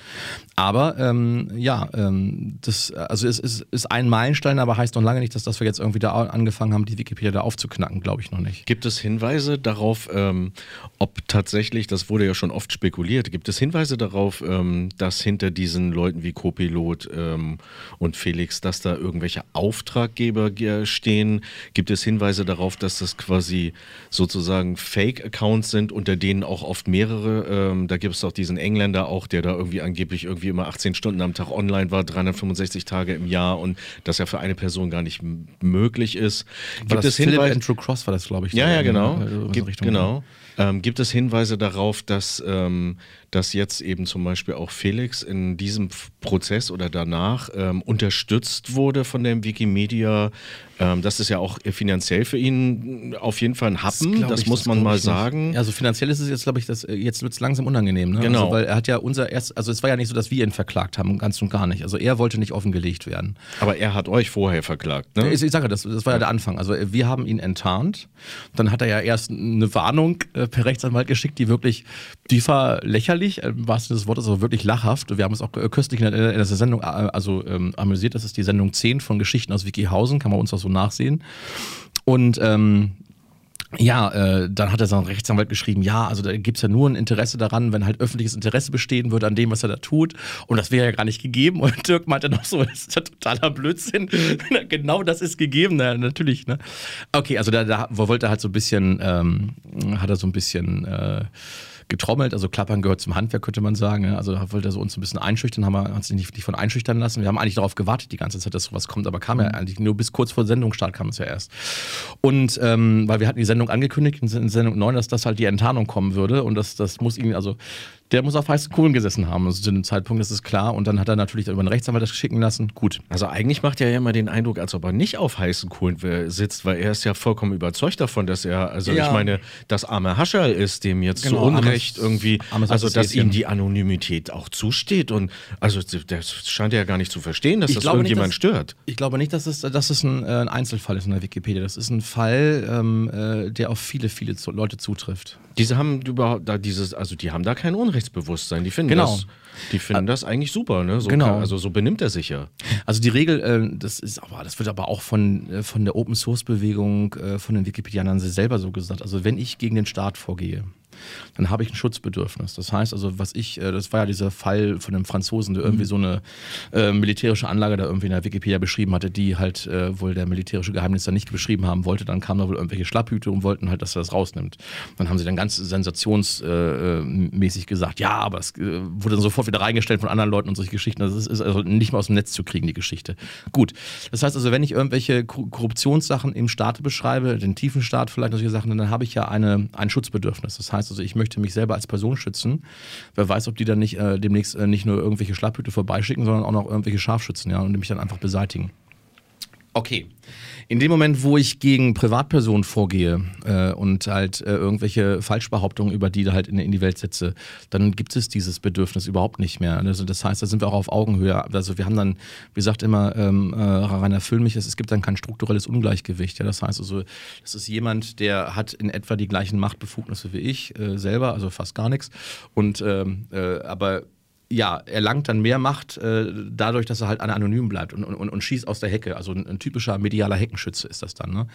Speaker 2: Aber ähm, ja, ähm, das, also es ist, ist ein Meilenstein, aber heißt noch lange nicht, dass, dass wir jetzt irgendwie da angefangen haben, die Wikipedia da aufzuknacken, glaube ich noch nicht.
Speaker 3: Gibt es Hinweise darauf, ähm, ob tatsächlich, das wurde ja schon oft spekuliert, gibt es Hinweise darauf, ähm, dass hinter diesen diesen Leuten wie Copilot ähm, und Felix, dass da irgendwelche Auftraggeber stehen? Gibt es Hinweise darauf, dass das quasi sozusagen Fake-Accounts sind, unter denen auch oft mehrere, ähm, da gibt es auch diesen Engländer auch, der da irgendwie angeblich irgendwie immer 18 Stunden am Tag online war, 365 Tage im Jahr und das ja für eine Person gar nicht möglich ist.
Speaker 2: War gibt es Hinweise? Andrew Cross war das, glaube ich.
Speaker 3: Ja, ja, genau. Also gibt, genau. Ähm, gibt es Hinweise darauf, dass ähm, dass jetzt eben zum Beispiel auch Felix in diesem Prozess oder danach ähm, unterstützt wurde von dem Wikimedia. Ähm, das ist ja auch finanziell für ihn auf jeden Fall ein Happen, das, das muss das man mal sagen.
Speaker 2: Also finanziell ist es jetzt, glaube ich, das, äh, jetzt wird es langsam unangenehm. Ne?
Speaker 3: Genau.
Speaker 2: Also, weil er hat ja unser erst, also es war ja nicht so, dass wir ihn verklagt haben, ganz und gar nicht. Also er wollte nicht offengelegt werden.
Speaker 3: Aber er hat euch vorher verklagt, ne?
Speaker 2: Ich, ich sage, das, das war ja der Anfang. Also wir haben ihn enttarnt. Dann hat er ja erst eine Warnung äh, per Rechtsanwalt geschickt, die wirklich, die war lächerlich lächerlich, im wahrsten Sinne des aber wirklich lachhaft. Wir haben uns auch kürzlich in der, in der Sendung äh, also, ähm, amüsiert. Das ist die Sendung 10 von Geschichten aus Wikihausen, kann man uns auch so nachsehen. Und ähm, ja, äh, dann hat er so ein Rechtsanwalt geschrieben, ja, also da gibt es ja nur ein Interesse daran, wenn halt öffentliches Interesse bestehen würde an dem, was er da tut. Und das wäre ja gar nicht gegeben. Und Dirk meinte noch so, <laughs> das ist ja totaler Blödsinn. genau das ist gegeben, na, natürlich. Ne? Okay, also da, da wollte er halt so ein bisschen, ähm, hat er so ein bisschen äh, getrommelt. Also Klappern gehört zum Handwerk, könnte man sagen. Also da wollte er so uns ein bisschen einschüchtern, haben wir uns nicht, nicht von einschüchtern lassen. Wir haben eigentlich darauf gewartet die ganze Zeit, dass sowas kommt, aber kam ja mhm. eigentlich nur bis kurz vor Sendungsstart kam es ja erst. Und ähm, weil wir hatten die Sendung angekündigt, in Sendung 9, dass das halt die Enttarnung kommen würde und das, das muss ihn, also der muss auf heißen Kohlen gesessen haben. Also zu dem Zeitpunkt ist es klar. Und dann hat er natürlich über einen Rechtsanwalt das schicken lassen. Gut.
Speaker 3: Also eigentlich macht er ja immer den Eindruck, als ob er nicht auf heißen Kohlen sitzt, weil er ist ja vollkommen überzeugt davon, dass er, also ja. ich meine, das arme Hascherl ist dem jetzt genau, zu Unrecht armes, irgendwie, armes also dass ihm die Anonymität auch zusteht. Und also das scheint er ja gar nicht zu verstehen, dass ich das irgendjemand nicht, dass, stört.
Speaker 2: Ich glaube nicht, dass es, dass es ein, äh, ein, Einzelfall ist in der Wikipedia. Das ist ein Fall, ähm, äh, der auf viele, viele Leute zutrifft.
Speaker 3: Diese haben überhaupt da dieses, also die haben da kein Unrechtsbewusstsein. Die finden genau. das, die finden das eigentlich super, ne? So
Speaker 2: genau.
Speaker 3: Kann, also so benimmt er sich ja.
Speaker 2: Also die Regel, äh, das ist aber, das wird aber auch von, äh, von der Open Source Bewegung, äh, von den Wikipedianern selber so gesagt. Also wenn ich gegen den Staat vorgehe, dann habe ich ein Schutzbedürfnis. Das heißt also, was ich, äh, das war ja dieser Fall von einem Franzosen, der irgendwie mhm. so eine äh, militärische Anlage da irgendwie in der Wikipedia beschrieben hatte, die halt äh, wohl der militärische Geheimnisser nicht beschrieben haben wollte. Dann kamen da wohl irgendwelche Schlapphüte und wollten halt, dass er das rausnimmt. Dann haben sie dann ganz sensationsmäßig gesagt, ja, aber es äh, wurde dann sofort wieder reingestellt von anderen Leuten und solche Geschichten. Das ist, ist also nicht mal aus dem Netz zu kriegen, die Geschichte. Gut. Das heißt also, wenn ich irgendwelche Korruptionssachen im Staate beschreibe, den tiefen Staat vielleicht, solche Sachen, dann habe ich ja eine, ein Schutzbedürfnis. Das heißt also ich möchte mich selber als Person schützen. Wer weiß, ob die dann nicht äh, demnächst äh, nicht nur irgendwelche Schlapphüte vorbeischicken, sondern auch noch irgendwelche Scharfschützen, ja, und mich dann einfach beseitigen. Okay. In dem Moment, wo ich gegen Privatpersonen vorgehe äh, und halt äh, irgendwelche Falschbehauptungen über die halt in, in, die Welt setze, dann gibt es dieses Bedürfnis überhaupt nicht mehr. Also das heißt, da sind wir auch auf Augenhöhe. Also wir haben dann, wie sagt immer ähm, äh, Rainer Füllmich, es, es gibt dann kein strukturelles Ungleichgewicht. Ja? Das heißt also, das ist jemand, der hat in etwa die gleichen Machtbefugnisse wie ich äh, selber, also fast gar nichts. Und ähm, äh, aber ja, erlangt dann mehr Macht äh, dadurch, dass er halt anonym bleibt und, und, und schießt aus der Hecke. Also ein, ein, typischer medialer Heckenschütze ist das dann. Ne?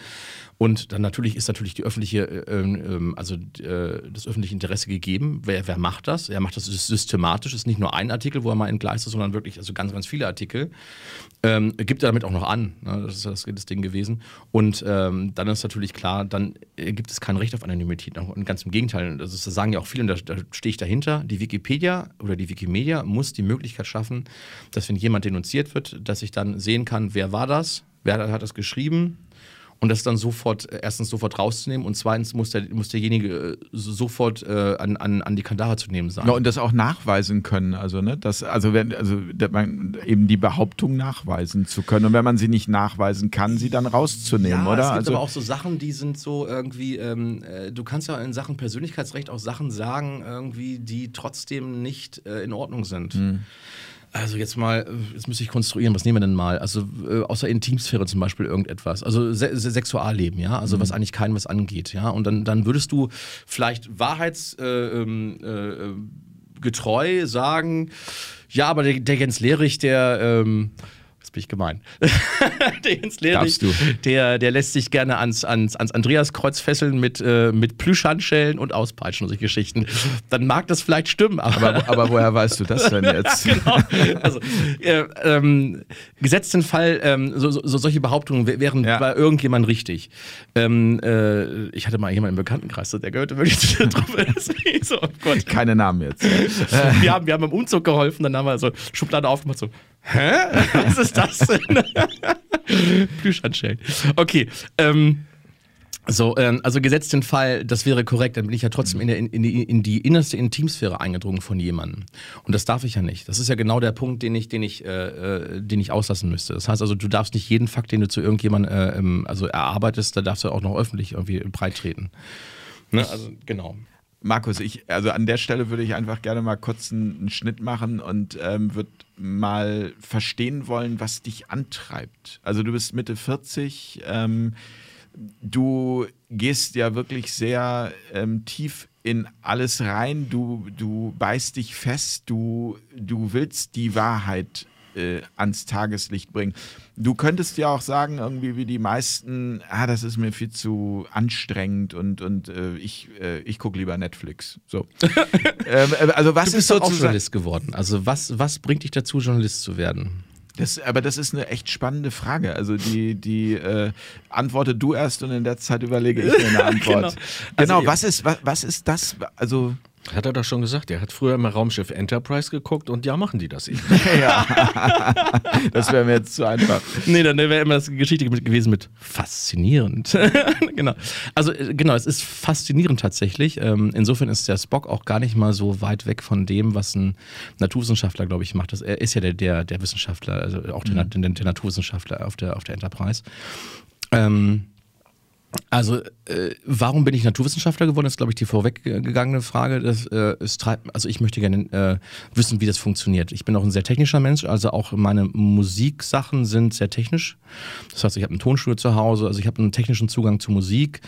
Speaker 2: Und dann natürlich ist natürlich die öffentliche, äh, äh, also äh, das öffentliche Interesse gegeben. Wer, wer macht das? Er macht das systematisch. Es ist nicht nur ein Artikel, wo er mal entgleist ist, sondern wirklich also ganz, ganz viele Artikel. Ähm, gibt er damit auch noch an. Ne? Das ist das, das Ding gewesen. Und ähm, dann ist natürlich klar, dann äh, gibt es kein Recht auf Anonymität. Und ganz im Gegenteil, das, ist, das sagen ja auch viele, und da, da stehe ich dahinter. Die Wikipedia oder die Wikimedia muss die Möglichkeit schaffen, dass wenn jemand denunziert wird, dass ich dann sehen kann, wer war das, wer hat das geschrieben, und das dann sofort, äh, erstens sofort rauszunehmen und zweitens muss, der, muss derjenige äh, sofort äh, an, an, an die Kandare zu nehmen sein.
Speaker 1: Ja, und das auch nachweisen können, also, ne, das, also, wenn, also man, eben die Behauptung nachweisen zu können und wenn man sie nicht nachweisen kann, sie dann rauszunehmen, ja, oder? Es
Speaker 2: gibt
Speaker 1: also,
Speaker 2: aber auch so Sachen, die sind so irgendwie, ähm, äh, du kannst ja in Sachen Persönlichkeitsrecht auch Sachen sagen, irgendwie, die trotzdem nicht äh, in Ordnung sind. Mhm. Also jetzt mal, jetzt müsste ich konstruieren, was nehmen wir denn mal? Also äh, außer Intimsphäre zum Beispiel irgendetwas. Also Se Sexualleben, ja, also mhm. was eigentlich keinem was angeht, ja. Und dann, dann würdest du vielleicht wahrheitsgetreu äh, äh, sagen, ja, aber der, der Jens Lehrich, der ähm, Jetzt bin ich gemein. <laughs> <laughs> der Jens Lehrich, der, der lässt sich gerne ans, ans, ans Andreaskreuz fesseln mit, äh, mit Plüschhandschellen und Auspeitschen und solche Geschichten. Dann mag das vielleicht stimmen.
Speaker 1: Aber, aber, aber woher weißt du das denn <laughs> jetzt? genau.
Speaker 2: Also, äh, ähm, gesetzt den Fall, ähm, so, so, solche Behauptungen wären ja. bei irgendjemandem richtig. Ähm, äh, ich hatte mal jemanden im Bekanntenkreis, der gehörte wirklich zu der Truppe. <laughs>
Speaker 1: so, oh Gott. Keine Namen jetzt.
Speaker 2: wir, haben, wir haben im Umzug geholfen, dann haben wir so Schublade aufgemacht, so, hä? Was ist das denn? <laughs> Plüschhandschellen. Okay. Ähm, so, ähm, also gesetzt den Fall, das wäre korrekt, dann bin ich ja trotzdem in, der, in, die, in die innerste Intimsphäre eingedrungen von jemandem. Und das darf ich ja nicht. Das ist ja genau der Punkt, den ich, den ich, äh, äh den ich auslassen müsste. Das heißt also, du darfst nicht jeden Fakt, den du zu irgendjemandem äh, also erarbeitest, da darfst du auch noch öffentlich irgendwie breit treten. Ne? Also, genau.
Speaker 1: Markus, ich, also an der Stelle würde ich einfach gerne mal kurz einen, einen Schnitt machen und ähm, würde mal verstehen wollen, was dich antreibt. Also du bist Mitte 40, ähm, du gehst ja wirklich sehr ähm, tief in alles rein, du, du beißt dich fest, du, du willst die Wahrheit äh, ans Tageslicht bringen. Du könntest ja auch sagen, irgendwie wie die meisten, ah, das ist mir viel zu anstrengend und, und äh, ich, äh, ich gucke lieber Netflix. So. <laughs>
Speaker 2: ähm, äh, also was du bist ist auch Journalist geworden. Also was, was bringt dich dazu, Journalist zu werden?
Speaker 1: Das, aber das ist eine echt spannende Frage. Also die, die äh, antworte du erst und in der Zeit überlege ich mir eine <laughs> Antwort. genau, genau also, was, ist, was, was ist das? Also
Speaker 3: hat er doch schon gesagt. Er hat früher immer Raumschiff Enterprise geguckt und ja, machen die das eben. <laughs> ja.
Speaker 1: das wäre mir jetzt zu einfach.
Speaker 2: Nee, dann wäre immer das Geschichte gewesen mit faszinierend. <laughs> genau. Also, äh, genau, es ist faszinierend tatsächlich. Ähm, insofern ist der Spock auch gar nicht mal so weit weg von dem, was ein Naturwissenschaftler, glaube ich, macht. er ist ja der, der, der Wissenschaftler, also auch der, mhm. der, der Naturwissenschaftler auf der, auf der Enterprise. Ähm, also, äh, warum bin ich Naturwissenschaftler geworden, ist, glaube ich, die vorweggegangene Frage. Das, äh, ist, also, ich möchte gerne äh, wissen, wie das funktioniert. Ich bin auch ein sehr technischer Mensch, also auch meine Musiksachen sind sehr technisch. Das heißt, ich habe ein Tonstudio zu Hause, also ich habe einen technischen Zugang zu Musik.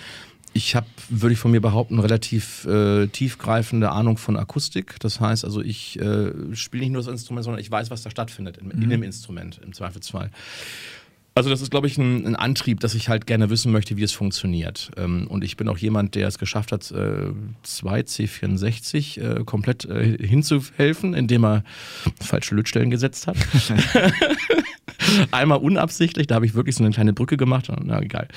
Speaker 2: Ich habe, würde ich von mir behaupten, relativ äh, tiefgreifende Ahnung von Akustik. Das heißt also, ich äh, spiele nicht nur das Instrument, sondern ich weiß, was da stattfindet in, mhm. in dem Instrument im Zweifelsfall. Also das ist, glaube ich, ein, ein, Antrieb, dass ich halt gerne wissen möchte, wie es funktioniert. Ähm, und ich bin auch jemand, der es geschafft hat, äh, zwei C64 äh, komplett äh, hinzuhelfen, indem er falsche Lötstellen gesetzt hat. <laughs> <laughs> <laughs> Einmal unabsichtlich, da habe ich wirklich so eine kleine Brücke gemacht. Na, egal.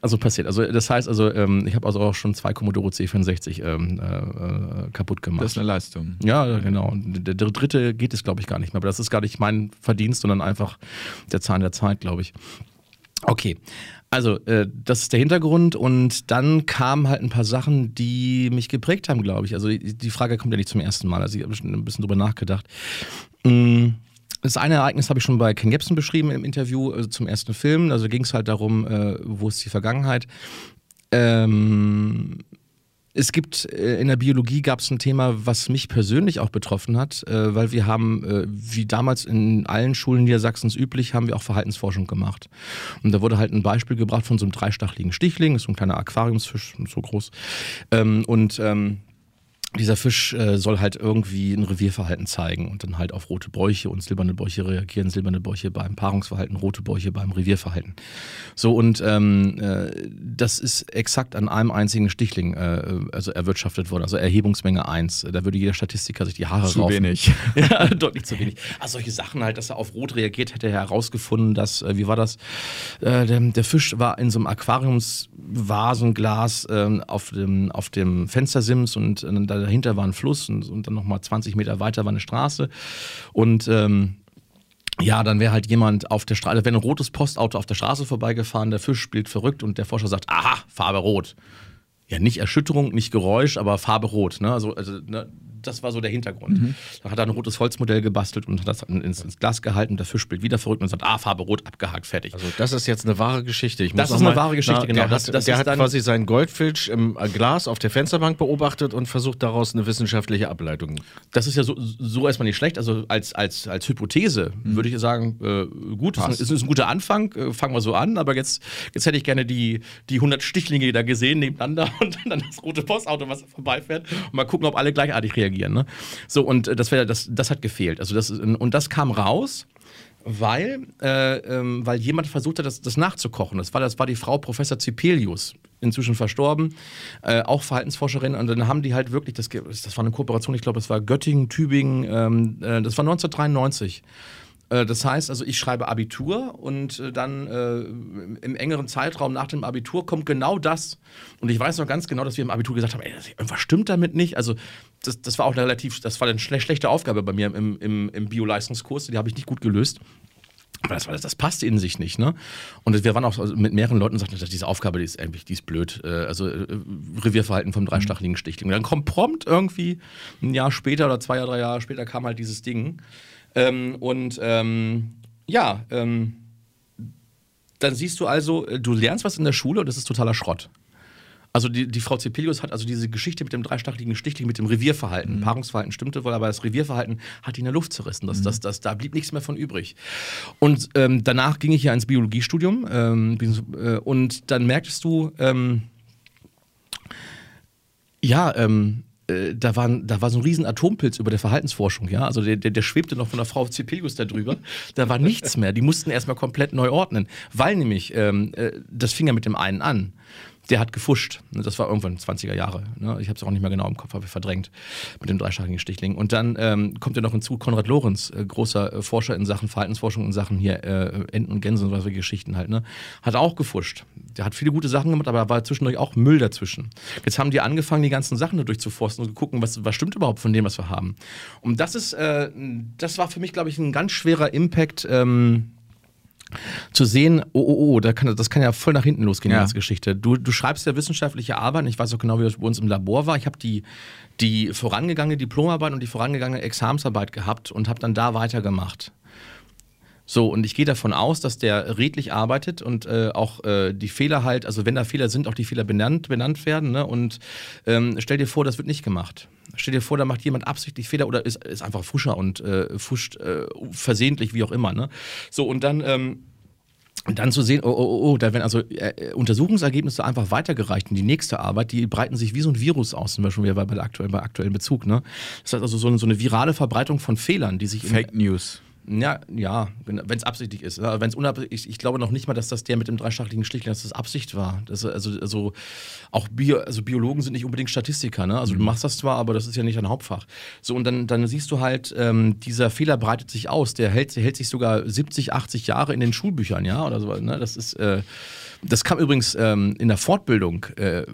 Speaker 2: Also passiert. Also das heißt also, ähm, ich habe also auch schon zwei Commodore C64 ähm, äh, kaputt gemacht.
Speaker 1: Das ist eine Leistung.
Speaker 2: Ja, genau. Der, der dritte geht es, glaube ich, gar nicht mehr. Aber das ist gar nicht mein Verdienst, sondern einfach der Zahn der Zeit, glaube ich. Okay, also äh, das ist der Hintergrund und dann kamen halt ein paar Sachen, die mich geprägt haben, glaube ich. Also die, die, Frage kommt ja nicht zum ersten Mal, also ich habe schon ein bisschen drüber nachgedacht. Mm, das eine Ereignis habe ich schon bei Ken Jebsen beschrieben im Interview also zum ersten Film. Also ging es halt darum, äh, wo ist die Vergangenheit. Ähm, es gibt äh, in der Biologie gab es ein Thema, was mich persönlich auch betroffen hat, äh, weil wir haben, äh, wie damals in allen Schulen Niedersachsens üblich, haben wir auch Verhaltensforschung gemacht. Und da wurde halt ein Beispiel gebracht von so einem dreistachligen Stichling, ist so ein kleiner Aquariumsfisch, so groß. Ähm, und ähm, dieser Fisch äh, soll halt irgendwie ein Revierverhalten zeigen und dann halt auf rote Bäuche und silberne Bäuche reagieren, silberne Bäuche beim Paarungsverhalten, rote Bäuche beim Revierverhalten. So und ähm, äh, das ist exakt an einem einzigen Stichling äh, also erwirtschaftet worden, also Erhebungsmenge 1. Da würde jeder Statistiker sich die Haare
Speaker 1: zu
Speaker 2: raufen.
Speaker 1: Zu wenig. <laughs>
Speaker 2: ja, deutlich zu wenig. Also solche Sachen halt, dass er auf rot reagiert, hätte er herausgefunden, dass, äh, wie war das, äh, der, der, Fisch war in so einem Aquariumsvasenglas ähm, auf, dem, auf dem Fenstersims und äh, da dahinter war ein Fluss und, und dann nochmal 20 Meter weiter war eine Straße. Und ähm, ja, dann wäre halt jemand auf der Straße, wäre ein rotes Postauto auf der Straße vorbeigefahren, der Fisch spielt verrückt und der Forscher sagt, aha, Farbe rot. Ja, nicht Erschütterung, nicht Geräusch, aber Farbe rot. Ne? Also, also ne? Das war so der Hintergrund. Mhm. Da hat er ein rotes Holzmodell gebastelt und hat das ins, ins Glas gehalten. Der Fisch spielt wieder verrückt und sagt, ah, Farbe rot, abgehakt, fertig.
Speaker 3: Also das ist jetzt eine wahre Geschichte. Ich
Speaker 2: das ist eine wahre Geschichte, na,
Speaker 3: genau. Der das, hat, das der hat quasi seinen Goldfisch im Glas auf der Fensterbank beobachtet und versucht daraus eine wissenschaftliche Ableitung.
Speaker 2: Das ist ja so, so erstmal nicht schlecht. Also als, als, als Hypothese mhm. würde ich sagen, äh, gut, es ist, ist, ein guter Anfang, äh, fangen wir so an, aber jetzt, jetzt hätte ich gerne die, die 100 Stichlinge da gesehen nebeneinander <laughs> und dann das rote Postauto, was vorbeifährt und mal gucken, ob alle gleichartig reagieren. Ne? So, und äh, das, wär, das, das hat gefehlt. Also das, und das kam raus weil, äh, ähm, weil jemand versucht hat, das, das, nachzukochen. Das war, das war die Frau Professor Zipelius, inzwischen verstorben, äh, auch Verhaltensforscherin. Und dann haben die halt wirklich, das, das war eine Kooperation, ich glaube, das war Göttingen, Tübingen, ähm, äh, das war 1993. Äh, das heißt also, ich schreibe Abitur und äh, dann äh, im engeren Zeitraum nach dem Abitur kommt genau das. Und ich weiß noch ganz genau, dass wir im Abitur gesagt haben, ey, irgendwas stimmt damit nicht. Also das, das war auch eine relativ, das war eine schlechte Aufgabe bei mir im, im, im Bio-Leistungskurs, die habe ich nicht gut gelöst. Aber das, das, das passte in sich nicht, ne? Und wir waren auch mit mehreren Leuten und sagten, diese Aufgabe, die ist irgendwie, die ist blöd. Also Revierverhalten vom dreistacheligen Stichling. Und dann kommt prompt irgendwie ein Jahr später oder zwei, drei Jahre später kam halt dieses Ding. Ähm, und ähm, ja, ähm, dann siehst du also, äh, du lernst was in der Schule und das ist totaler Schrott. Also die, die Frau Cepelius hat also diese Geschichte mit dem dreistacheligen Stichling, mit dem Revierverhalten. Mhm. Paarungsverhalten stimmte wohl, aber das Revierverhalten hat ihn in der Luft zerrissen. Das, mhm. das, das, da blieb nichts mehr von übrig. Und ähm, danach ging ich ja ins Biologiestudium ähm, äh, und dann merktest du, ähm, ja, ähm, äh, da, waren, da war so ein riesen Atompilz über der Verhaltensforschung, ja. Also der, der, der schwebte noch von der Frau Cepelius da drüber. Da war nichts mehr. Die mussten erstmal komplett neu ordnen. Weil nämlich, ähm, äh, das fing ja mit dem einen an der hat gefuscht. Das war irgendwann 20er Jahre. Ne? Ich habe es auch nicht mehr genau im Kopf, habe ich verdrängt mit dem dreischaltigen Stichling. Und dann ähm, kommt ja noch hinzu Konrad Lorenz, äh, großer äh, Forscher in Sachen Verhaltensforschung, in Sachen hier äh, Enten und Gänse und solche Geschichten halt. Ne? Hat auch gefuscht. Der hat viele gute Sachen gemacht, aber da war zwischendurch auch Müll dazwischen. Jetzt haben die angefangen, die ganzen Sachen durchzuforsten und zu gucken, was, was stimmt überhaupt von dem, was wir haben. Und das ist, äh, das war für mich, glaube ich, ein ganz schwerer Impact. Ähm, zu sehen, oh, oh, oh, da kann, das kann ja voll nach hinten losgehen, ja. die ganze Geschichte. Du, du schreibst ja wissenschaftliche Arbeit, ich weiß auch genau, wie das bei uns im Labor war. Ich habe die, die vorangegangene Diplomarbeit und die vorangegangene Examsarbeit gehabt und habe dann da weitergemacht. So, und ich gehe davon aus, dass der redlich arbeitet und äh, auch äh, die Fehler halt, also wenn da Fehler sind, auch die Fehler benannt, benannt werden. Ne? Und ähm, stell dir vor, das wird nicht gemacht. Stell dir vor, da macht jemand absichtlich Fehler oder ist, ist einfach Fuscher und äh, fuscht äh, versehentlich, wie auch immer. Ne? So, und dann. Ähm, und dann zu sehen, oh, oh, oh, oh da werden also äh, Untersuchungsergebnisse einfach weitergereicht in die nächste Arbeit, die breiten sich wie so ein Virus aus, zum Beispiel bei, der aktuellen, bei aktuellen Bezug. Ne? Das heißt also so so eine virale Verbreitung von Fehlern, die sich.
Speaker 1: Fake News.
Speaker 2: Ja, ja, wenn es absichtlich ist. Wenn es unabsichtlich, ich glaube noch nicht mal, dass das der mit dem dreistacheligen Stichling, dass das Absicht war. Das, also, also auch Bio, also Biologen sind nicht unbedingt Statistiker, ne? Also mhm. du machst das zwar, aber das ist ja nicht ein Hauptfach. So, und dann, dann siehst du halt, ähm, dieser Fehler breitet sich aus. Der hält, hält sich sogar 70, 80 Jahre in den Schulbüchern, ja, oder so. Ne? Das ist, äh, das kam übrigens ähm, in der Fortbildung äh,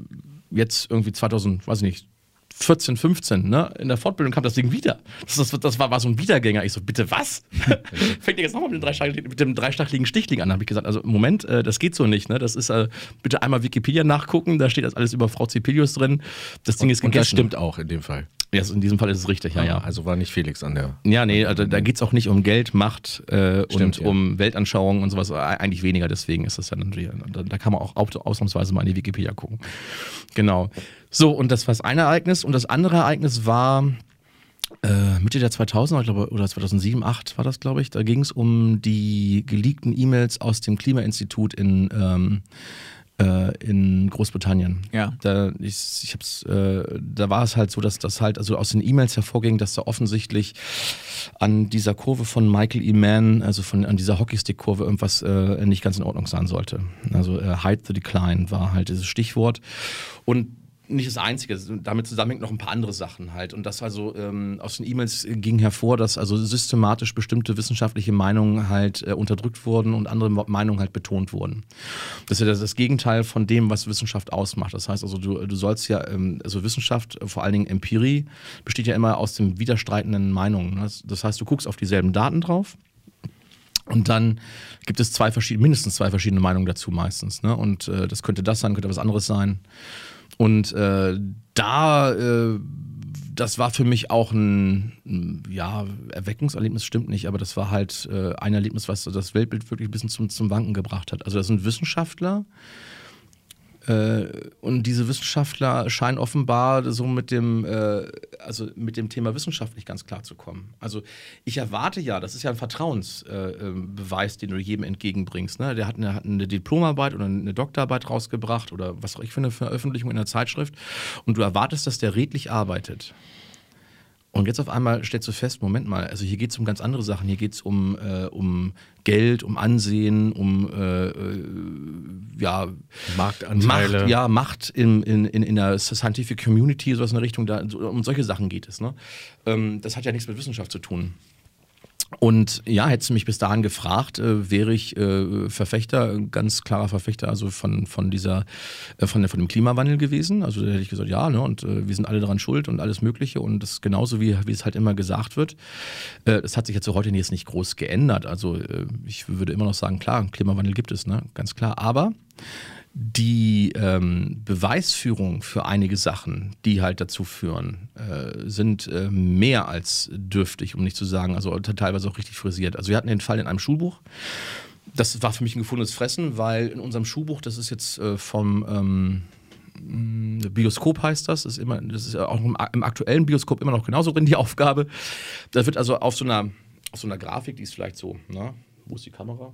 Speaker 2: jetzt irgendwie 2000, weiß ich nicht, 14, 15, ne, in der Fortbildung kam das Ding wieder. Das, das, das war, war so ein Wiedergänger. Ich so, bitte was? <laughs> Fängt ihr jetzt nochmal mit, dem dreistacheligen- mit dem dreistacheligen Stichling an? habe ich gesagt, also Moment, äh, das geht so nicht. Ne? Das ist, äh, bitte einmal Wikipedia nachgucken, da steht das alles über Frau Zepelius drin. Das Ding ist
Speaker 3: Und
Speaker 2: gegessen.
Speaker 3: das stimmt auch in dem Fall.
Speaker 2: Ja, in diesem Fall ist es richtig, ja, ja.
Speaker 3: Also war nicht Felix an der.
Speaker 2: Ja, nee, also da geht es auch nicht um Geld, Macht äh,
Speaker 3: Stimmt,
Speaker 2: und
Speaker 3: ja.
Speaker 2: um Weltanschauung und sowas. Äh, Eigentlich weniger, deswegen ist das dann da, da kann man auch au- ausnahmsweise mal in die Wikipedia gucken. Genau. So, und das war das eine Ereignis. Und das andere Ereignis war äh, Mitte der 2000er, ich glaube, oder 2007, 2008 war das, glaube ich. Da ging es um die geleakten E-Mails aus dem Klimainstitut in, ähm, äh, in Großbritannien.
Speaker 1: Ja.
Speaker 2: Da, ich, ich hab's, äh, da war es halt so, dass das halt also aus den E-Mails hervorging, dass da offensichtlich an dieser Kurve von Michael E. Mann, also von an dieser Hockeystick-Kurve, irgendwas äh, nicht ganz in Ordnung sein sollte. Also äh, Hide the Decline war halt dieses Stichwort. Und nicht das Einzige, damit zusammenhängt noch ein paar andere Sachen halt. Und das also ähm, aus den E-Mails ging hervor, dass also systematisch bestimmte wissenschaftliche Meinungen halt äh, unterdrückt wurden und andere Meinungen halt betont wurden. Das ist ja das, das Gegenteil von dem, was Wissenschaft ausmacht. Das heißt also, du, du sollst ja, ähm, also Wissenschaft, äh, vor allen Dingen Empirie, besteht ja immer aus den widerstreitenden Meinungen. ne? Das, das heißt, du guckst auf dieselben Daten drauf. Und dann gibt es zwei verschiedene, mindestens zwei verschiedene Meinungen dazu meistens. Ne? Und äh, das könnte das sein, könnte was anderes sein. Und äh, da, äh, das war für mich auch ein, ja, Erweckungserlebnis stimmt nicht, aber das war halt äh, ein Erlebnis, was das Weltbild wirklich ein bisschen zum, zum Wanken gebracht hat. Also das sind Wissenschaftler, äh, und diese Wissenschaftler scheinen offenbar so mit dem, äh, also mit dem Thema Wissenschaft nicht ganz klar zu kommen. Also ich erwarte ja, das ist ja ein Vertrauensbeweis, äh, Beweis, den du jedem entgegenbringst. Ne? Der hat eine, hat eine Diplomarbeit oder eine Doktorarbeit rausgebracht oder was auch ich für eine Veröffentlichung in der Zeitschrift und du erwartest, dass der redlich arbeitet. Und jetzt auf einmal stellst du fest, Moment mal, also hier geht es um ganz andere Sachen. Hier geht es um, äh, um Geld, um Ansehen, um äh, äh, ja,
Speaker 3: Marktanteile.
Speaker 2: Macht, ja, Macht in, in, in, in der Scientific Community, sowas in der Richtung, da, um solche Sachen geht es. Ne? Ähm, das hat ja nichts mit Wissenschaft zu tun. Und ja, hättest du mich bis dahin gefragt, äh, wäre ich äh, Verfechter, ganz klarer Verfechter, also von, von dieser, äh, von, von dem Klimawandel gewesen. Also da hätte ich gesagt, ja, ne, und äh, wir sind alle daran schuld und alles Mögliche. Und das ist genauso, wie, wie es halt immer gesagt wird. Äh, Das hat sich jetzt so heute jetzt nicht groß geändert. Also äh, ich würde immer noch sagen, klar, Klimawandel gibt es, ne? Ganz klar. Aber die ähm, Beweisführung für einige Sachen, die halt dazu führen, äh, sind äh, mehr als dürftig, um nicht zu sagen, also teilweise auch richtig frisiert. Also wir hatten den Fall in einem Schulbuch. Das war für mich ein gefundenes Fressen, weil in unserem Schulbuch, das ist jetzt äh, vom ähm, mh, Bioskop heißt das, ist immer, das ist auch im, im aktuellen Bioskop immer noch genauso drin, die Aufgabe. Da wird also auf so einer, auf so einer Grafik, die ist vielleicht so, na, wo ist die Kamera?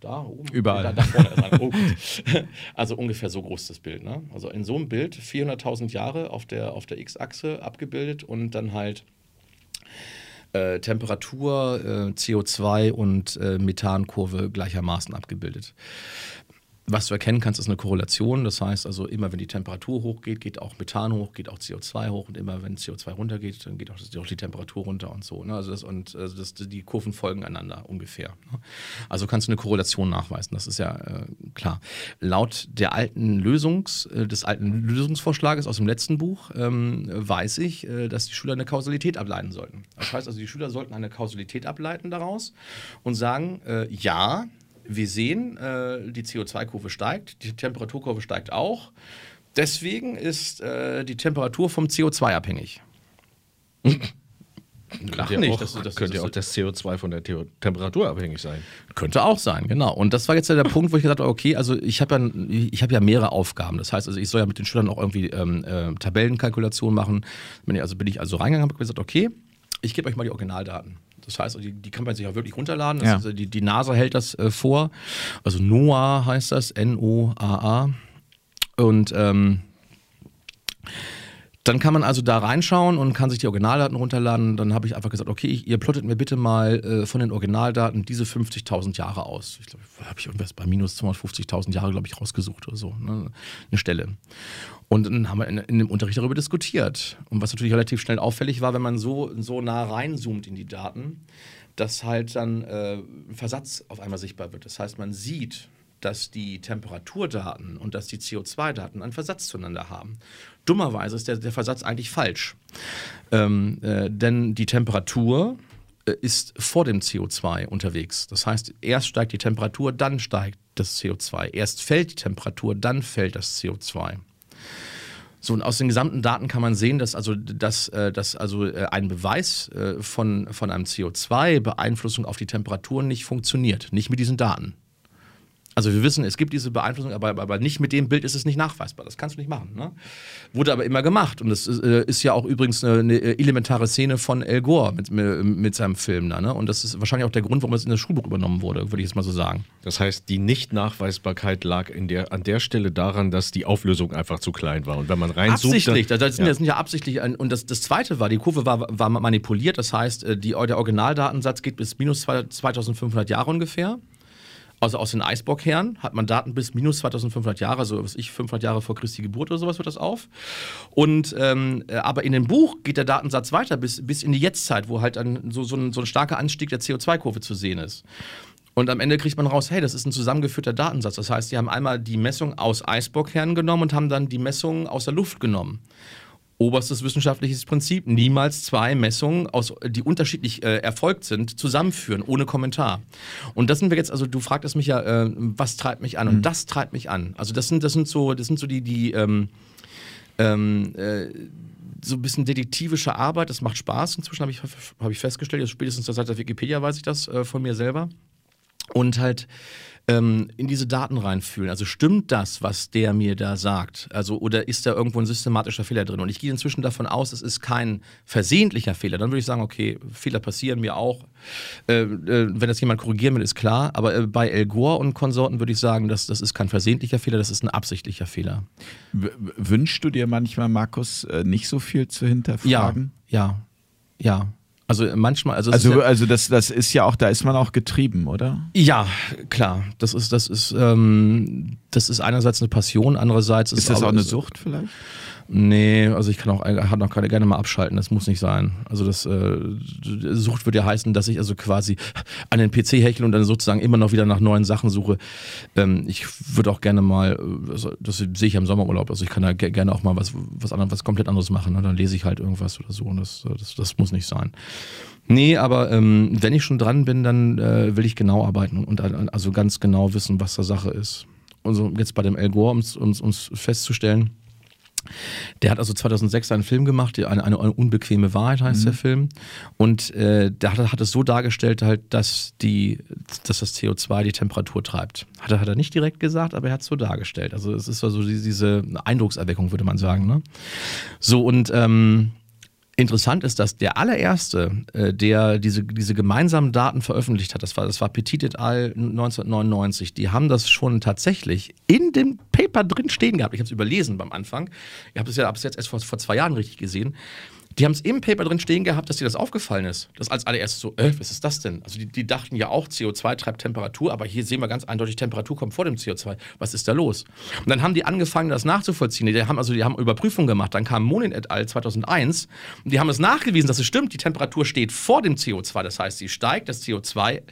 Speaker 2: Da oben?
Speaker 1: Überall.
Speaker 2: Da, da vorne. Oh. <laughs> Also ungefähr so groß das Bild. Ne? Also in so einem Bild 400.000 Jahre auf der, auf der X-Achse abgebildet und dann halt äh, Temperatur, äh, CO2 und äh, Methankurve gleichermaßen abgebildet. Was du erkennen kannst, ist eine Korrelation. Das heißt also, immer wenn die Temperatur hochgeht, geht auch Methan hoch, geht auch CO2 hoch und immer wenn CO2 runtergeht, dann geht auch, die Temperatur runter und so. Ne? Also das, und also das, die Kurven folgen einander ungefähr. Ne? Also kannst du eine Korrelation nachweisen. Das ist ja äh, klar. Laut der alten Lösungs, äh, des alten Lösungsvorschlages aus dem letzten Buch ähm, weiß ich, äh, dass die Schüler eine Kausalität ableiten sollten. Das heißt also, die Schüler sollten eine Kausalität ableiten daraus und sagen, äh, ja, wir sehen, äh, die CO2-Kurve steigt, die Temperaturkurve steigt auch. Deswegen ist äh, die Temperatur vom CO2 abhängig. <laughs> Lach nicht,
Speaker 3: auch,
Speaker 2: dass du-
Speaker 3: könnte ja auch das CO2 von der Theo Temperatur abhängig sein.
Speaker 2: Könnte auch sein, genau. Und das war jetzt ja der Punkt, wo ich gesagt habe, okay, also ich habe ja, ich hab ja mehrere Aufgaben. Das heißt, also ich soll ja mit den Schülern auch irgendwie ähm, äh, Tabellenkalkulationen machen. Bin ich, also bin ich also reingegangen und habe gesagt, okay, ich gebe euch mal die Originaldaten. Das heißt, die, die kann man sich auch wirklich runterladen.
Speaker 1: Ja.
Speaker 2: ist, also die, die NASA hält das äh, vor. Also NOAA heißt das, N-O-A-A. Und ähm, dann kann man also da reinschauen und kann sich die Originaldaten runterladen. Dann habe ich einfach gesagt, okay, ihr plottet mir bitte mal äh, von den Originaldaten diese 50.000 Jahre aus. Ich glaube, habe ich irgendwas bei minus 250.000 Jahre, glaube ich, rausgesucht oder so. Ne? Eine Stelle. Und dann haben wir in, in dem Unterricht darüber diskutiert. Und was natürlich relativ schnell auffällig war, wenn man so, so nah reinzoomt in die Daten, dass halt dann äh, ein Versatz auf einmal sichtbar wird. Das heißt, man sieht, dass die Temperaturdaten und dass die CO2-Daten einen Versatz zueinander haben. Dummerweise ist der, der Versatz eigentlich falsch. Ähm, äh, denn die Temperatur äh, ist vor dem CO2 unterwegs. Das heißt, erst steigt die Temperatur, dann steigt das CO2. Erst fällt die Temperatur, dann fällt das CO2. So, und aus den gesamten Daten kann man sehen, dass also, dass, äh, dass also äh, ein Beweis äh, von, von einem CO2-Beeinflussung auf die Temperatur nicht funktioniert. Nicht mit diesen Daten. Also wir wissen, es gibt diese Beeinflussung, aber, aber nicht mit dem Bild ist es nicht nachweisbar. Das kannst du nicht machen. Ne? Wurde aber immer gemacht. Und das ist, äh, ist ja auch übrigens eine, eine, elementare Szene von El Gore mit, mit seinem Film da. Ne? Und das ist wahrscheinlich auch der Grund, warum es in das Schulbuch übernommen wurde, würde ich jetzt mal so sagen.
Speaker 3: Das heißt, die Nicht-Nachweisbarkeit lag der, an der Stelle daran, dass die Auflösung einfach zu klein war. Und wenn man reinzoomt...
Speaker 2: Absichtlich, das, das, sind, ja. ja absichtlich... Und das, das Zweite war, die Kurve war, war manipuliert. Das heißt, äh, die, der Originaldatensatz geht bis minus 2500 Jahre ungefähr also aus den Eisbockherren hat man Daten bis minus 2500 Jahre, also was ich 500 Jahre vor Christi Geburt oder sowas wird das auf. Und ähm, äh, aber in dem Buch geht der Datensatz weiter bis, bis in die Jetztzeit, wo halt dann so, so, ein, so ein starker Anstieg der CO2-Kurve zu sehen ist. Und am Ende kriegt man raus, hey, das ist ein zusammengeführter Datensatz. Das heißt, sie haben einmal die Messung aus Eisbockherren genommen und haben dann die Messung aus der Luft genommen oberstes wissenschaftliches Prinzip, niemals zwei Messungen, aus, die unterschiedlich äh, erfolgt sind, zusammenführen, ohne Kommentar. Und das sind wir jetzt, also du fragtest mich ja, äh, was treibt mich an? Und mhm. das treibt mich an. Also das sind, das sind so, das sind so die, die ähm, ähm, äh, so ein bisschen detektivische Arbeit, das macht Spaß. Inzwischen habe ich, hab ich festgestellt, spätestens seit der Wikipedia weiß ich das äh, von mir selber. Und halt ähm, in diese Daten reinfühlen. Also stimmt das, was der mir da sagt? Also oder ist da irgendwo ein systematischer Fehler drin? Und ich gehe inzwischen davon aus, es ist kein versehentlicher Fehler. Dann würde ich sagen, okay, Fehler passieren mir auch. Äh, äh, wenn das jemand korrigieren will, ist klar. Aber äh, bei El Gore und Konsorten würde ich sagen, dass das ist kein versehentlicher Fehler, das ist ein absichtlicher Fehler.
Speaker 1: W wünschst du dir manchmal, Markus, äh, nicht so viel zu hinterfragen?
Speaker 2: Ja, ja, ja. Also manchmal, also
Speaker 1: also, ja, also das, das ist ja auch, da ist man auch getrieben, oder?
Speaker 2: Ja, klar. Das ist, das ist, ähm, das ist einerseits eine Passion, andererseits
Speaker 1: ist, ist das auch eine Sucht vielleicht?
Speaker 2: Nee, also ich kann auch, kann auch gerne mal abschalten, das muss nicht sein. Also das äh, Sucht würde ja heißen, dass ich also quasi an den PC hechle und dann sozusagen immer noch wieder nach neuen Sachen suche. Ähm, ich würde auch gerne mal, also das sehe ich ja im Sommerurlaub, also ich kann da gerne auch mal was, was, anderes, was komplett anderes machen. Ne? Dann lese ich halt irgendwas oder so und das, das, das muss nicht sein. Nee, aber ähm, wenn ich schon dran bin, dann äh, will ich genau arbeiten und also ganz genau wissen, was da Sache ist. Also jetzt bei dem El Gore, um es festzustellen, der hat also 2006 einen Film gemacht, eine, eine unbequeme Wahrheit heißt mhm. der Film. Und äh, der hat, hat, es so dargestellt, halt, dass, die, dass das CO2 die Temperatur treibt. Hat er, hat er nicht direkt gesagt, aber er hat es so dargestellt. Also es ist also diese Eindruckserweckung, würde man sagen. Ne? So, und ähm, Interessant ist, dass der allererste, äh, der diese, diese gemeinsamen Daten veröffentlicht hat, das war, das war Petit et al. 1999, die haben das schon tatsächlich in dem Paper drin stehen gehabt. Ich habe es überlesen beim Anfang. Ich habe es ja ab jetzt erst vor, vor zwei Jahren richtig gesehen. Die haben es im Paper drin stehen gehabt, dass dir das aufgefallen ist. Das als allererstes so, äh, was ist das denn? Also die, die dachten ja auch, CO2 treibt Temperatur, aber hier sehen wir ganz eindeutig, Temperatur kommt vor dem CO2. Was ist da los? Und dann haben die angefangen, das nachzuvollziehen. Die haben also, die haben Überprüfungen gemacht. Dann kam Monin et al. 2001 und die haben es nachgewiesen, dass es stimmt. Die Temperatur steht vor dem CO2. Das heißt, sie steigt, das CO2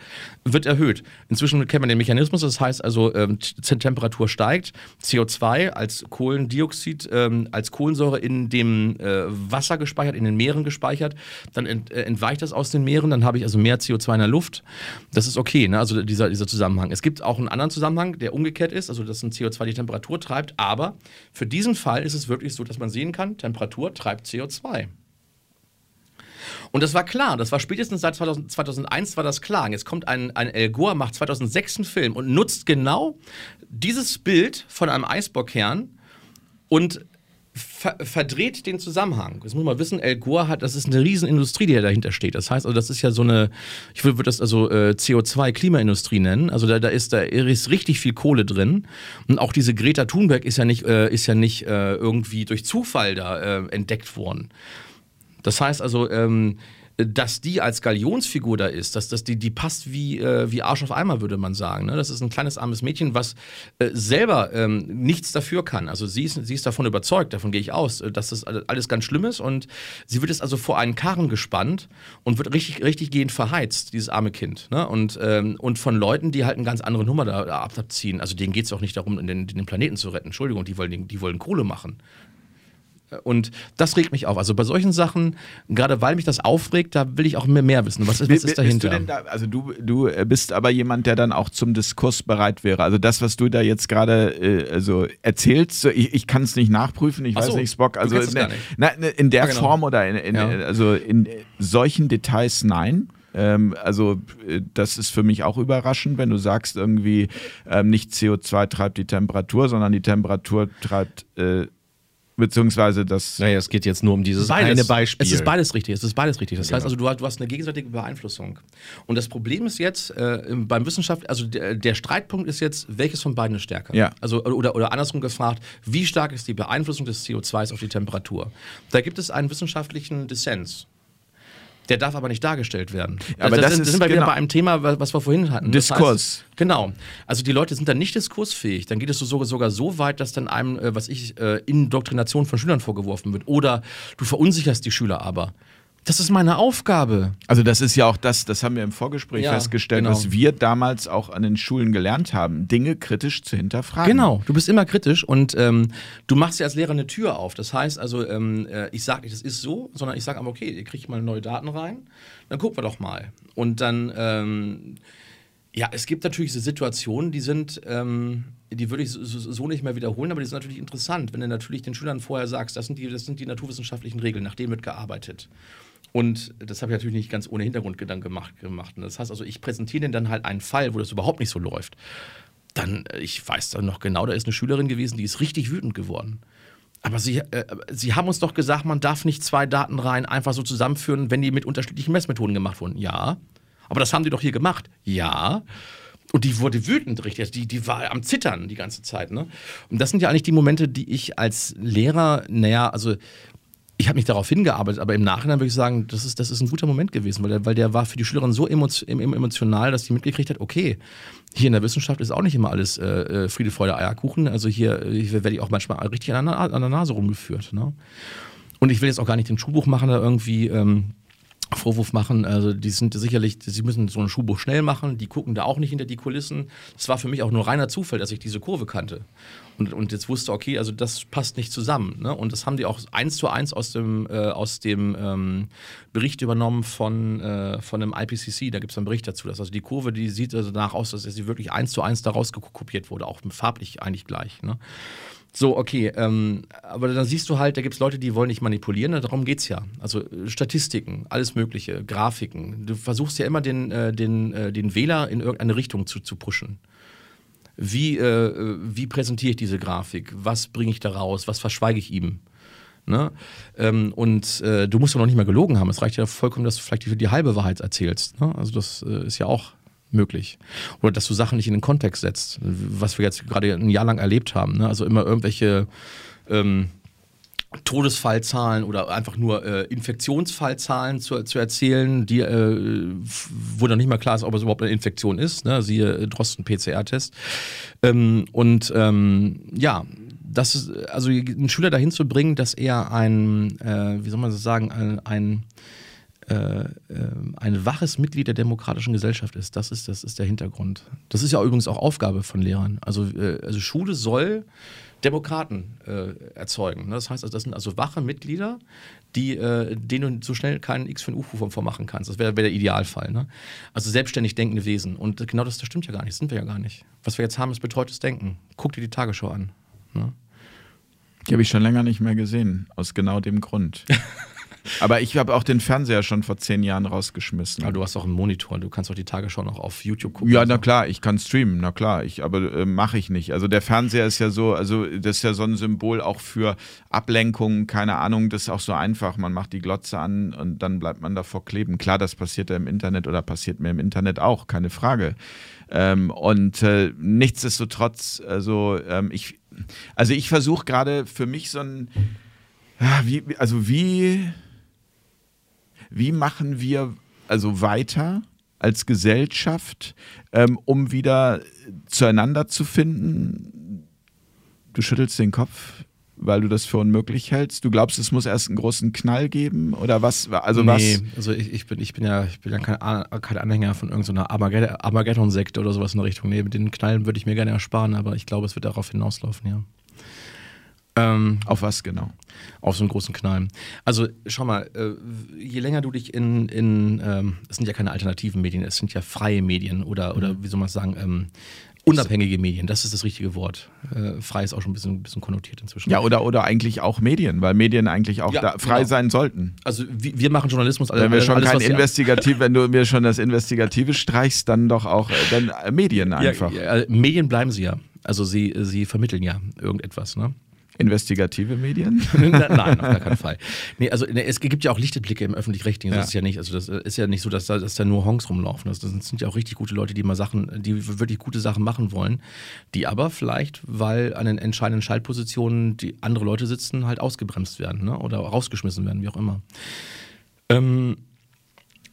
Speaker 2: wird erhöht. Inzwischen kennt man den Mechanismus. Das heißt also, ähm, Temperatur steigt, CO2 als Kohlendioxid, ähm, als Kohlensäure in dem äh, Wasser gespeichert gespeichert, in den Meeren gespeichert. Dann ent, äh, entweicht das aus den Meeren, dann habe ich also mehr CO2 in der Luft. Das ist okay, ne? also dieser, dieser Zusammenhang. Es gibt auch einen anderen Zusammenhang, der umgekehrt ist, also dass ein CO2 die Temperatur treibt, aber für diesen Fall ist es wirklich so, dass man sehen kann, Temperatur treibt CO2. Und das war klar, das war spätestens seit 2000, 2001 war das klar. Und jetzt kommt ein, ein El Gore, macht 2006 einen Film und nutzt genau dieses Bild von einem Eisbockkern und ver verdreht den Zusammenhang. Das muss man wissen, El Gore hat, das ist eine Riesenindustrie, die dahinter steht. Das heißt, also das ist ja so eine, ich würde das also äh, CO2-Klimaindustrie nennen. Also da, da, ist, da ist richtig viel Kohle drin. Und auch diese Greta Thunberg ist ja nicht, äh, ist ja nicht äh, irgendwie durch Zufall da äh, entdeckt worden. Das heißt also, ähm, dass die als Galionsfigur da ist, dass, dass die, die passt wie, äh, wie Arsch auf Eimer, würde man sagen. Ne? Das ist ein kleines armes Mädchen, was äh, selber ähm, nichts dafür kann. Also sie ist, sie ist davon überzeugt, davon gehe ich aus, äh, dass das alles ganz schlimm ist und sie wird jetzt also vor einen Karren gespannt und wird richtig, richtig gehend verheizt, dieses arme Kind. Ne? Und, ähm, und von Leuten, die halt einen ganz anderen Nummer da, da abziehen. Also denen geht es auch nicht darum, den, den Planeten zu retten. Entschuldigung, die wollen, die wollen Kohle machen. Und das regt mich auf. Also bei solchen Sachen, gerade weil mich das aufregt, da will ich auch mehr, mehr wissen. Was ist, was ist dahinter?
Speaker 1: Du da, also du, du bist aber jemand, der dann auch zum Diskurs bereit wäre. Also das, was du da jetzt gerade äh, also erzählst, ich, ich kann es nicht nachprüfen, ich Ach weiß so, nicht, Spock. Also in, na, in der ja, genau. Form oder in, in ja. also in solchen Details nein. Ähm, also äh, das ist für mich auch überraschend, wenn du sagst irgendwie ähm, nicht CO2 treibt die Temperatur, sondern die Temperatur treibt äh, beziehungsweise das.
Speaker 3: Naja, es geht jetzt nur um dieses beides. eine Beispiel.
Speaker 2: Es ist beides richtig. Es ist beides richtig. Das genau. heißt also, du, du, hast eine gegenseitige Beeinflussung. Und das Problem ist jetzt äh, beim Wissenschaft, also der, der, Streitpunkt ist jetzt, welches von beiden ist stärker?
Speaker 1: Ja.
Speaker 2: Also oder, oder andersrum gefragt, wie stark ist die Beeinflussung des CO2s auf die Temperatur? Da gibt es einen wissenschaftlichen Dissens. Der darf aber nicht dargestellt werden.
Speaker 1: Aber also das, das,
Speaker 2: ist, sind wir genau. wieder bei einem Thema, was wir vorhin hatten.
Speaker 1: Diskurs.
Speaker 2: Das heißt, genau. Also die Leute sind dann nicht diskursfähig. Dann geht es sogar, sogar so weit, dass dann einem, äh, was ich, äh, Indoktrination von Schülern vorgeworfen wird. Oder du verunsicherst die Schüler aber. Das ist meine Aufgabe.
Speaker 1: Also das ist ja auch das, das haben wir im Vorgespräch ja, festgestellt, genau. was wir damals auch an den Schulen gelernt haben, Dinge kritisch zu hinterfragen.
Speaker 2: Genau, du bist immer kritisch und ähm, du machst ja als Lehrer eine Tür auf. Das heißt also, ähm, äh, ich sage nicht, das ist so, sondern ich sage aber, okay, ihr kriegt mal neue Daten rein, dann gucken wir doch mal. Und dann, ähm, ja, es gibt natürlich diese Situationen, die sind, ähm, die würde ich so, so, nicht mehr wiederholen, aber die sind natürlich interessant, wenn du natürlich den Schülern vorher sagst, das sind die, das sind die naturwissenschaftlichen Regeln, nach denen wird gearbeitet. Und das habe ich natürlich nicht ganz ohne Hintergrundgedanken gemacht, gemacht. Das heißt also, ich präsentiere denen dann halt einen Fall, wo das überhaupt nicht so läuft. Dann, äh, ich weiß dann noch genau, da ist eine Schülerin gewesen, die ist richtig wütend geworden. Aber sie, äh, sie haben uns doch gesagt, man darf nicht zwei Datenreihen einfach so zusammenführen, wenn die mit unterschiedlichen Messmethoden gemacht wurden. Ja. Aber das haben die doch hier gemacht. Ja. Und die wurde wütend, richtig. Die, die war am Zittern die ganze Zeit. Ne? Und das sind ja eigentlich die Momente, die ich als Lehrer, naja, also ich habe nicht darauf hingearbeitet, aber im Nachhinein würde ich sagen, das ist, das ist ein guter Moment gewesen, weil der, weil der war für die Schülerin so emotional, dass sie mitgekriegt hat, okay, hier in der Wissenschaft ist auch nicht immer alles äh, äh Friede, Freude, Eierkuchen. Also hier, hier werde ich auch manchmal richtig an der, an der Nase rumgeführt. Ne? Und ich will jetzt auch gar nicht den Schulbuch machen, da irgendwie ähm, Vorwurf machen. Also die sind sicherlich, sie müssen so ein Schulbuch schnell machen, die gucken da auch nicht hinter die Kulissen. Das war für mich auch nur reiner Zufall, dass ich diese Kurve kannte. Und, und jetzt wusste, okay, also das passt nicht zusammen. Ne? Und das haben die auch eins zu eins aus dem, äh, aus dem ähm, Bericht übernommen von, äh, von einem IPCC. Da gibt es einen Bericht dazu. Dass also die Kurve, die sieht also danach aus, dass sie wirklich eins zu eins daraus kopiert wurde, auch farblich eigentlich gleich. Ne? So, okay, ähm, aber dann siehst du halt, da gibt es Leute, die wollen nicht manipulieren, darum geht es ja. Also äh, Statistiken, alles Mögliche, Grafiken. Du versuchst ja immer den, äh, den, äh, den Wähler in irgendeine Richtung zu, zu pushen. Wie, äh, wie präsentiere ich diese Grafik? Was bringe ich da raus? Was verschweige ich ihm? Ne? Ähm, und äh, du musst doch noch nicht mal gelogen haben. Es reicht ja vollkommen, dass du vielleicht die, die halbe Wahrheit erzählst. Ne? Also das äh, ist ja auch möglich. Oder dass du Sachen nicht in den Kontext setzt, was wir jetzt gerade ein Jahr lang erlebt haben. Ne? Also immer irgendwelche ähm, Todesfallzahlen oder einfach nur äh, Infektionsfallzahlen zu, zu erzählen, die, äh, wo noch nicht mal klar ist, ob es überhaupt eine Infektion ist, ne? siehe äh, Drosten-PCR-Test. Ähm, und ähm, ja, das ist, also einen Schüler dahin zu bringen, dass er ein, äh, wie soll man das sagen, ein, ein äh, ähm, ein waches Mitglied der demokratischen Gesellschaft ist. Das ist, das ist der Hintergrund. Das ist ja übrigens auch Aufgabe von Lehrern. Also, äh, also Schule soll Demokraten äh, erzeugen. Das heißt, also, das sind also wache Mitglieder, die, äh, denen du so schnell keinen X für ein UFO vormachen kannst. Das wäre wär der Idealfall. Ne? Also selbstständig denkende Wesen. Und genau das, das stimmt ja gar nicht. Das sind wir ja gar nicht. Was wir jetzt haben, ist betreutes Denken. Guck dir die Tagesschau an. Ne?
Speaker 1: Die habe ich schon länger nicht mehr gesehen, aus genau dem Grund. <laughs> Aber ich habe auch den Fernseher schon vor zehn Jahren rausgeschmissen.
Speaker 2: Aber du hast auch einen Monitor, du kannst auch die Tagesschau noch auf YouTube gucken.
Speaker 1: Ja, na klar, ich kann streamen, na klar, ich, aber äh, mache ich nicht. Also der Fernseher ist ja so, also das ist ja so ein Symbol auch für Ablenkung, keine Ahnung, das ist auch so einfach. Man macht die Glotze an und dann bleibt man davor kleben. Klar, das passiert ja im Internet oder passiert mir im Internet auch, keine Frage. Ähm, und äh, nichtsdestotrotz, also ähm, ich, also ich versuche gerade für mich so ein, ja, wie, also wie wie machen wir also weiter als Gesellschaft, ähm, um wieder zueinander zu finden? Du schüttelst den Kopf weil du das für unmöglich hältst? Du glaubst, es muss erst einen großen Knall geben oder was? Also
Speaker 2: nee,
Speaker 1: was?
Speaker 2: also ich, ich, bin, ich bin ja, ich bin ja kein, kein Anhänger von irgendeiner Armageddon-Sekte oder sowas in der Richtung. Nee, mit den Knallen würde ich mir gerne ersparen, aber ich glaube, es wird darauf hinauslaufen, ja.
Speaker 1: Ähm, auf was genau?
Speaker 2: Auf so einen großen Knall. Also schau mal, äh, je länger du dich in, in ähm, es sind ja keine alternativen Medien, es sind ja freie Medien oder, oder mhm. wie soll man sagen, ähm, Unabhängige Medien, das ist das richtige Wort. Äh, frei ist auch schon ein bisschen, ein bisschen konnotiert inzwischen.
Speaker 1: Ja, oder, oder eigentlich auch Medien, weil Medien eigentlich auch ja, frei genau. sein sollten.
Speaker 2: Also wir, wir machen Journalismus.
Speaker 1: Alle, wenn wir schon alles, kein Investigativ, wenn du mir schon das Investigative streichst, dann doch auch äh, dann äh, Medien einfach.
Speaker 2: Ja, ja, Medien bleiben sie ja. Also sie, sie vermitteln ja irgendetwas, ne?
Speaker 1: Investigative Medien? <laughs>
Speaker 2: Nein, auf gar keinen Fall. Nee, also es gibt ja auch Lichteblicke im öffentlich-rechtlichen. Das ja. ist ja nicht, also das ist ja nicht so, dass da, dass da nur Honks rumlaufen. Das, das, sind ja auch richtig gute Leute, die mal Sachen, die wirklich gute Sachen machen wollen, die aber vielleicht, weil an den entscheidenden Schaltpositionen die andere Leute sitzen, halt ausgebremst werden ne? oder rausgeschmissen werden, wie auch immer. Ähm,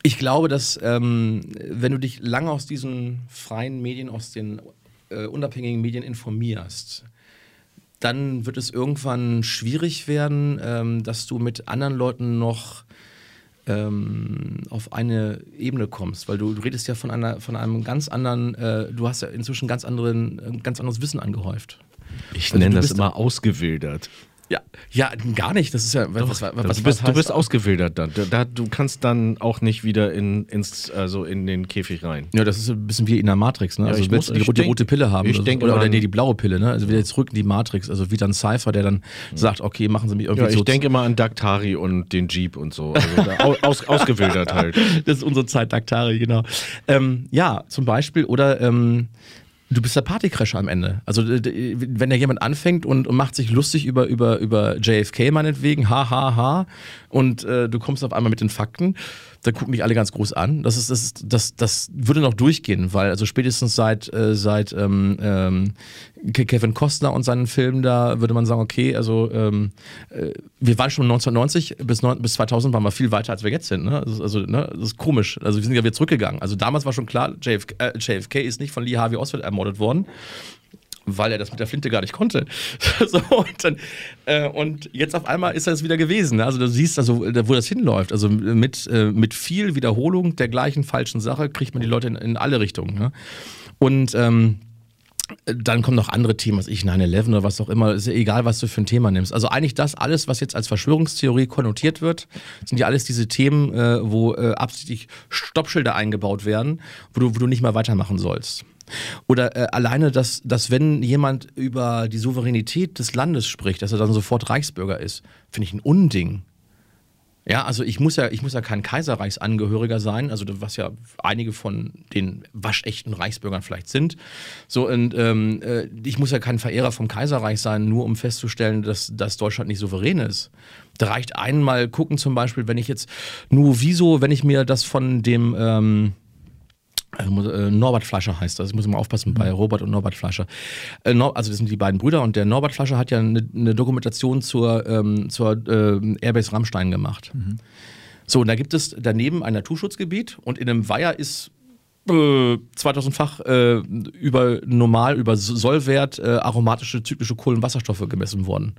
Speaker 2: ich glaube, dass ähm, wenn du dich lange aus diesen freien Medien, aus den äh, unabhängigen Medien informierst, dann wird es irgendwann schwierig werden, ähm, dass du mit anderen Leuten noch ähm, auf eine Ebene kommst, weil du, du, redest ja von einer, von einem ganz anderen, äh, du hast ja inzwischen ganz anderen, ganz anderes Wissen angehäuft.
Speaker 3: Ich also nenne das immer ausgewildert.
Speaker 2: Ja, ja, gar nicht. Das ist ja
Speaker 3: Doch, was, was, was, du, bist, du bist ausgewildert dann. Da, du kannst dann auch nicht wieder in, ins, also in den Käfig rein.
Speaker 2: Ja, das ist ein bisschen wie in der Matrix, ne? Also ja, willst du die, die, rote Pille haben
Speaker 3: ich
Speaker 2: oder,
Speaker 3: oder,
Speaker 2: oder nee, die blaue Pille, ne? Also wieder zurück in die Matrix. Also wie dann Cypher, der dann mhm. sagt, okay, machen Sie mich irgendwie
Speaker 3: ja, ich so. Ich denke immer an Daktari und den Jeep und so. Also aus, ausgewildert halt. <laughs>
Speaker 2: Das ist unsere Zeit, Daktari, genau. Ähm, ja, zum Beispiel. Oder ähm, Du bist der Partycrasher am Ende. Also wenn da jemand anfängt und, und, macht sich lustig über, über, über JFK meinetwegen, ha, ha, ha, und äh, du kommst auf einmal mit den Fakten, dann gucken dich alle ganz groß an. Das, ist, das, ist, das, das würde noch durchgehen, weil also spätestens seit, äh, seit ähm, ähm, Kevin Costner und seinen Filmen da würde man sagen, okay, also ähm, äh, wir waren schon 1990 bis, bis 2000 waren wir viel weiter, als wir jetzt sind. Ne? Also, also ne? das ist komisch. Also wir sind ja wieder zurückgegangen. Also damals war schon klar, JFK, äh, JFK ist nicht von Lee Harvey Oswald ermordet worden weil er das mit der Flinte gar nicht konnte. <laughs> so, und, dann, äh, und, jetzt auf einmal ist das wieder gewesen. Ne? Also du siehst also, wo das hinläuft. Also mit, äh, mit viel Wiederholung der gleichen falschen Sache kriegt man die Leute in, in alle Richtungen. Ne? Und ähm, dann kommen noch andere Themen, was ich 9-11 oder was auch immer, ist ja egal, was du für ein Thema nimmst. Also eigentlich das alles, was jetzt als Verschwörungstheorie konnotiert wird, sind ja alles diese Themen, äh, wo äh, absichtlich Stoppschilder eingebaut werden, wo du, wo du nicht mehr weitermachen sollst. Oder äh, alleine, dass, dass wenn jemand über die Souveränität des Landes spricht, dass er dann sofort Reichsbürger ist, finde ich ein Unding. Ja, also ich muss ja, ich muss ja kein Kaiserreichsangehöriger sein, also was ja einige von den waschechten Reichsbürgern vielleicht sind. So und ähm, äh, ich muss ja kein Verehrer vom Kaiserreich sein, nur um festzustellen, dass, dass Deutschland nicht souverän ist. Da reicht einmal gucken, zum Beispiel, wenn ich jetzt nur wieso, wenn ich mir das von dem ähm, Norbert Flascher heißt das. Ich muss mal aufpassen bei mhm. Robert und Norbert Flascher. Äh, also das sind die beiden Brüder und der Norbert Flascher hat ja eine, eine Dokumentation zur, ähm, zur äh, Airbase Rammstein gemacht. Mhm. So, und da gibt es daneben ein Naturschutzgebiet und in einem Weiher ist 2000-fach äh, über normal, über Sollwert äh, aromatische zyklische Kohlenwasserstoffe gemessen worden.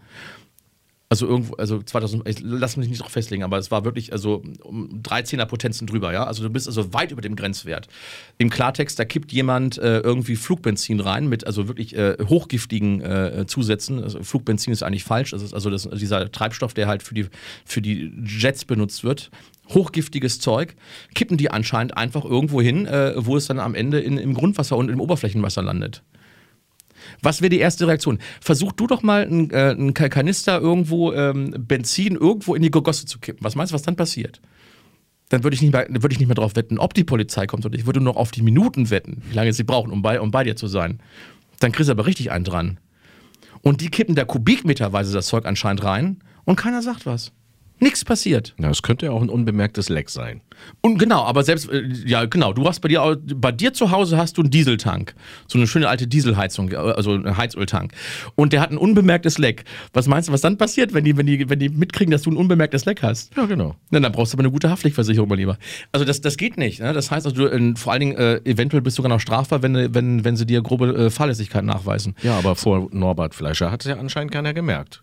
Speaker 2: Also irgendwo, also 2000, ich lass mich nicht drauf festlegen, aber es war wirklich also um 13er Potenzen drüber, ja. Also du bist also weit über dem Grenzwert. Im Klartext, da kippt jemand äh, irgendwie Flugbenzin rein mit also wirklich äh, hochgiftigen äh, Zusätzen. Also Flugbenzin ist eigentlich falsch. Das ist also das, dieser Treibstoff, der halt für die, für die Jets benutzt wird. Hochgiftiges Zeug, kippen die anscheinend einfach irgendwo hin, äh, wo es dann am Ende in, im Grundwasser und im Oberflächenwasser landet. Was wäre die erste Reaktion? Versuch du doch mal einen, äh, einen Kanister irgendwo ähm, Benzin irgendwo in die Gogosse zu kippen. Was meinst du, was dann passiert? Dann würde ich, nicht mehr, würd ich nicht mehr darauf wetten, ob die Polizei kommt oder ich würde nur noch auf die Minuten wetten, wie lange sie brauchen, um bei, um bei dir zu sein. Dann kriegst du aber richtig einen dran. Und die kippen da kubikmeterweise das Zeug anscheinend rein und keiner sagt was. Nichts passiert.
Speaker 3: Na, es könnte ja auch ein unbemerktes Leck sein.
Speaker 2: Und genau, aber selbst, äh, ja genau, du hast bei dir, bei dir zu Hause hast du einen Dieseltank. So eine schöne alte Dieselheizung, äh, also einen Heizöltank. Und der hat ein unbemerktes Leck. Was meinst du, was dann passiert, wenn die, wenn die, wenn die mitkriegen, dass du ein unbemerktes Leck hast?
Speaker 3: Ja, genau.
Speaker 2: Na, dann brauchst du aber eine gute Haftpflichtversicherung, mein Lieber. Also das, das geht nicht. Ne? Das heißt, also du, äh, vor allen Dingen, äh, eventuell bist du sogar noch strafbar, wenn, wenn, wenn sie dir grobe äh, Fahrlässigkeit nachweisen.
Speaker 3: Ja, aber vor Norbert Fleischer hat es ja anscheinend keiner gemerkt.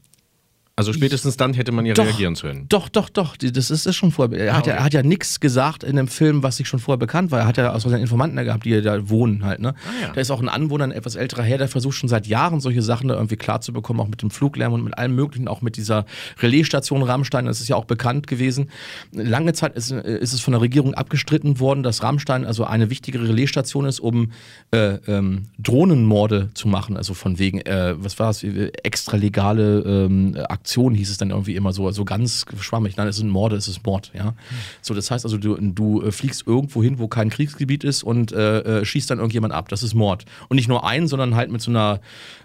Speaker 3: Also spätestens dann hätte man ja
Speaker 2: Doch.
Speaker 3: reagieren können.
Speaker 2: Doch, doch, doch. Das ist, ist schon vorher. Er, hat ja,
Speaker 3: okay.
Speaker 2: er hat ja nichts gesagt in dem Film, was sich schon vorher bekannt war. Er hat ja auch so seine Informanten da gehabt, die da wohnen halt. Ne?
Speaker 3: ja.
Speaker 2: Da ist auch ein Anwohner, ein etwas älterer Herr, der versucht schon seit Jahren solche Sachen da irgendwie klar zu bekommen, auch mit dem Fluglärm und mit allem Möglichen, auch mit dieser Relaisstation Rammstein. Das ist ja auch bekannt gewesen. Lange Zeit ist, ist es von der Regierung abgestritten worden, dass Rammstein also eine wichtige Relaisstation ist, um äh, ähm, Drohnenmorde zu machen. Also von wegen, äh, was war es, extra legale ähm, Aktion hieß es dann irgendwie immer so, so ganz schwammig. Nein, es sind Morde, es ist Mord, ja. So, das heißt also, du, du äh, fliegst irgendwo hin, wo kein Kriegsgebiet ist und äh, äh, schießt dann irgendjemand ab. Das ist Mord. Und nicht nur einen, sondern halt mit so einer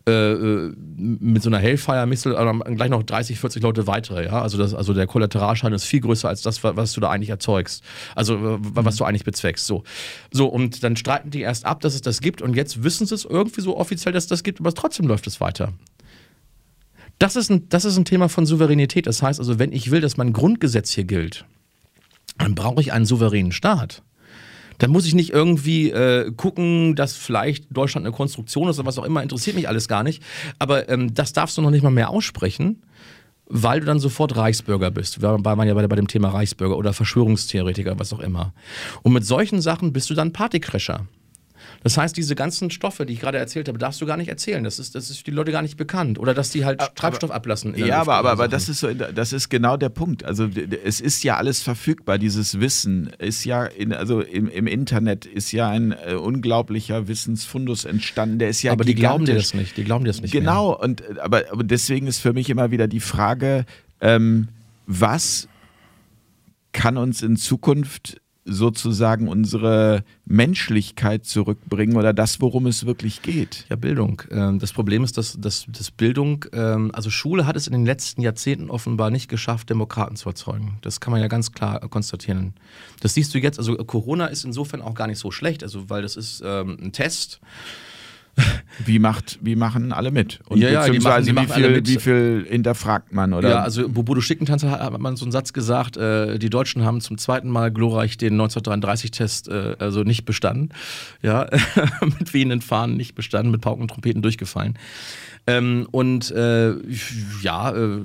Speaker 2: äh, äh, mit so einer Hellfire-Missile äh, gleich noch 30, 40 Leute weitere, ja. Also, das, also der Kollateralschaden ist viel größer als das, wa- was du da eigentlich erzeugst. Also wa- was du eigentlich bezweckst. So. So, und dann streiten die erst ab, dass es das gibt und jetzt wissen sie es irgendwie so offiziell, dass es das gibt, aber trotzdem läuft es weiter. Das ist, ein, das ist ein Thema von Souveränität. Das heißt also, wenn ich will, dass mein Grundgesetz hier gilt, dann brauche ich einen souveränen Staat. Dann muss ich nicht irgendwie äh, gucken, dass vielleicht Deutschland eine Konstruktion ist oder was auch immer, interessiert mich alles gar nicht. Aber ähm, das darfst du noch nicht mal mehr aussprechen, weil du dann sofort Reichsbürger bist. War man ja bei, bei dem Thema Reichsbürger oder Verschwörungstheoretiker, was auch immer. Und mit solchen Sachen bist du dann Partycrasher. Das heißt, diese ganzen Stoffe, die ich gerade erzählt habe, darfst du gar nicht erzählen. Das ist, das ist für die Leute gar nicht bekannt. Oder dass die halt Treibstoff ablassen.
Speaker 1: Ja,
Speaker 2: Luft
Speaker 1: aber, aber, aber das ist so, das ist genau der Punkt. Also es ist ja alles verfügbar. Dieses Wissen ist ja in, also im, im Internet ist ja ein äh, unglaublicher Wissensfundus entstanden. Der ist ja
Speaker 2: aber die glauben dir
Speaker 1: gigantisch.
Speaker 2: das nicht. Die glauben dir das nicht. Mehr.
Speaker 1: Genau, und äh, aber, aber deswegen ist für mich immer wieder die Frage, ähm, was kann uns in Zukunft sozusagen unsere Menschlichkeit zurückbringen oder das, worum es wirklich geht?
Speaker 2: Ja, Bildung. Ähm, Das Problem ist, dass, dass, dass Bildung, ähm, also Schule hat es in den letzten Jahrzehnten offenbar nicht geschafft, Demokraten zu erzeugen. Das kann man ja ganz klar konstatieren. Das siehst du jetzt, also Corona ist insofern auch gar nicht so schlecht, also weil das ist ähm, ein Test.
Speaker 1: Wie, macht, wie machen alle mit? Und
Speaker 2: Ja, ja, die machen- die
Speaker 1: beziehungsweise
Speaker 2: machen
Speaker 1: wie,
Speaker 2: alle
Speaker 1: viel,
Speaker 2: mit.
Speaker 1: wie viel hinterfragt man? Oder?
Speaker 2: Ja, also Bodo Schickentanzer hat, hat man so einen Satz gesagt, äh, die Deutschen haben zum zweiten Mal glorreich den 1933-Test äh, also nicht bestanden. Ja, <laughs> mit wehenden Fahnen nicht bestanden, mit Pauken und Trompeten durchgefallen. Ähm, und äh, ja, äh,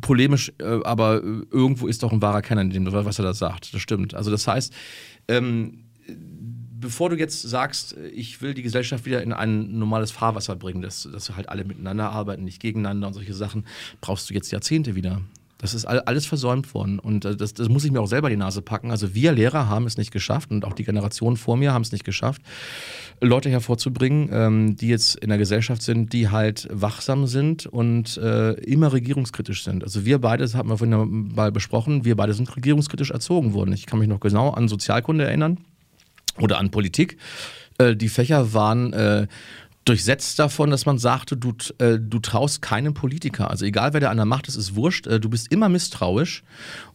Speaker 2: polemisch, äh, aber irgendwo ist doch ein wahrer Kenner in dem, was er da sagt. Das stimmt. Also das heißt, ähm, bevor du jetzt sagst, ich will die Gesellschaft wieder in ein normales Fahrwasser bringen, dass, dass halt alle miteinander arbeiten, nicht gegeneinander und solche Sachen, brauchst du jetzt Jahrzehnte wieder. Das ist all- alles versäumt worden und äh, das, das muss ich mir auch selber die Nase packen. Also wir Lehrer haben es nicht geschafft und auch die Generationen vor mir haben es nicht geschafft, Leute hervorzubringen, ähm, die jetzt in der Gesellschaft sind, die halt wachsam sind und äh, immer regierungskritisch sind. Also wir beide, das hatten wir vorhin mal besprochen, wir beide sind regierungskritisch erzogen worden. Ich kann mich noch genau an Sozialkunde erinnern oder an Politik. Äh, die Fächer waren äh, durchsetzt davon, dass man sagte, du, äh, du traust keinem Politiker. Also egal wer da an der Macht ist, ist wurscht. Äh, du bist immer misstrauisch.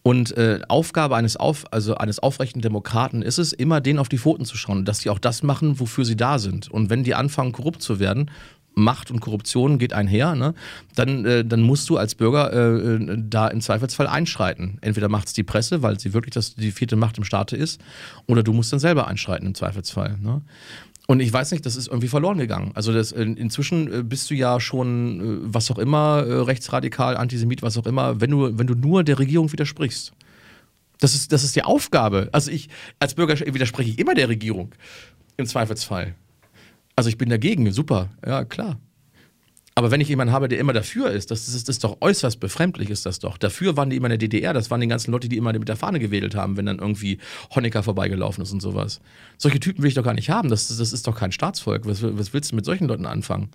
Speaker 2: Und äh, Aufgabe eines, auf, also eines aufrechten Demokraten ist es, immer denen auf die Pfoten zu schauen, dass die auch das machen, wofür sie da sind. Und wenn die anfangen, korrupt zu werden, Macht und Korruption geht einher, ne? dann, äh, dann musst du als Bürger äh, äh, da im Zweifelsfall einschreiten. Entweder macht es die Presse, weil sie wirklich das, die vierte Macht im Staate ist, oder du musst dann selber einschreiten im Zweifelsfall. Ne? Und ich weiß nicht, das ist irgendwie verloren gegangen. Also das, äh, inzwischen äh, bist du ja schon, was auch immer, rechtsradikal, Antisemit, was auch immer, wenn du, wenn du nur der Regierung widersprichst. Das ist, das ist die Aufgabe. Also ich, als Bürger widerspreche ich immer der Regierung. Im Zweifelsfall. Also ich bin dagegen, super, ja klar. Aber wenn ich jemanden habe, der immer dafür ist, das ist, das ist doch äußerst befremdlich, ist das doch. Dafür waren die immer in der DDR, das waren die ganzen Leute, die immer mit der Fahne gewedelt haben, wenn dann irgendwie Honecker vorbeigelaufen ist und sowas. Solche Typen will ich doch gar nicht haben, das, das ist doch kein Staatsvolk. Was, was willst du mit solchen Leuten anfangen?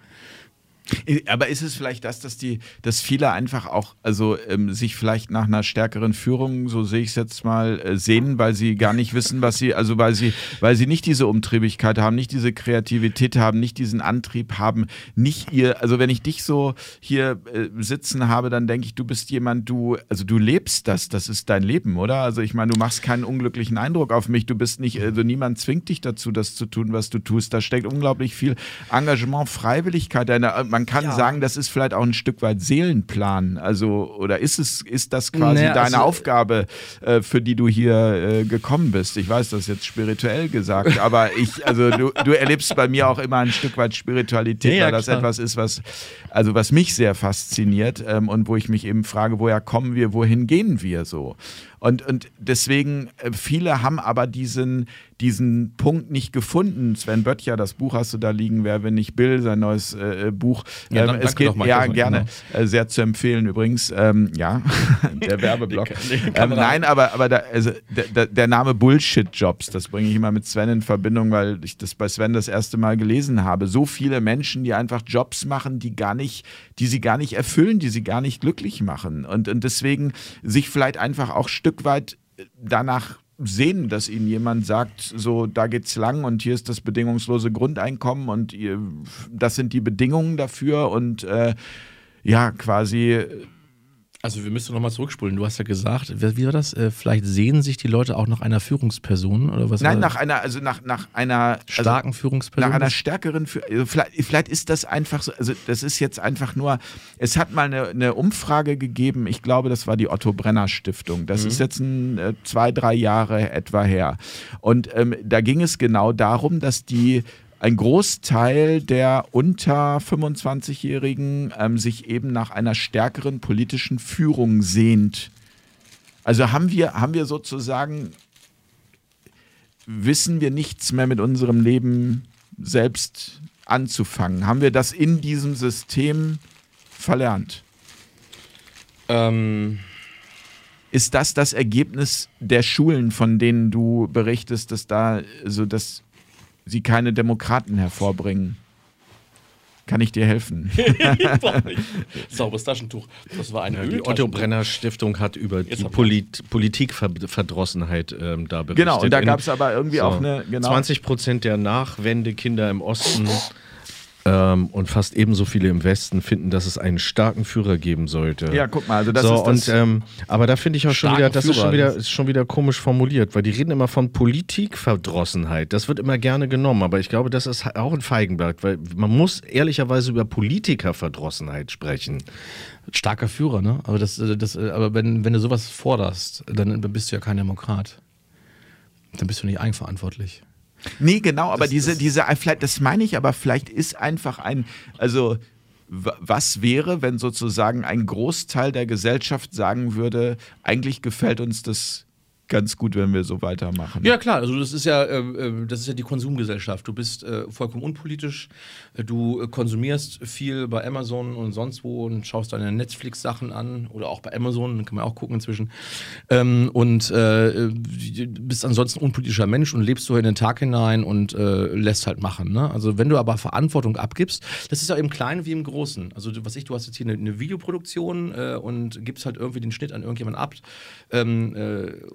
Speaker 1: Aber ist es vielleicht das, dass die, dass viele einfach auch, also ähm, sich vielleicht nach einer stärkeren Führung, so sehe ich es jetzt mal, äh, sehen, weil sie gar nicht wissen, was sie, also weil sie, weil sie nicht diese Umtriebigkeit haben, nicht diese Kreativität haben, nicht diesen Antrieb haben, nicht ihr, also wenn ich dich so hier äh, sitzen habe, dann denke ich, du bist jemand, du, also du lebst das, das ist dein Leben, oder? Also ich meine, du machst keinen unglücklichen Eindruck auf mich, du bist nicht, also niemand zwingt dich dazu, das zu tun, was du tust. Da steckt unglaublich viel Engagement, Freiwilligkeit, deine, man kann ja. sagen, das ist vielleicht auch ein Stück weit Seelenplan. Also, oder ist es, ist das quasi naja, deine also, Aufgabe, äh, für die du hier äh, gekommen bist? Ich weiß das jetzt spirituell gesagt, <laughs> aber ich, also du, du erlebst bei mir auch immer ein Stück weit Spiritualität, ja, weil das klar. etwas ist, was, also was mich sehr fasziniert ähm, und wo ich mich eben frage, woher kommen wir, wohin gehen wir so? Und, und deswegen, äh, viele haben aber diesen, diesen Punkt nicht gefunden. Sven Böttcher, das Buch hast du da liegen, Wer wenn nicht Bill, sein neues äh, äh Buch. Ja, ähm, es geht, ja, gerne. Genau. Äh, sehr zu empfehlen übrigens. Ähm, ja, <laughs> der Werbeblock. ähm, nein, aber, aber da, also, der, der Name Bullshit-Jobs, das bringe ich immer mit Sven in Verbindung, weil ich das bei Sven das erste Mal gelesen habe. So viele Menschen, die einfach Jobs machen, die gar nicht, die sie gar nicht erfüllen, die sie gar nicht glücklich machen. Und, und deswegen sich vielleicht einfach auch Stück weit danach sehen, dass ihnen jemand sagt, so da geht's lang und hier ist das bedingungslose Grundeinkommen und ihr, das sind die Bedingungen dafür und äh, ja, quasi
Speaker 2: also wir müssen nochmal zurückspulen. Du hast ja gesagt, wie war das? Äh, vielleicht sehen sich die Leute auch nach einer Führungsperson oder was?
Speaker 1: Nein, nach einer, also nach, nach einer
Speaker 2: also starken also Führungsperson.
Speaker 1: Nach einer stärkeren also vielleicht, vielleicht ist das einfach so, also das ist jetzt einfach nur, es hat mal eine, eine Umfrage gegeben, ich glaube, das war die Otto Brenner Stiftung. Das mhm. ist jetzt ein, äh, zwei, drei Jahre etwa her. Und ähm, da ging es genau darum, dass die ein Großteil der unter 25-Jährigen ähm, sich eben nach einer stärkeren politischen Führung sehnt. Also haben wir, haben wir sozusagen, wissen wir nichts mehr mit unserem Leben selbst anzufangen? Haben wir das in diesem System verlernt? Ähm. Ist das das Ergebnis der Schulen, von denen du berichtest, dass da so das sie keine Demokraten hervorbringen. Kann ich dir helfen? <laughs>
Speaker 2: Sauberes Taschentuch. Das war eine ja,
Speaker 3: Die Otto Brenner Stiftung hat über Jetzt die Polit Politikverdrossenheit ähm, da berichtet.
Speaker 1: Genau, und da gab es aber irgendwie so, auch eine. Genau.
Speaker 3: 20 Prozent der Nachwendekinder im Osten ähm, und fast ebenso viele im Westen finden, dass es einen starken Führer geben sollte.
Speaker 1: Ja, guck mal, also das
Speaker 3: so,
Speaker 1: ist das
Speaker 3: und, ähm, aber da finde ich auch schon wieder, das ist schon wieder, ist schon wieder komisch formuliert, weil die reden immer von Politikverdrossenheit. Das wird immer gerne genommen, aber ich glaube, das ist auch ein Feigenberg, weil man muss ehrlicherweise über Politikerverdrossenheit sprechen.
Speaker 2: Starker Führer, ne? Aber, das, äh, das, äh, aber wenn, wenn du sowas forderst, dann bist du ja kein Demokrat. Dann bist du nicht eigenverantwortlich.
Speaker 1: Nee, genau, aber das, diese, diese, vielleicht, das meine ich, aber vielleicht ist einfach ein, also was wäre, wenn sozusagen ein Großteil der Gesellschaft sagen würde, eigentlich gefällt uns das ganz gut, wenn wir so weitermachen.
Speaker 2: Ja, klar, also das ist ja, äh, äh, das ist ja die Konsumgesellschaft. Du bist äh, vollkommen unpolitisch, äh, du konsumierst viel bei Amazon und sonst wo und schaust deine Netflix-Sachen an oder auch bei Amazon, kann man auch gucken inzwischen. Ähm, und äh, bist ansonsten unpolitischer Mensch und lebst so in den Tag hinein und äh, lässt halt machen. Ne? Also wenn du aber Verantwortung abgibst, das ist ja im Kleinen wie im Großen. Also was ich, du hast jetzt hier eine, eine Videoproduktion und gibst halt irgendwie den Schnitt an irgendjemanden ab ähm,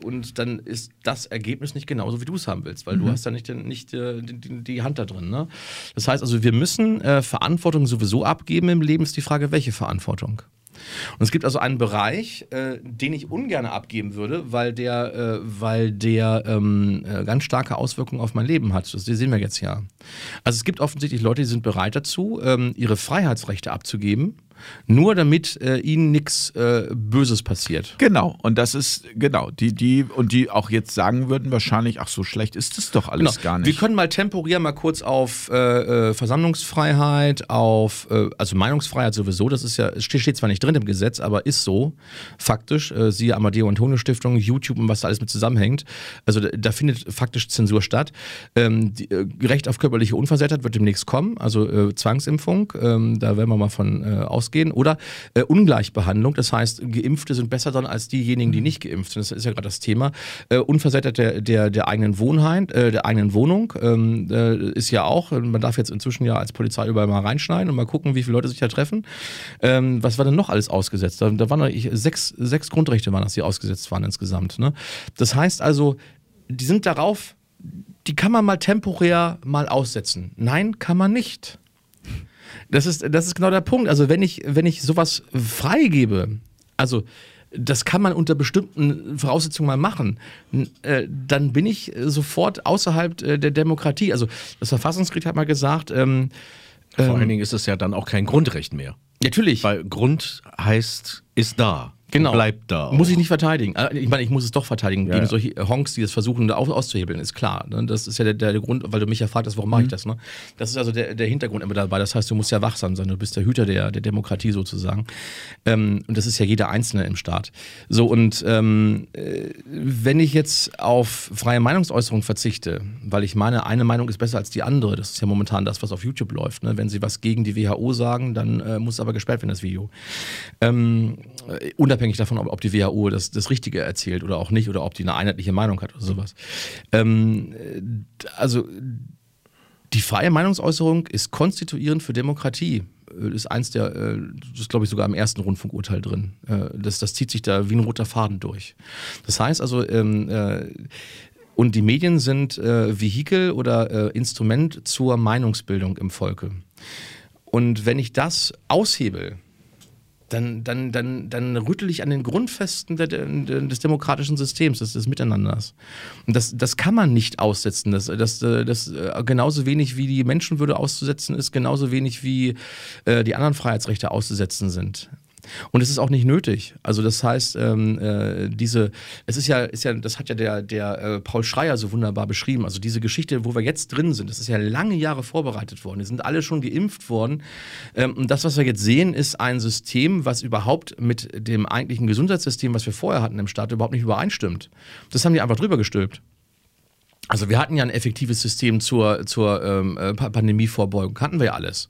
Speaker 2: und dann ist das Ergebnis nicht genauso, wie du es haben willst, weil mhm. du hast ja nicht, nicht äh, die, die, Hand da drin. Ne? Das heißt also, wir müssen äh, Verantwortung sowieso abgeben im Leben, ist die Frage, welche Verantwortung? Und es gibt also einen Bereich, äh, den ich ungern abgeben würde, weil der, äh, weil der ähm, äh, ganz starke Auswirkungen auf mein Leben hat. Das sehen wir jetzt ja. Also es gibt offensichtlich Leute, die sind bereit dazu, ähm, ihre Freiheitsrechte abzugeben nur damit äh, ihnen nichts äh, Böses passiert.
Speaker 1: Genau, und das ist, genau, die, die, und die auch jetzt sagen würden wahrscheinlich, ach, so schlecht ist das doch alles genau. gar nicht.
Speaker 2: Wir können mal temporär mal kurz auf äh, äh Versammlungsfreiheit, auf, äh, also Meinungsfreiheit sowieso, das ist ja, steht zwar nicht drin im Gesetz, aber ist so, faktisch, äh, siehe Amadeo Antonio Stiftung, YouTube und was da alles mit zusammenhängt. Also da, da findet faktisch Zensur statt. Ähm, die, Recht auf körperliche Unversehrtheit wird demnächst kommen, also Zwangsimpfung, ähm, da werden wir mal von aus ausgehen. Oder äh, Ungleichbehandlung, das heißt, Geimpfte sind besser dann als diejenigen, die nicht geimpft sind. Das ist ja gerade das Thema. Äh, Unversättert der, der, der eigenen Wohnheit, äh, der eigenen Wohnung ähm, äh, ist ja auch, man darf jetzt inzwischen ja als Polizei überall mal reinschneiden und mal gucken, wie viele Leute sich da treffen. Ähm, was war denn noch alles ausgesetzt? Da, da waren ich, sechs, sechs Grundrechte waren das, die ausgesetzt waren insgesamt. Ne? Das heißt also, die sind darauf, die kann man mal temporär mal aussetzen. Nein, kann man nicht. Das ist, das ist genau der Punkt. Also wenn ich, wenn ich sowas freigebe, also das kann man unter bestimmten Voraussetzungen mal machen, äh, dann bin ich sofort außerhalb äh, der Demokratie. Also das Verfassungsgericht hat mal gesagt, ähm,
Speaker 3: vor ähm, allen Dingen ist es ja dann auch kein Grundrecht mehr.
Speaker 2: Natürlich.
Speaker 3: Weil Grund heißt, ist da.
Speaker 2: Genau.
Speaker 3: Bleibt da.
Speaker 2: Auch. Muss ich nicht verteidigen. Äh, ich meine, ich muss es doch verteidigen
Speaker 3: Ja,
Speaker 2: gegen
Speaker 3: ja.
Speaker 2: solche Honks, die das versuchen, da auszuhebeln, ist klar. ne? Das ist ja der, der Grund, weil du mich ja fragst, warum mache
Speaker 3: Mhm.
Speaker 2: ich das? Ne? Das ist also der, der Hintergrund immer dabei. Das heißt, du musst ja wachsam sein. Du bist der Hüter der, der Demokratie sozusagen. Ähm, und das ist ja jeder Einzelne im Staat. So, und ähm, äh, wenn ich jetzt auf freie Meinungsäußerung verzichte, weil ich meine, eine Meinung ist besser als die andere, das ist ja momentan das, was auf YouTube läuft. Ne? Wenn sie was gegen die WHO sagen, dann äh, muss aber gesperrt werden, das Video. Ähm, äh, unabhängig davon, ob, ob die WHO das, das Richtige erzählt oder auch nicht, oder ob die eine einheitliche Meinung hat oder sowas. Ähm, äh, also die freie Meinungsäußerung ist konstituierend für Demokratie. Äh, Ist eins der, äh, das ist glaube ich sogar im ersten Rundfunkurteil drin. Das, das zieht sich da wie ein roter Faden durch. Das heißt also, ähm, äh, und die Medien sind äh, Vehikel oder äh, Instrument zur Meinungsbildung im Volke. Und wenn ich das aushebel, dann, dann, dann, dann rüttel ich an den Grundfesten der, des demokratischen Systems, des, des Miteinanders. Und das, das kann man nicht aussetzen. Das, das, das äh, genauso wenig wie die Menschenwürde auszusetzen ist, genauso wenig wie äh, die anderen Freiheitsrechte auszusetzen sind. Und es ist auch nicht nötig. Also das heißt, ähm, äh, diese, es ist ja, ist ja, das hat ja der, der äh, Paul Schreier so wunderbar beschrieben. Also diese Geschichte, wo wir jetzt drin sind, das ist ja lange Jahre vorbereitet worden. Die sind alle schon geimpft worden. Ähm, und das, was wir jetzt sehen, ist ein System, was überhaupt mit dem eigentlichen Gesundheitssystem, was wir vorher hatten im Staat, überhaupt nicht übereinstimmt. Das haben die einfach drüber gestülpt. Also wir hatten ja ein effektives System zur, zur ähm, äh, Pa- Pandemievorbeugung, hatten wir ja alles.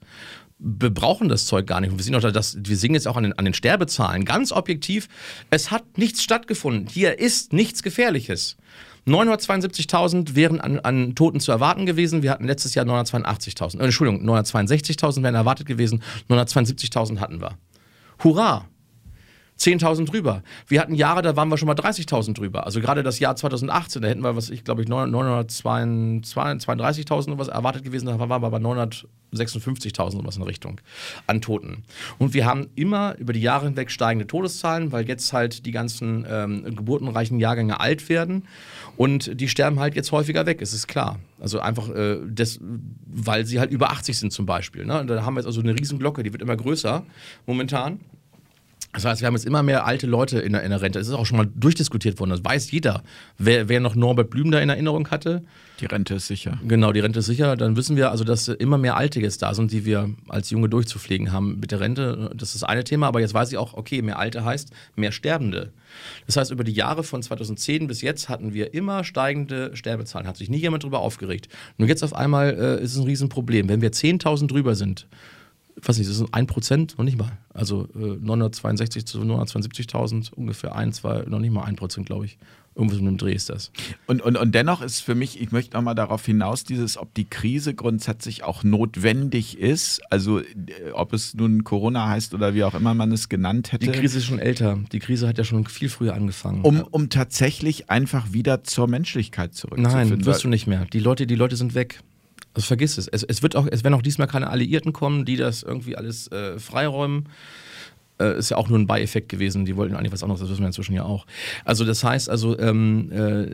Speaker 2: Wir brauchen das Zeug gar nicht. Wir sehen, auch, dass, wir sehen jetzt auch an den, an den Sterbezahlen ganz objektiv, es hat nichts stattgefunden. Hier ist nichts Gefährliches. 972.000 wären an, an Toten zu erwarten gewesen. Wir hatten letztes Jahr 982.000. Äh, Entschuldigung, 962.000 wären erwartet gewesen. 972.000 hatten wir. Hurra! 10.000 drüber. Wir hatten Jahre, da waren wir schon mal 30.000 drüber. Also gerade das Jahr 2018, da hätten wir, was ich glaube ich, 932.000 oder was erwartet gewesen, da waren wir bei 956.000 oder was in Richtung an Toten. Und wir haben immer über die Jahre hinweg steigende Todeszahlen, weil jetzt halt die ganzen ähm, geburtenreichen Jahrgänge alt werden und die sterben halt jetzt häufiger weg, es ist klar. Also einfach, äh, des, weil sie halt über 80 sind zum Beispiel. Ne? Und da haben wir jetzt also eine Riesenglocke, die wird immer größer momentan. Das heißt, wir haben jetzt immer mehr alte Leute in der, in der Rente. Es ist auch schon mal durchdiskutiert worden. Das weiß jeder. Wer, wer noch Norbert Blüm da in Erinnerung hatte,
Speaker 1: Die Rente ist sicher.
Speaker 2: genau, die Rente ist sicher, dann wissen wir also, dass immer mehr Alte jetzt da sind, die wir als Junge durchzupflegen haben mit der Rente. Das ist das eine Thema, aber jetzt weiß ich auch, okay, mehr Alte heißt mehr Sterbende. Das heißt, über die Jahre von 2010 bis jetzt hatten wir immer steigende Sterbezahlen. Hat sich nie jemand drüber aufgeregt. Nur jetzt auf einmal äh, ist es ein Riesenproblem. Wenn wir 10.000 drüber sind, weiß nicht, das ein Prozent, noch nicht mal. Also äh, 962 zu 972.000, ungefähr ein, zwei, noch nicht mal ein Prozent, glaube ich. Irgendwas in einem Dreh ist das.
Speaker 1: Und, und, und dennoch ist für mich, ich möchte nochmal darauf hinaus, dieses, ob die Krise grundsätzlich auch notwendig ist, also äh, ob es nun Corona heißt oder wie auch immer man es genannt hätte.
Speaker 2: Die Krise ist schon älter. Die Krise hat ja schon viel früher angefangen.
Speaker 1: um, um tatsächlich einfach wieder zur Menschlichkeit zurückzufinden.
Speaker 2: Nein, wirst du nicht mehr. Die Leute, die Leute sind weg. Also vergiss es. es. Es wird auch, es werden auch diesmal keine Alliierten kommen, die das irgendwie alles äh, freiräumen. Äh, ist ja auch nur ein Beieffekt gewesen. Die wollten eigentlich was anderes, das wissen wir inzwischen ja auch. Also das heißt also, ähm, äh,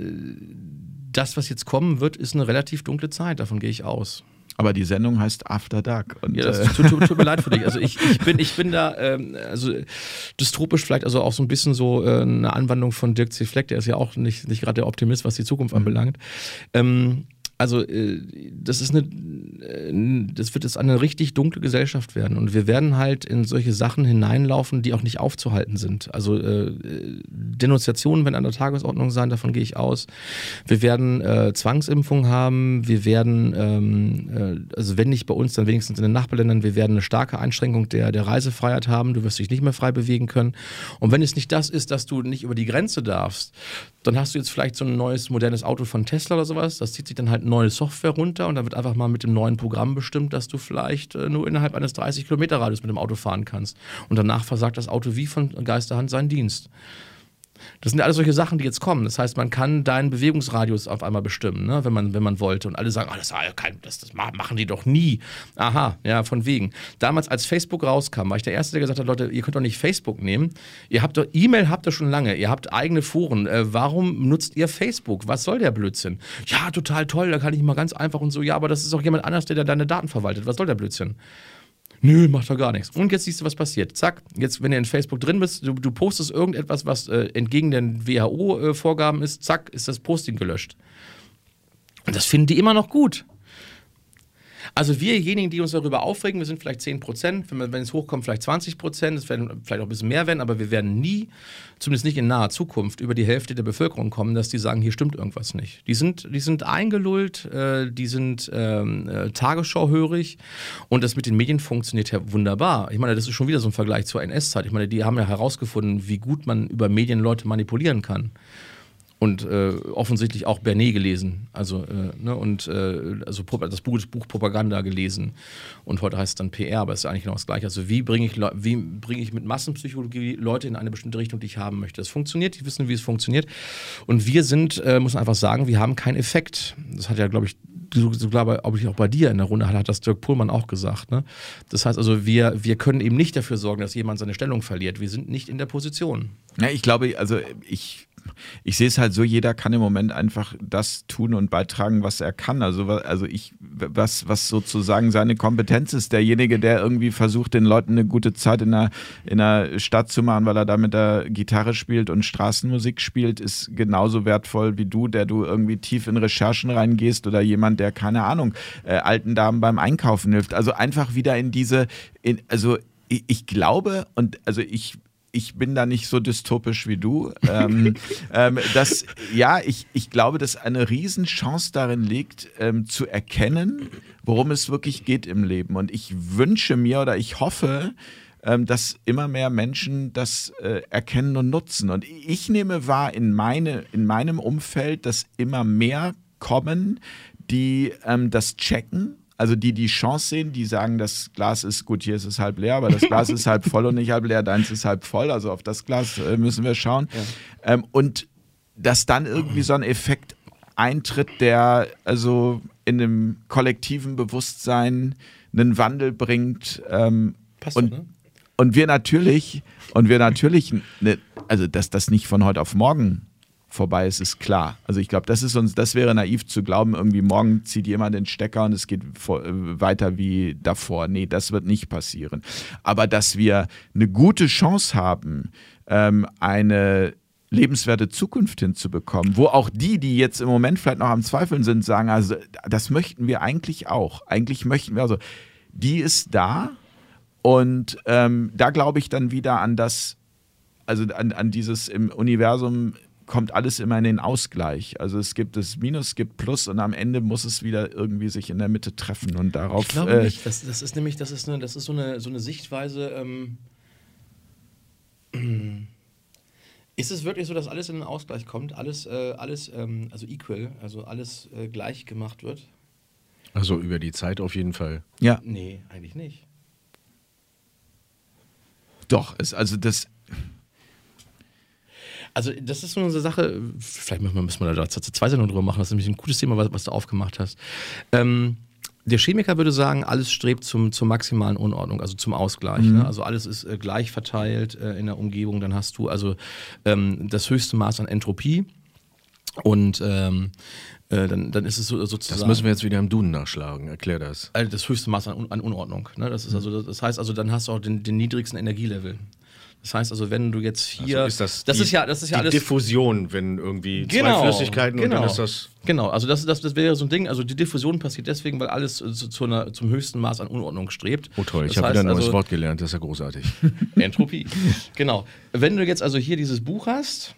Speaker 2: das, was jetzt kommen wird, ist eine relativ dunkle Zeit. Davon gehe ich aus.
Speaker 1: Aber die Sendung heißt After Dark. Und,
Speaker 2: Ja, das
Speaker 1: äh,
Speaker 2: tut, tut, tut mir leid für dich. Also ich, ich, <laughs> bin, ich bin da, ähm, also dystopisch vielleicht, also auch so ein bisschen so äh, eine Anwandlung von Dirk C. Fleck, der ist ja auch nicht, nicht gerade der Optimist, was die Zukunft anbelangt. Ähm, Also äh, das ist eine, äh, das wird jetzt eine richtig dunkle Gesellschaft werden und wir werden halt in solche Sachen hineinlaufen, die auch nicht aufzuhalten sind. Also äh, Denunziationen werden an der Tagesordnung sein, davon gehe ich aus. Wir werden äh, Zwangsimpfungen haben, wir werden, ähm, äh, also wenn nicht bei uns, dann wenigstens in den Nachbarländern, wir werden eine starke Einschränkung der, der Reisefreiheit haben. Du wirst dich nicht mehr frei bewegen können. Und wenn es nicht das ist, dass du nicht über die Grenze darfst, dann hast du jetzt vielleicht so ein neues modernes Auto von Tesla oder sowas. Das zieht sich dann halt neue Software runter und dann wird einfach mal mit dem neuen Programm bestimmt, dass du vielleicht äh, nur innerhalb eines 30 Kilometer Radius mit dem Auto fahren kannst. Und danach versagt das Auto wie von Geisterhand seinen Dienst. Das sind alles solche Sachen, die jetzt kommen. Das heißt, man kann deinen Bewegungsradius auf einmal bestimmen, ne? wenn, man, wenn man wollte. Und alle sagen, oh, das, das, das machen die doch nie. Aha, ja, von wegen. Damals, als Facebook rauskam, war ich der Erste, der gesagt hat, Leute, ihr könnt doch nicht Facebook nehmen. Ihr habt doch, E-Mail habt ihr schon lange, ihr habt eigene Foren. Äh, warum nutzt ihr Facebook? Was soll der Blödsinn? Ja, total toll, da kann ich mal ganz einfach und so, ja, aber das ist auch jemand anders, der deine Daten verwaltet. Was soll der Blödsinn? Nö, macht doch gar nichts. Und jetzt siehst du, was passiert. Zack, jetzt, wenn du in Facebook drin bist, du, du postest irgendetwas, was äh, entgegen den WHO-Vorgaben ist, zack, ist das Posting gelöscht. Und das finden die immer noch gut. Also wirjenigen, die uns darüber aufregen, wir sind vielleicht 10 Prozent, wenn, wenn, es hochkommt, vielleicht 20 Prozent, es werden vielleicht auch ein bisschen mehr werden, aber wir werden nie, zumindest nicht in naher Zukunft, über die Hälfte der Bevölkerung kommen, dass die sagen, hier stimmt irgendwas nicht. Die sind, die sind eingelullt, äh, die sind ähm, äh, tagesschauhörig und das mit den Medien funktioniert ja wunderbar. Ich meine, das ist schon wieder so ein Vergleich zur NS-Zeit. Ich meine, die haben ja herausgefunden, wie gut man über Medien Leute manipulieren kann und äh, offensichtlich auch Bernet gelesen, also äh, ne, und äh, also das Buch, das Buch, Propaganda gelesen und heute heißt es dann PR, aber es ist eigentlich genau das gleiche. Also wie bringe ich wie bringe ich mit Massenpsychologie Leute in eine bestimmte Richtung, die ich haben möchte? Das funktioniert, die wissen, wie es funktioniert und wir sind, äh, muss man einfach sagen, wir haben keinen Effekt. Das hat ja, glaube ich, so, so glaube ich auch bei dir in der Runde hat, hat das Dirk Pohlmann auch gesagt. Ne? Das heißt also, wir, wir können eben nicht dafür sorgen, dass jemand seine Stellung verliert. Wir sind nicht in der Position.
Speaker 1: Ja, ich glaube, also ich ich sehe es halt so, jeder kann im Moment einfach das tun und beitragen, was er kann. Also, also ich, was, was sozusagen seine Kompetenz ist, derjenige, der irgendwie versucht, den Leuten eine gute Zeit in der, in der Stadt zu machen, weil er da mit der Gitarre spielt und Straßenmusik spielt, ist genauso wertvoll wie du, der du irgendwie tief in Recherchen reingehst oder jemand, der, keine Ahnung, äh, alten Damen beim Einkaufen hilft. Also einfach wieder in diese, in, also ich, ich glaube und also ich ich bin da nicht so dystopisch wie du. ähm, <laughs> ähm, dass, ja, ich, ich glaube, dass eine Riesenchance darin liegt, ähm, zu erkennen, worum es wirklich geht im Leben. Und ich wünsche mir oder ich hoffe, ähm, dass immer mehr Menschen das äh, erkennen und nutzen. Und ich nehme wahr in, meine, in meinem Umfeld, dass immer mehr kommen, die ähm, das checken also die die Chance sehen, die sagen, das Glas ist gut, hier ist es halb leer, aber das Glas ist halb voll und nicht halb leer, deins ist halb voll. Also auf das Glas äh, müssen wir schauen. Ja. Ähm, und dass dann irgendwie so ein Effekt eintritt, der also in einem kollektiven Bewusstsein einen Wandel bringt. Ähm, Passt und, ne? und wir natürlich, und wir natürlich, ne, also dass das nicht von heute auf morgen vorbei ist, ist klar. Also ich glaube, das ist uns, das wäre naiv zu glauben, irgendwie morgen zieht jemand den Stecker und es geht vor, äh, weiter wie davor. Nee, das wird nicht passieren. Aber dass wir eine gute Chance haben, ähm, eine lebenswerte Zukunft hinzubekommen, wo auch die, die jetzt im Moment vielleicht noch am Zweifeln sind, sagen, also das möchten wir eigentlich auch. Eigentlich möchten wir, also die ist da und ähm, da glaube ich dann wieder an das, also an, an dieses im Universum kommt alles immer in den Ausgleich. Also es gibt das Minus, es gibt Plus und am Ende muss es wieder irgendwie sich in der Mitte treffen und darauf. Ich
Speaker 2: glaube äh, nicht. Das, das, ist nämlich, das ist, eine, das ist so, eine, so eine Sichtweise. Ähm, <clears throat> ist es wirklich so, dass alles in den Ausgleich kommt, alles, äh, alles ähm, also equal, also alles äh, gleich gemacht wird?
Speaker 3: Also über die Zeit auf jeden Fall.
Speaker 2: Ja. Nee, eigentlich nicht.
Speaker 1: Doch, es, also das,
Speaker 2: also, das ist so eine Sache, vielleicht müssen wir da zwei Sendungen drüber machen, das ist nämlich ein gutes Thema, was, was du aufgemacht hast. Ähm, der Chemiker würde sagen, alles strebt zum, zur maximalen Unordnung, also zum Ausgleich. Mhm. Ne? Also alles ist äh, gleich verteilt äh, in der Umgebung. Dann hast du also ähm, das höchste Maß an Entropie. Und ähm, äh, dann, dann ist es so, sozusagen.
Speaker 3: Das müssen wir jetzt wieder im Duden nachschlagen. Erklär das.
Speaker 2: Also das höchste Maß an, an Unordnung. Ne? Das, ist also, das heißt also, dann hast du auch den, den niedrigsten Energielevel. Das heißt also, wenn du jetzt hier.
Speaker 3: Also ist das,
Speaker 2: das
Speaker 3: die,
Speaker 2: ist ja, das ist ja
Speaker 3: die
Speaker 2: alles.
Speaker 3: Diffusion, wenn irgendwie
Speaker 2: Genau,
Speaker 3: zwei Flüssigkeiten und
Speaker 2: genau.
Speaker 3: dann ist das.
Speaker 2: Genau, also das, das, das wäre so ein Ding. Also die Diffusion passiert deswegen, weil alles zu, zu einer, zum höchsten Maß an Unordnung strebt.
Speaker 3: Oh toll, ich
Speaker 2: Das
Speaker 3: habe wieder ein neues
Speaker 2: also,
Speaker 3: Wort gelernt, das ist ja großartig. <laughs>
Speaker 2: Entropie. genau. Wenn du jetzt also hier dieses Buch hast,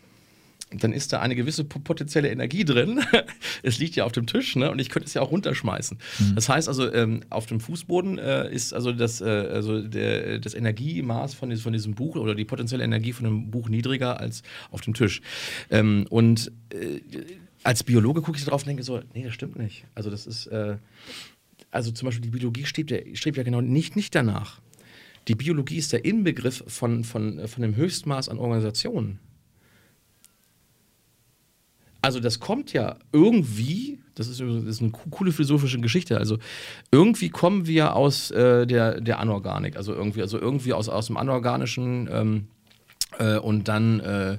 Speaker 2: dann ist da eine gewisse po- potenzielle Energie drin. <laughs> es liegt ja auf dem Tisch, ne? Und ich könnte es ja auch runterschmeißen. Das heißt also, ähm, auf dem Fußboden äh, ist also das, äh, also der, das Energiemaß von, diesem- von diesem Buch oder die potenzielle Energie von dem Buch niedriger als auf dem Tisch. Ähm, und äh, als Biologe gucke ich da drauf und denke so, nee, das stimmt nicht. Also das ist, äh, also zum Beispiel die Biologie strebt ja, strebt ja genau nicht, nicht danach. Die Biologie ist der Inbegriff von, von, von dem Höchstmaß an Organisationen. Also das kommt ja irgendwie, das ist, das ist eine co- coole philosophische Geschichte, also irgendwie kommen wir aus äh, der, der Anorganik, also irgendwie, also irgendwie aus, aus dem Anorganischen ähm, äh, und dann äh,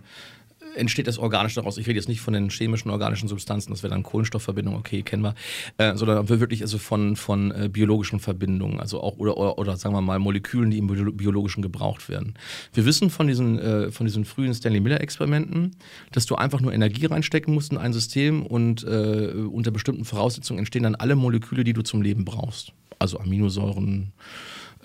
Speaker 2: entsteht das Organische daraus. Ich rede jetzt nicht von den chemischen organischen Substanzen, das wäre dann Kohlenstoffverbindung, okay, kennen wir, äh, sondern wirklich also von, von äh, biologischen Verbindungen, also auch oder, oder, oder sagen wir mal Molekülen, die im Bio- biologischen gebraucht werden. Wir wissen von diesen, äh, von diesen frühen Stanley Miller-Experimenten, dass du einfach nur Energie reinstecken musst in ein System und äh, unter bestimmten Voraussetzungen entstehen dann alle Moleküle, die du zum Leben brauchst. Also Aminosäuren,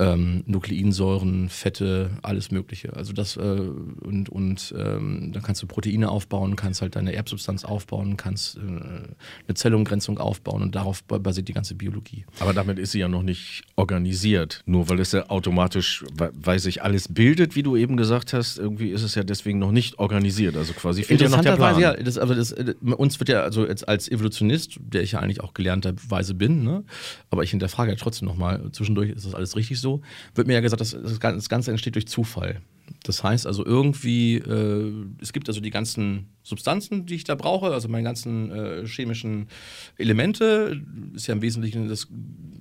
Speaker 2: ähm, Nukleinsäuren, Fette, alles Mögliche. Also das äh, und, und ähm, dann kannst du Proteine aufbauen, kannst halt deine Erbsubstanz aufbauen, kannst äh, eine Zellumgrenzung aufbauen und darauf ba- basiert die ganze Biologie.
Speaker 3: Aber damit ist sie ja noch nicht organisiert. Nur weil es ja automatisch, we- weil sich alles bildet, wie du eben gesagt hast, irgendwie ist es ja deswegen noch nicht organisiert. Also quasi fehlt ja noch der Plan.
Speaker 2: Ja, das, aber das, äh, uns wird ja, also jetzt als Evolutionist, der ich ja eigentlich auch gelernterweise bin, ne, aber ich hinterfrage ja trotzdem nochmal, zwischendurch ist das alles richtig so, wird mir ja gesagt, das das Ganze entsteht durch Zufall. Das heißt also irgendwie, äh, es gibt also die ganzen Substanzen, die ich da brauche, also meine ganzen äh, chemischen Elemente, ist ja im Wesentlichen, das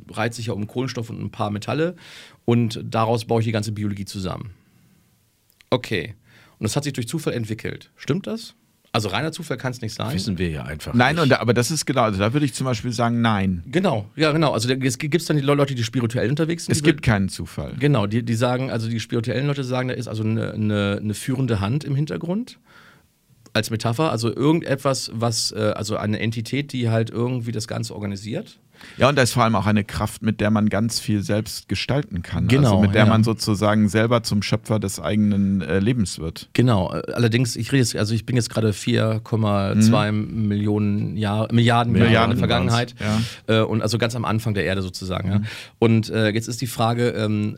Speaker 2: reiht sich ja um Kohlenstoff und ein paar Metalle und daraus baue ich die ganze Biologie zusammen. Okay. Und das hat sich durch Zufall entwickelt. Stimmt das? Also reiner Zufall kann es nicht sein.
Speaker 3: Wissen wir ja einfach.
Speaker 1: Nein,
Speaker 3: nicht.
Speaker 1: und, da- aber das ist genau, also da würde ich zum Beispiel sagen, nein.
Speaker 2: Genau, ja, genau. Also da- es gibt dann die Leute, die spirituell unterwegs sind.
Speaker 1: Es gibt keinen Zufall.
Speaker 2: Genau, die, die sagen, also die spirituellen Leute sagen, da ist also eine, eine, eine führende Hand im Hintergrund. Als Metapher, also irgendetwas, was, äh, also eine Entität, die halt irgendwie das Ganze organisiert.
Speaker 1: Ja, und da ist vor allem auch eine Kraft, mit der man ganz viel selbst gestalten kann.
Speaker 2: Genau,
Speaker 1: also mit der
Speaker 2: ja.
Speaker 1: man sozusagen selber zum Schöpfer des eigenen äh, Lebens wird.
Speaker 2: Genau, äh, allerdings, ich rede jetzt, also ich bin jetzt gerade 4,2 Millionen Jahre, Milliarden, Jahre in
Speaker 1: Milliarden
Speaker 2: der Vergangenheit.
Speaker 1: waren's,
Speaker 2: Äh, und also ganz am Anfang der Erde sozusagen. Ja. Und äh, jetzt ist die Frage, ähm,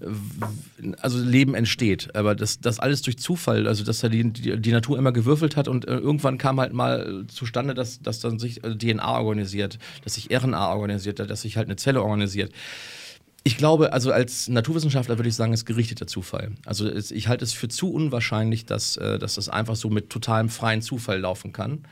Speaker 2: also Leben entsteht, aber das, das alles durch Zufall, also dass da die, die, die Natur immer gewürfelt hat und äh, irgendwann kam halt mal zustande, dass, dass dann sich äh, DNA organisiert, dass sich RNA organisiert, dass sich halt eine Zelle organisiert. Ich glaube, also als Naturwissenschaftler würde ich sagen, es ist gerichteter Zufall. Also ich halte es für zu unwahrscheinlich, dass, äh, dass das einfach so mit totalem freien Zufall laufen kann.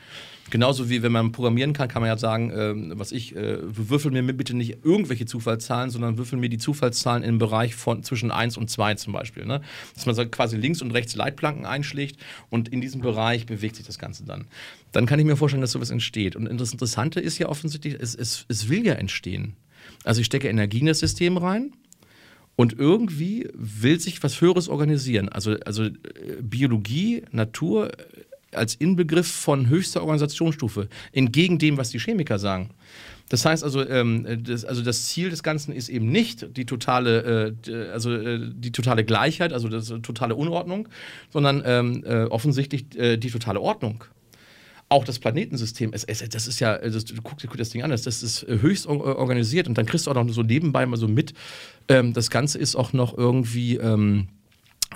Speaker 2: Genauso wie wenn man programmieren kann, kann man ja sagen, ähm, was ich, äh, würfel mir bitte nicht irgendwelche Zufallszahlen, sondern würfel mir die Zufallszahlen im Bereich von zwischen 1 und 2 zum Beispiel. Ne? Dass man so quasi links und rechts Leitplanken einschlägt und in diesem Bereich bewegt sich das Ganze dann. Dann kann ich mir vorstellen, dass sowas entsteht. Und das Interessante ist ja offensichtlich, es, es, es will ja entstehen. Also ich stecke Energie in das System rein und irgendwie will sich was Höheres organisieren. Also, also äh, Biologie, Natur als Inbegriff von höchster Organisationsstufe, entgegen dem, was die Chemiker sagen. Das heißt also, ähm, das, also das Ziel des Ganzen ist eben nicht die totale, äh, also äh, die totale Gleichheit, also das äh, totale Unordnung, sondern ähm, äh, offensichtlich äh, die totale Ordnung auch das Planetensystem, es, es, das ist ja, das, du guck dir das Ding an, das, das ist höchst or- organisiert und dann kriegst du auch noch so nebenbei mal so mit, ähm, das Ganze ist auch noch irgendwie, ähm, äh,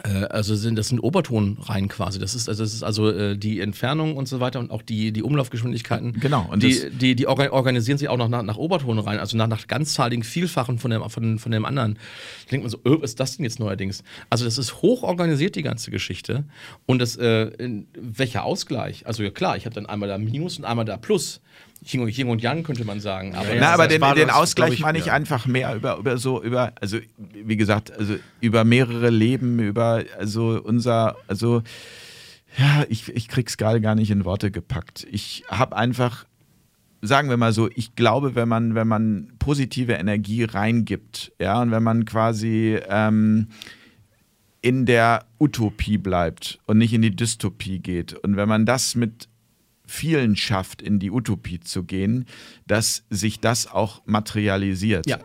Speaker 2: also sind, das sind Obertonreihen quasi. Das ist, also, das ist also äh, die Entfernung und so weiter und auch die, die Umlaufgeschwindigkeiten.
Speaker 1: Genau, und
Speaker 2: die, die, die orga- organisieren sich auch noch nach, nach Obertonreihen, also nach, nach ganzzahligen Vielfachen von dem, von, von dem anderen. Da denkt man so, öh, was ist das denn jetzt neuerdings? Also, das ist hoch organisiert, die ganze Geschichte. Und das, äh, in, welcher Ausgleich? Also, ja klar, ich habe dann einmal da Minus und einmal da Plus. Yin und, Yin und Yang könnte man sagen. Aber
Speaker 3: Ja,
Speaker 1: Na, aber den, den Ausgleich meine ich
Speaker 3: ja.
Speaker 1: einfach mehr über, über so, über, also wie gesagt, also über mehrere Leben, über, also unser, also ja, ich, ich krieg's gerade gar nicht in Worte gepackt. Ich habe einfach, sagen wir mal so, ich glaube, wenn man, wenn man positive Energie reingibt, ja, und wenn man quasi ähm, in der Utopie bleibt und nicht in die Dystopie geht. Und wenn man das mit vielen schafft, in die Utopie zu gehen, dass sich das auch materialisiert.
Speaker 2: Ja.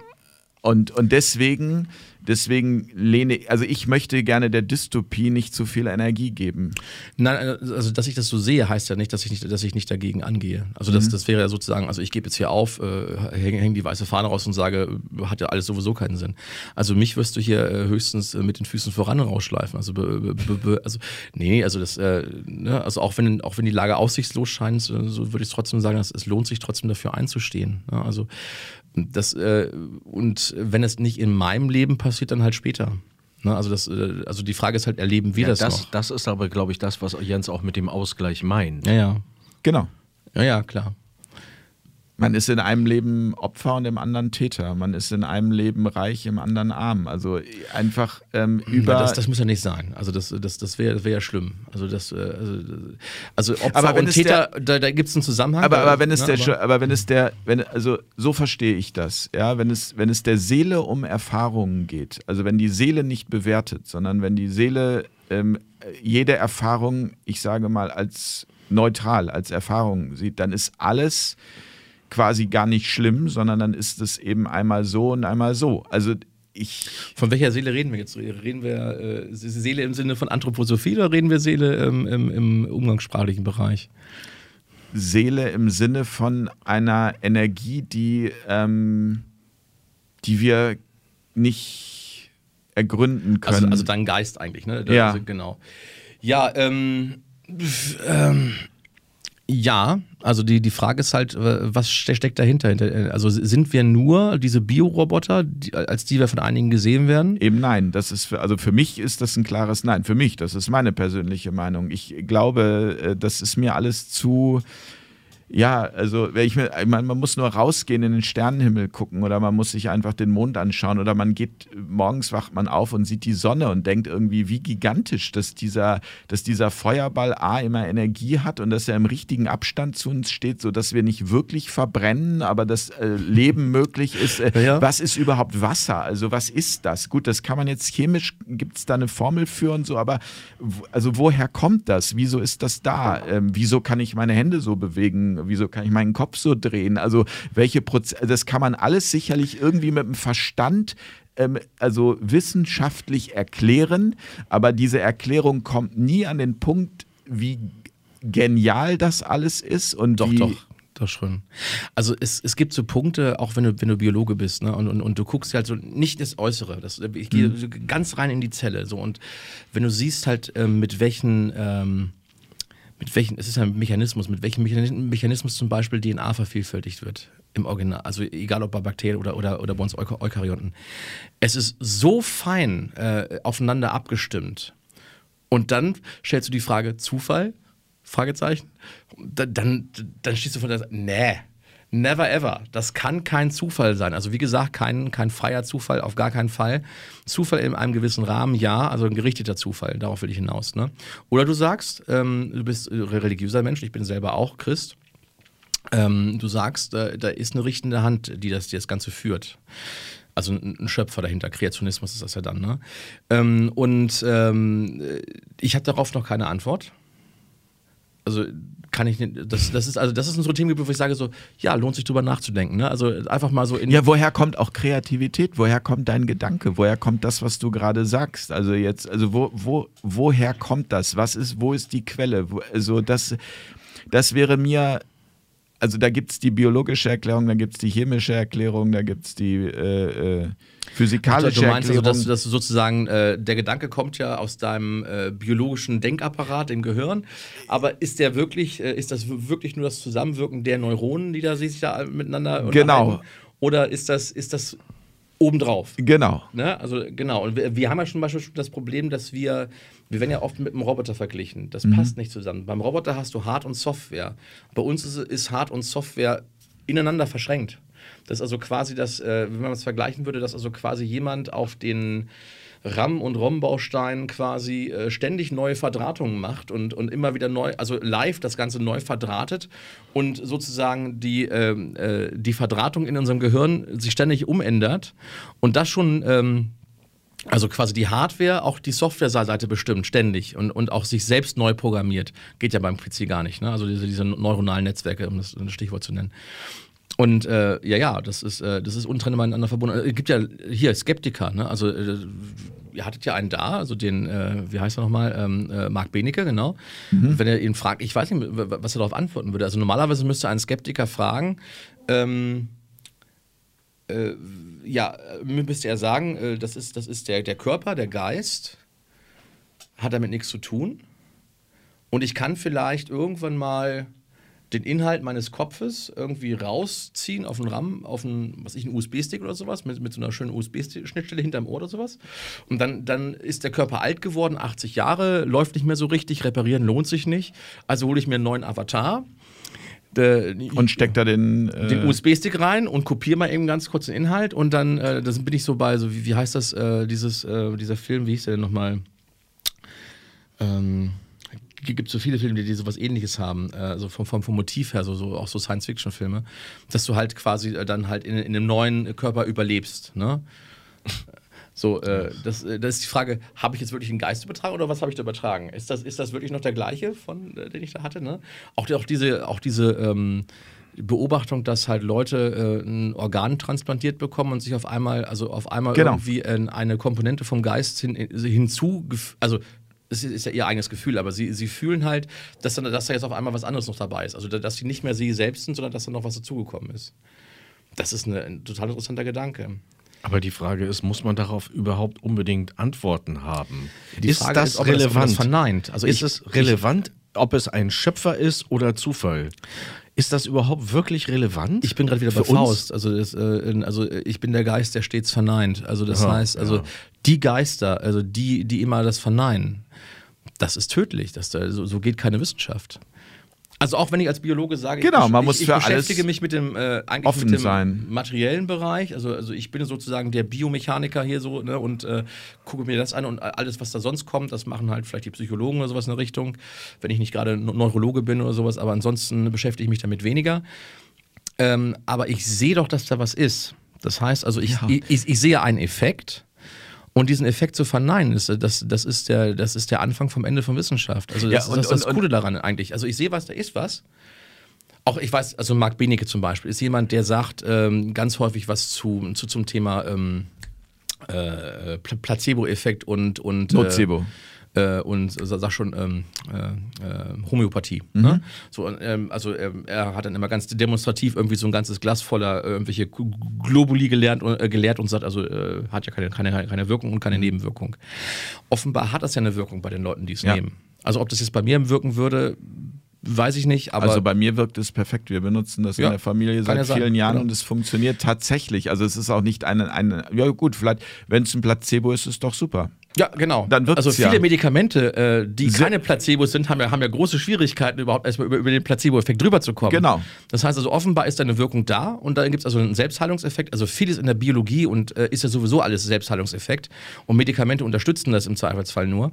Speaker 1: Und, und deswegen Deswegen lehne, also ich möchte gerne der Dystopie nicht zu viel Energie geben.
Speaker 2: Nein, also dass ich das so sehe, heißt ja nicht, dass ich nicht, dass ich nicht dagegen angehe. Also das, mhm. das wäre ja sozusagen, also ich gebe jetzt hier auf, äh, hänge häng die weiße Fahne raus und sage, hat ja alles sowieso keinen Sinn. Also mich wirst du hier äh, höchstens äh, mit den Füßen voran rausschleifen. Also, be, be, be, also nee, also das, äh, ne, also auch wenn, auch wenn die Lage aussichtslos scheint, so, würde ich trotzdem sagen, dass es lohnt sich trotzdem dafür einzustehen. Ne? Also das, äh, und wenn es nicht in meinem Leben passiert, dann halt später. Ne, also, das, äh, also die Frage ist halt, erleben wir ja, das,
Speaker 3: das
Speaker 2: noch?
Speaker 3: Das ist aber, glaube ich, das, was Jens auch mit dem Ausgleich meint.
Speaker 2: Ja, ja.
Speaker 1: Genau.
Speaker 2: Ja, ja, klar.
Speaker 1: Man ist in einem Leben Opfer und im anderen Täter. Man ist in einem Leben reich, im anderen arm. Also einfach ähm, über.
Speaker 2: Ja, das, das, muss ja nicht sein. Also das, das, das wäre wär ja schlimm. Also das, äh, also, also Opfer
Speaker 1: aber
Speaker 2: und Täter, der, da, da gibt es einen Zusammenhang.
Speaker 1: Aber, aber wenn es ne, der, aber, aber wenn es der, wenn, also so verstehe ich das. Ja, wenn es, wenn es der Seele um Erfahrungen geht, also wenn die Seele nicht bewertet, sondern wenn die Seele ähm, jede Erfahrung, ich sage mal als neutral, als Erfahrung sieht, dann ist alles quasi gar nicht schlimm, sondern dann ist es eben einmal so und einmal so. Also ich.
Speaker 2: Von welcher Seele reden wir jetzt? Reden wir äh, Seele im Sinne von Anthroposophie oder reden wir Seele ähm, im, im umgangssprachlichen Bereich?
Speaker 1: Seele im Sinne von einer Energie, die, ähm, die wir nicht ergründen können.
Speaker 2: Also, also dein Geist eigentlich, ne?
Speaker 1: ja.
Speaker 2: Also, genau. Ja, ähm, ähm ja, also die, die Frage ist halt, was steckt dahinter? Also sind wir nur diese Bioroboter, als die wir von einigen gesehen werden?
Speaker 1: Eben nein. Das ist für, also für mich ist das ein klares Nein. Für mich, das ist meine persönliche Meinung. Ich glaube, äh, das ist mir alles zu ja, also ich, ich meine, man muss nur rausgehen in den Sternenhimmel gucken oder man muss sich einfach den Mond anschauen oder man geht morgens wacht man auf und sieht die Sonne und denkt irgendwie, wie gigantisch, dass dieser, dass dieser Feuerball A immer Energie hat und dass er im richtigen Abstand zu uns steht, sodass wir nicht wirklich verbrennen, aber das äh, Leben möglich ist. Äh, ja. Was ist überhaupt Wasser? Also was ist das? Gut, das kann man jetzt chemisch, gibt es da eine Formel für und so, aber also woher kommt das? Wieso ist das da? Ähm, wieso kann ich meine Hände so bewegen? Wieso kann ich meinen Kopf so drehen? Also welche Prozesse, das kann man alles sicherlich irgendwie mit dem Verstand ähm, also wissenschaftlich erklären, aber diese Erklärung kommt nie an den Punkt, wie genial das alles ist und
Speaker 2: doch, doch. Das schon. Also es, es gibt so Punkte, auch wenn du, wenn du Biologe bist, ne, und, und, und du guckst halt so nicht das Äußere. Das, ich gehe mhm. ganz rein in die Zelle. So, und wenn du siehst halt, ähm, mit welchen ähm, mit welchen, es ist ein Mechanismus, mit welchem Mechanismus zum Beispiel DNA vervielfältigt wird im Original, also egal ob bei Bakterien oder, oder, oder bei uns Eukaryoten. Es ist so fein äh, aufeinander abgestimmt. Und dann stellst du die Frage, Zufall? Fragezeichen. Dann, dann, dann stehst du von der Seite, nee, Never ever. Das kann kein Zufall sein. Also wie gesagt, kein, kein freier Zufall, auf gar keinen Fall. Zufall in einem gewissen Rahmen, ja, also ein gerichteter Zufall, darauf will ich hinaus. Ne? Oder du sagst, ähm, du bist religiöser Mensch, ich bin selber auch Christ. Ähm, du sagst, äh, da ist eine richtende Hand, die das, die das Ganze führt. Also ein, Schöpfer dahinter, Kreationismus ist das ja dann. Ne? Ähm, und ähm, ich habe darauf noch keine Antwort. Also kann ich nicht, das, das ist also das ist ein Themengebiet, wo ich sage so, ja, lohnt sich drüber nachzudenken. Ne? Also einfach mal so in.
Speaker 1: Ja, woher kommt auch Kreativität? Woher kommt dein Gedanke? Woher kommt das, was du gerade sagst? Also jetzt, also wo, wo, woher kommt das? Was ist, wo ist die Quelle? Also das, das wäre mir also da gibt es die biologische Erklärung, da gibt es die chemische Erklärung, da gibt es die äh, äh, physikalische
Speaker 2: du meinst
Speaker 1: Erklärung.
Speaker 2: Also, dass, dass sozusagen äh, der Gedanke kommt ja aus deinem äh, biologischen Denkapparat im Gehirn, aber ist der wirklich, äh, ist das wirklich nur das Zusammenwirken der Neuronen, die da sich da miteinander
Speaker 1: Genau.
Speaker 2: Oder ist das, ist das obendrauf?
Speaker 1: Genau.
Speaker 2: Ne? Also genau. Und wir, wir haben ja schon zum Beispiel das Problem, dass wir wir werden ja oft mit einem Roboter verglichen. Das mhm. passt nicht zusammen. Beim Roboter hast du Hard- und Software. Bei uns ist, ist Hard- und Software ineinander verschränkt. Das ist also quasi das, äh, wenn man es vergleichen würde, dass also quasi jemand auf den RAM- und ROM-Bausteinen quasi äh, ständig neue Verdrahtungen macht und, und immer wieder neu, also live das Ganze neu verdrahtet und sozusagen die, ähm, äh, die Verdrahtung in unserem Gehirn sich ständig umändert und das schon ähm, Also quasi die Hardware, auch die Software-Seite bestimmt, ständig und, und auch sich selbst neu programmiert. Geht ja beim PC gar nicht, ne? Also diese, diese neuronalen Netzwerke, um das ein Stichwort zu nennen. Und äh, ja, ja, das ist, äh, das ist untrennbar miteinander verbunden. Es gibt ja hier Skeptiker, ne? Also äh, ihr hattet ja einen da, also den, äh, wie heißt er nochmal, ähm, äh, Marc Benecke, genau. Mhm. Wenn er ihn fragt, ich weiß nicht, was er darauf antworten würde. Also normalerweise müsste ein Skeptiker fragen, ähm, äh, ja, müsste er sagen, äh, das ist, das ist der, der Körper, der Geist, hat damit nichts zu tun. Und ich kann vielleicht irgendwann mal den Inhalt meines Kopfes irgendwie rausziehen auf einen RAM, auf einen, was ich, einen USB-Stick oder sowas, mit, mit so einer schönen USB-Schnittstelle hinterm Ohr oder sowas. Und dann, dann ist der Körper alt geworden, 80 Jahre, läuft nicht mehr so richtig, reparieren lohnt sich nicht. Also hole ich mir einen neuen Avatar
Speaker 1: der, und steckt da den,
Speaker 2: äh den USB-Stick rein und kopiere mal eben ganz kurz den Inhalt und dann äh, das bin ich so bei, so wie, wie heißt das, äh, dieses, äh, dieser Film, wie hieß der denn nochmal? Ähm, gibt so viele Filme, die sowas ähnliches haben, also vom, vom, vom Motiv her, so, so auch so Science-Fiction-Filme, dass du halt quasi äh, dann halt in, in einem neuen Körper überlebst. Ne? So, äh, das, äh, das ist die Frage, habe ich jetzt wirklich einen Geist übertragen oder was habe ich da übertragen? Ist das, ist das wirklich noch der gleiche, von, äh, den ich da hatte? Ne? Auch, auch diese, auch diese ähm, Beobachtung, dass halt Leute äh, ein Organ transplantiert bekommen und sich auf einmal, also auf einmal genau. irgendwie eine Komponente vom Geist hin, hinzu, also es ist ja ihr eigenes Gefühl, aber sie, sie fühlen halt, dass, dann, dass da jetzt auf einmal was anderes noch dabei ist. Also, dass sie nicht mehr sie selbst sind, sondern dass da noch was dazugekommen ist. Das ist eine, ein total interessanter Gedanke.
Speaker 3: Aber die Frage ist, muss man darauf überhaupt unbedingt Antworten haben?
Speaker 2: Die ist Frage das ist, relevant? Das, das
Speaker 3: verneint. Also ist es relevant, ob es ein Schöpfer ist oder Zufall? Ist das überhaupt wirklich relevant?
Speaker 2: Ich bin gerade wieder bei Faust. Also, das, äh, also ich bin der Geist, der stets verneint. Also das ja, heißt, also ja. die Geister, also die, die immer das verneinen, das ist tödlich. Das, so, so geht keine Wissenschaft. Also auch wenn ich als Biologe sage,
Speaker 1: genau,
Speaker 2: ich,
Speaker 1: man muss
Speaker 2: ich,
Speaker 1: ich
Speaker 2: beschäftige mich mit dem äh, eigentlich mit dem
Speaker 1: sein.
Speaker 2: materiellen Bereich. Also, also ich bin sozusagen der Biomechaniker hier so ne, und äh, gucke mir das an und alles, was da sonst kommt, das machen halt vielleicht die Psychologen oder sowas in der Richtung, wenn ich nicht gerade Neurologe bin oder sowas, aber ansonsten beschäftige ich mich damit weniger. Ähm, aber ich sehe doch, dass da was ist. Das heißt, also ich, ja. ich, ich sehe einen Effekt und diesen Effekt zu verneinen, das, das, das, ist, der, das ist der Anfang vom Ende von Wissenschaft. Also das, ja, und, das ist das und, Coole daran eigentlich. Also ich sehe was, da ist was. Auch ich weiß, also Marc Benecke zum Beispiel ist jemand, der sagt ähm, ganz häufig was zu, zu zum Thema ähm, äh, Placebo-Effekt und, und
Speaker 1: Nocebo. Äh,
Speaker 2: äh, und sag schon ähm, äh, äh, Homöopathie. Mhm. Ne? So, ähm, also ähm, er hat dann immer ganz demonstrativ irgendwie so ein ganzes Glas voller äh, irgendwelche Globuli gelernt, äh, gelehrt und sagt, also äh, hat ja keine, keine, keine Wirkung und keine mhm. Nebenwirkung. Offenbar hat das ja eine Wirkung bei den Leuten, die es ja. nehmen. Also ob das jetzt bei mir wirken würde, Weiß ich nicht, aber.
Speaker 1: Also bei mir wirkt es perfekt. Wir benutzen das ja, in der Familie seit vielen Jahren genau. und es funktioniert tatsächlich. Also es ist auch nicht eine, eine ja gut, vielleicht, wenn es ein Placebo ist, ist es doch super.
Speaker 2: Ja, genau.
Speaker 1: Dann
Speaker 2: also viele ja. Medikamente, äh, die Se keine Placebos sind, haben ja, haben ja große Schwierigkeiten, überhaupt erstmal über, über den Placebo-Effekt drüber zu kommen.
Speaker 1: Genau.
Speaker 2: Das heißt also, offenbar ist da eine Wirkung da und dann gibt es also einen Selbstheilungseffekt. Also vieles in der Biologie und äh, ist ja sowieso alles Selbstheilungseffekt. Und Medikamente unterstützen das im Zweifelsfall nur.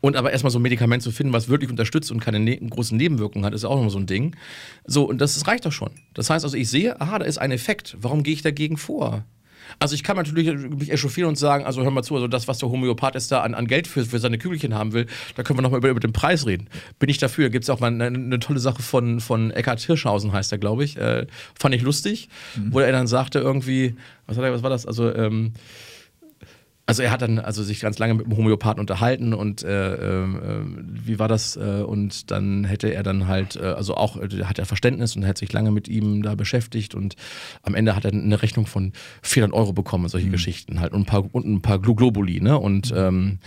Speaker 2: Und aber erstmal so ein Medikament zu finden, was wirklich unterstützt und keine ne großen Nebenwirkungen hat, ist auch immer so ein Ding. So, und das, das reicht doch schon. Das heißt also, ich sehe, aha, da ist ein Effekt. Warum gehe ich dagegen vor? Also ich kann natürlich mich echauffieren und sagen, also hör mal zu, also das, was der Homöopath jetzt da an, an Geld für, für seine Kügelchen haben will, da können wir nochmal über, über den Preis reden. Bin ich dafür. Gibt es auch mal eine, eine, tolle Sache von, von Eckhard Hirschhausen, heißt er, glaube ich. Äh, fand ich lustig, mhm. wo er dann sagte irgendwie, was, hat er, was war das? Also ähm, also er hat dann also sich ganz lange mit dem Homöopathen unterhalten und äh, äh, wie war das? Äh, und dann hätte er dann halt, äh, also auch, äh, hat er Verständnis und hat sich lange mit ihm da beschäftigt und am Ende hat er eine Rechnung von 400 Euro bekommen, solche mhm. Geschichten halt und ein paar, und ein paar Globuli, ne? Und mhm. ähm,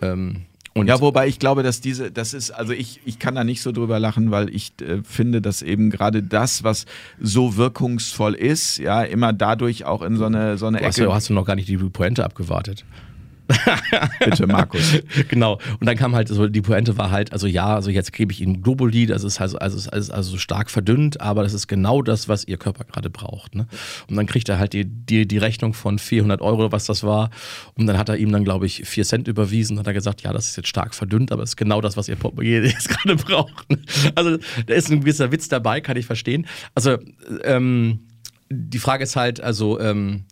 Speaker 2: ähm,
Speaker 1: und ja, wobei ich glaube, dass diese, das ist, also ich, ich kann da nicht so drüber lachen, weil ich äh, finde, dass eben gerade das, was so wirkungsvoll ist, ja, immer dadurch auch in so eine, so eine
Speaker 2: du Ecke. Hast du, hast du noch gar nicht die Pointe abgewartet. <laughs>
Speaker 1: Bitte, Markus.
Speaker 2: genau. Und dann kam halt so, die Pointe war halt, also ja, also jetzt gebe ich Ihnen Globuli, das ist also, also, also, also stark verdünnt, aber das ist genau das, was Ihr Körper gerade braucht. Ne? Und dann kriegt er halt die, die, die Rechnung von 400 Euro, was das war. Und dann hat er ihm dann, glaube ich, 4 Cent überwiesen. Hat er gesagt, ja, das ist jetzt stark verdünnt, aber es ist genau das, was Ihr Portemonnaie <laughs> jetzt gerade braucht. Ne? Also da ist ein gewisser Witz dabei, kann ich verstehen. Also ähm, die Frage ist halt, also ähm,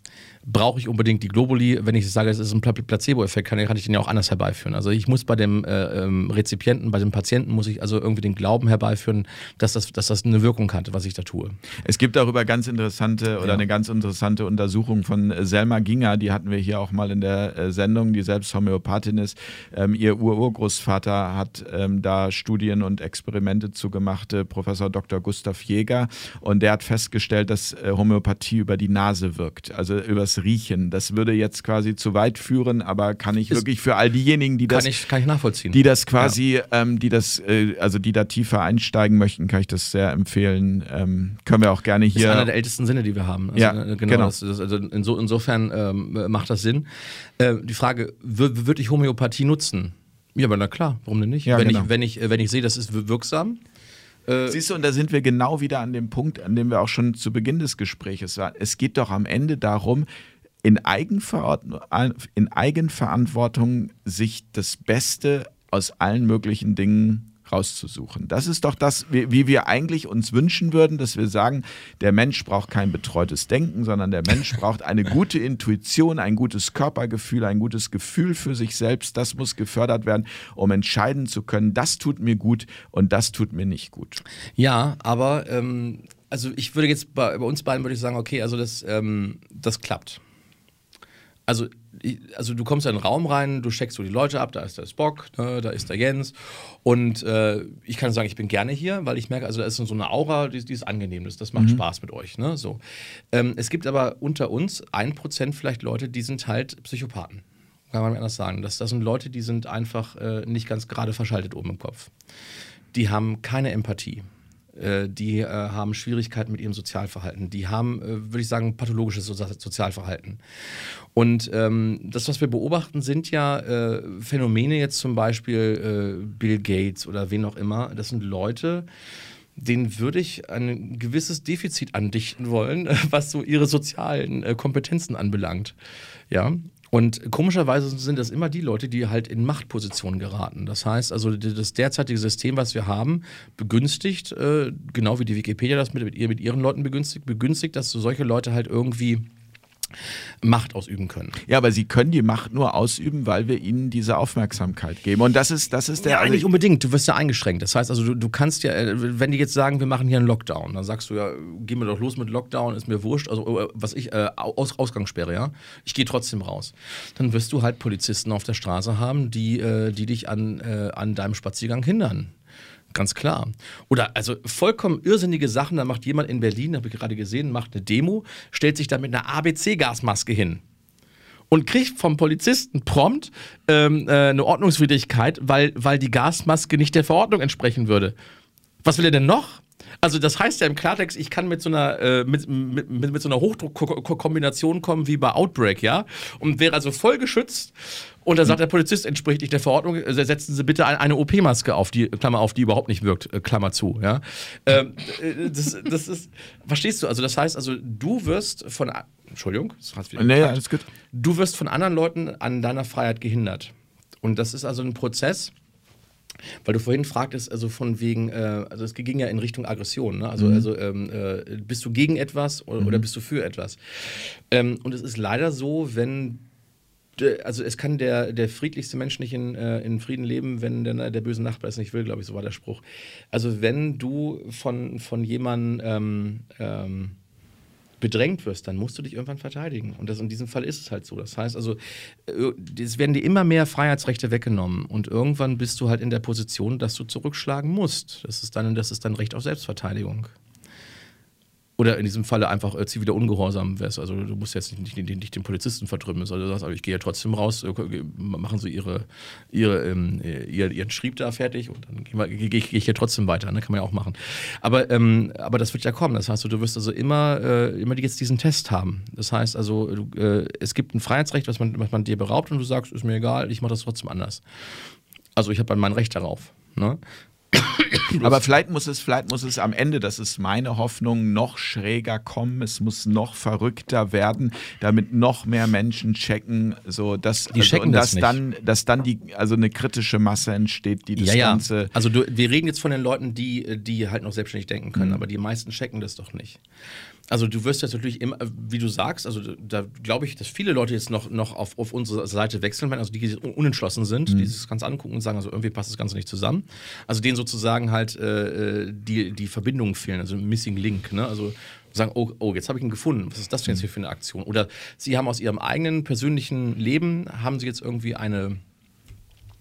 Speaker 2: brauche ich unbedingt die Globuli. Wenn ich sage, es ist ein Placebo-Effekt, kann, kann, ich den ja auch anders herbeiführen. Also ich muss bei dem äh, ähm, Rezipienten, bei dem Patienten, muss ich also irgendwie den Glauben herbeiführen, dass das, dass das eine Wirkung hat, was ich da tue.
Speaker 1: Es gibt darüber ganz interessante oder ja. eine ganz interessante Untersuchung von Selma Ginger, die hatten wir hier auch mal in der äh, Sendung, die selbst Homöopathin ist. Ähm, ihr Ururgroßvater hat ähm, da Studien und Experimente zugemacht, äh, Professor Dr. Gustav Jäger, und der hat festgestellt, dass äh, Homöopathie über die Nase wirkt, also über das Riechen. Das würde jetzt quasi zu weit führen, aber kann ich ist, wirklich für all diejenigen, die das,
Speaker 2: kann ich, kann ich nachvollziehen.
Speaker 1: die das quasi, ja. ähm, die das, äh, also die da tiefer einsteigen möchten, kann ich das sehr empfehlen. Ähm, können wir auch gerne hier. Das
Speaker 2: ist einer der ältesten Sinne, die wir haben.
Speaker 1: Also, ja, äh, genau. genau. Das,
Speaker 2: das, also inso, insofern ähm, macht das Sinn. Äh, die Frage, würde ich Homöopathie nutzen? Ja, aber na klar, warum denn nicht?
Speaker 1: Ja,
Speaker 2: wenn,
Speaker 1: genau.
Speaker 2: ich, wenn, ich, wenn ich sehe, das ist wirksam,
Speaker 1: äh, Siehst du, und da sind wir genau wieder an dem Punkt, an dem wir auch schon zu Beginn des Gesprächs waren. Es geht doch am Ende darum, in, in Eigenverantwortung sich das Beste aus allen möglichen Dingen rauszusuchen. Das ist doch das, wie, wir eigentlich uns wünschen würden, dass wir sagen, der Mensch braucht kein betreutes Denken, sondern der Mensch <laughs> braucht eine gute Intuition, ein gutes Körpergefühl, ein gutes Gefühl für sich selbst. Das muss gefördert werden, um entscheiden zu können, das tut mir gut und das tut mir nicht gut.
Speaker 2: Ja, aber ähm, also ich würde jetzt bei, bei, uns beiden würde ich sagen, okay, also das, ähm, das klappt. Also also du kommst in einen Raum rein, du checkst so die Leute ab, da ist der Spock, ne, da ist der Jens und äh, ich kann sagen, ich bin gerne hier, weil ich merke, also da ist so eine Aura, die, die ist angenehm, das, das macht mhm. Spaß mit euch. Ne, so. Ähm, es gibt aber unter uns ein Prozent vielleicht Leute, die sind halt Psychopathen. Kann man anders sagen. Das, das sind Leute, die sind einfach äh, nicht ganz gerade verschaltet oben im Kopf. Die haben keine Empathie. Äh, die äh, haben Schwierigkeiten mit ihrem Sozialverhalten. Die haben, äh, würde ich sagen, pathologisches so Sozialverhalten. Und ähm, das, was wir beobachten, sind ja äh, Phänomene jetzt zum Beispiel äh, Bill Gates oder wen auch immer. Das sind Leute, denen würde ich ein gewisses Defizit andichten wollen, <laughs> was so ihre sozialen Kompetenzen anbelangt. Ja, und komischerweise sind das immer die Leute, die halt in Machtpositionen geraten. Das heißt also, das derzeitige System, was wir haben, begünstigt, äh, genau wie die Wikipedia das mit, mit, ihr, mit ihren Leuten begünstigt, begünstigt, dass solche Leute halt irgendwie Macht ausüben können.
Speaker 1: Ja, aber sie können die Macht nur ausüben, weil wir ihnen diese Aufmerksamkeit geben. Und das ist, das ist der.
Speaker 2: Ja, also nicht unbedingt. Du wirst ja eingeschränkt. Das heißt also, du, du kannst ja, äh, wenn die jetzt sagen, wir machen hier einen Lockdown, dann sagst du ja, gehen wir doch los mit Lockdown, ist mir wurscht. Also, äh, was ich, äh, Aus, Ausgangssperre, ja. Ich gehe trotzdem raus. Dann wirst du halt Polizisten auf der Straße haben, die, äh, die dich an, äh, an deinem Spaziergang hindern. Ganz klar. Oder also vollkommen irrsinnige Sachen. Da macht jemand in Berlin, habe ich gerade gesehen, macht eine Demo, stellt sich da mit einer ABC-Gasmaske hin und kriegt vom Polizisten prompt ähm, äh, eine Ordnungswidrigkeit, weil, weil die Gasmaske nicht der Verordnung entsprechen würde. Was will er denn noch? Also das heißt ja im Klartext, ich kann mit so einer, äh, mit, mit, mit, so einer Hochdruckkombination kommen wie bei Outbreak, ja? Und wäre also voll geschützt. Und da sagt der Polizist, entspricht nicht der Verordnung, äh, setzen Sie bitte eine OP-Maske auf, die, Klammer auf, die überhaupt nicht wirkt, äh, Klammer zu, ja? Ähm, äh, das, das ist, verstehst du? Also das heißt also, du wirst von, Entschuldigung, das
Speaker 1: hat's wieder nee, alles gut.
Speaker 2: Du wirst von anderen Leuten an deiner Freiheit gehindert. Und das ist also ein Prozess, weil du vorhin fragtest, also von wegen, äh, also es ging ja in Richtung Aggression. Ne? Also, mhm. also ähm, äh, bist du gegen etwas oder, mhm. oder bist du für etwas? Ähm, und es ist leider so, wenn also es kann der, der friedlichste Mensch nicht in, äh, in Frieden leben, wenn der, der böse Nachbar es nicht will, glaube ich, so war der Spruch. Also wenn du von, von jemandem ähm, ähm, bedrängt wirst, dann musst du dich irgendwann verteidigen. Und das, in diesem Fall ist es halt so. Das heißt also, äh, es werden dir immer mehr Freiheitsrechte weggenommen und irgendwann bist du halt in der Position, dass du zurückschlagen musst. Das ist dann, das ist dann Recht auf Selbstverteidigung. Oder in diesem Falle einfach äh, ziviler Ungehorsam wärst. Also du musst jetzt nicht, nicht, nicht den Polizisten vertrümmeln, sondern du sagst, aber ich gehe ja trotzdem raus, äh, machen sie ihre, ihre, ähm, ihr, ihren Schrieb da fertig und dann gehe geh, geh ich hier trotzdem weiter. Ne? Kann man ja auch machen. Aber, ähm, aber das wird ja kommen. Das heißt, du wirst also immer, äh, immer jetzt diesen Test haben. Das heißt also, du, äh, es gibt ein Freiheitsrecht, was man, was man dir beraubt und du sagst, ist mir egal, ich mache das trotzdem anders. Also ich habe dann mein Recht darauf. Ne?
Speaker 1: Aber vielleicht muss es, vielleicht muss es am Ende, das ist meine Hoffnung, noch schräger kommen. Es muss noch verrückter werden, damit noch mehr Menschen checken, so dass,
Speaker 2: die also,
Speaker 1: und
Speaker 2: dass
Speaker 1: das dann, dass dann die, also eine kritische Masse entsteht, die das
Speaker 2: ja, ja.
Speaker 1: Ganze.
Speaker 2: Also du, wir reden jetzt von den Leuten, die, die halt noch selbstständig denken können, mhm. aber die meisten checken das doch nicht. Also du wirst jetzt natürlich immer, wie du sagst, also da glaube ich, dass viele Leute jetzt noch, noch auf, auf unsere Seite wechseln werden, also die, die unentschlossen sind, mhm. die sich das Ganze angucken und sagen, also irgendwie passt das Ganze nicht zusammen. Also denen sozusagen halt äh, die, die Verbindungen fehlen, also Missing Link, ne? Also sagen, oh, oh jetzt habe ich ihn gefunden, was ist das denn jetzt hier für eine Aktion? Oder sie haben aus ihrem eigenen persönlichen Leben, haben sie jetzt irgendwie eine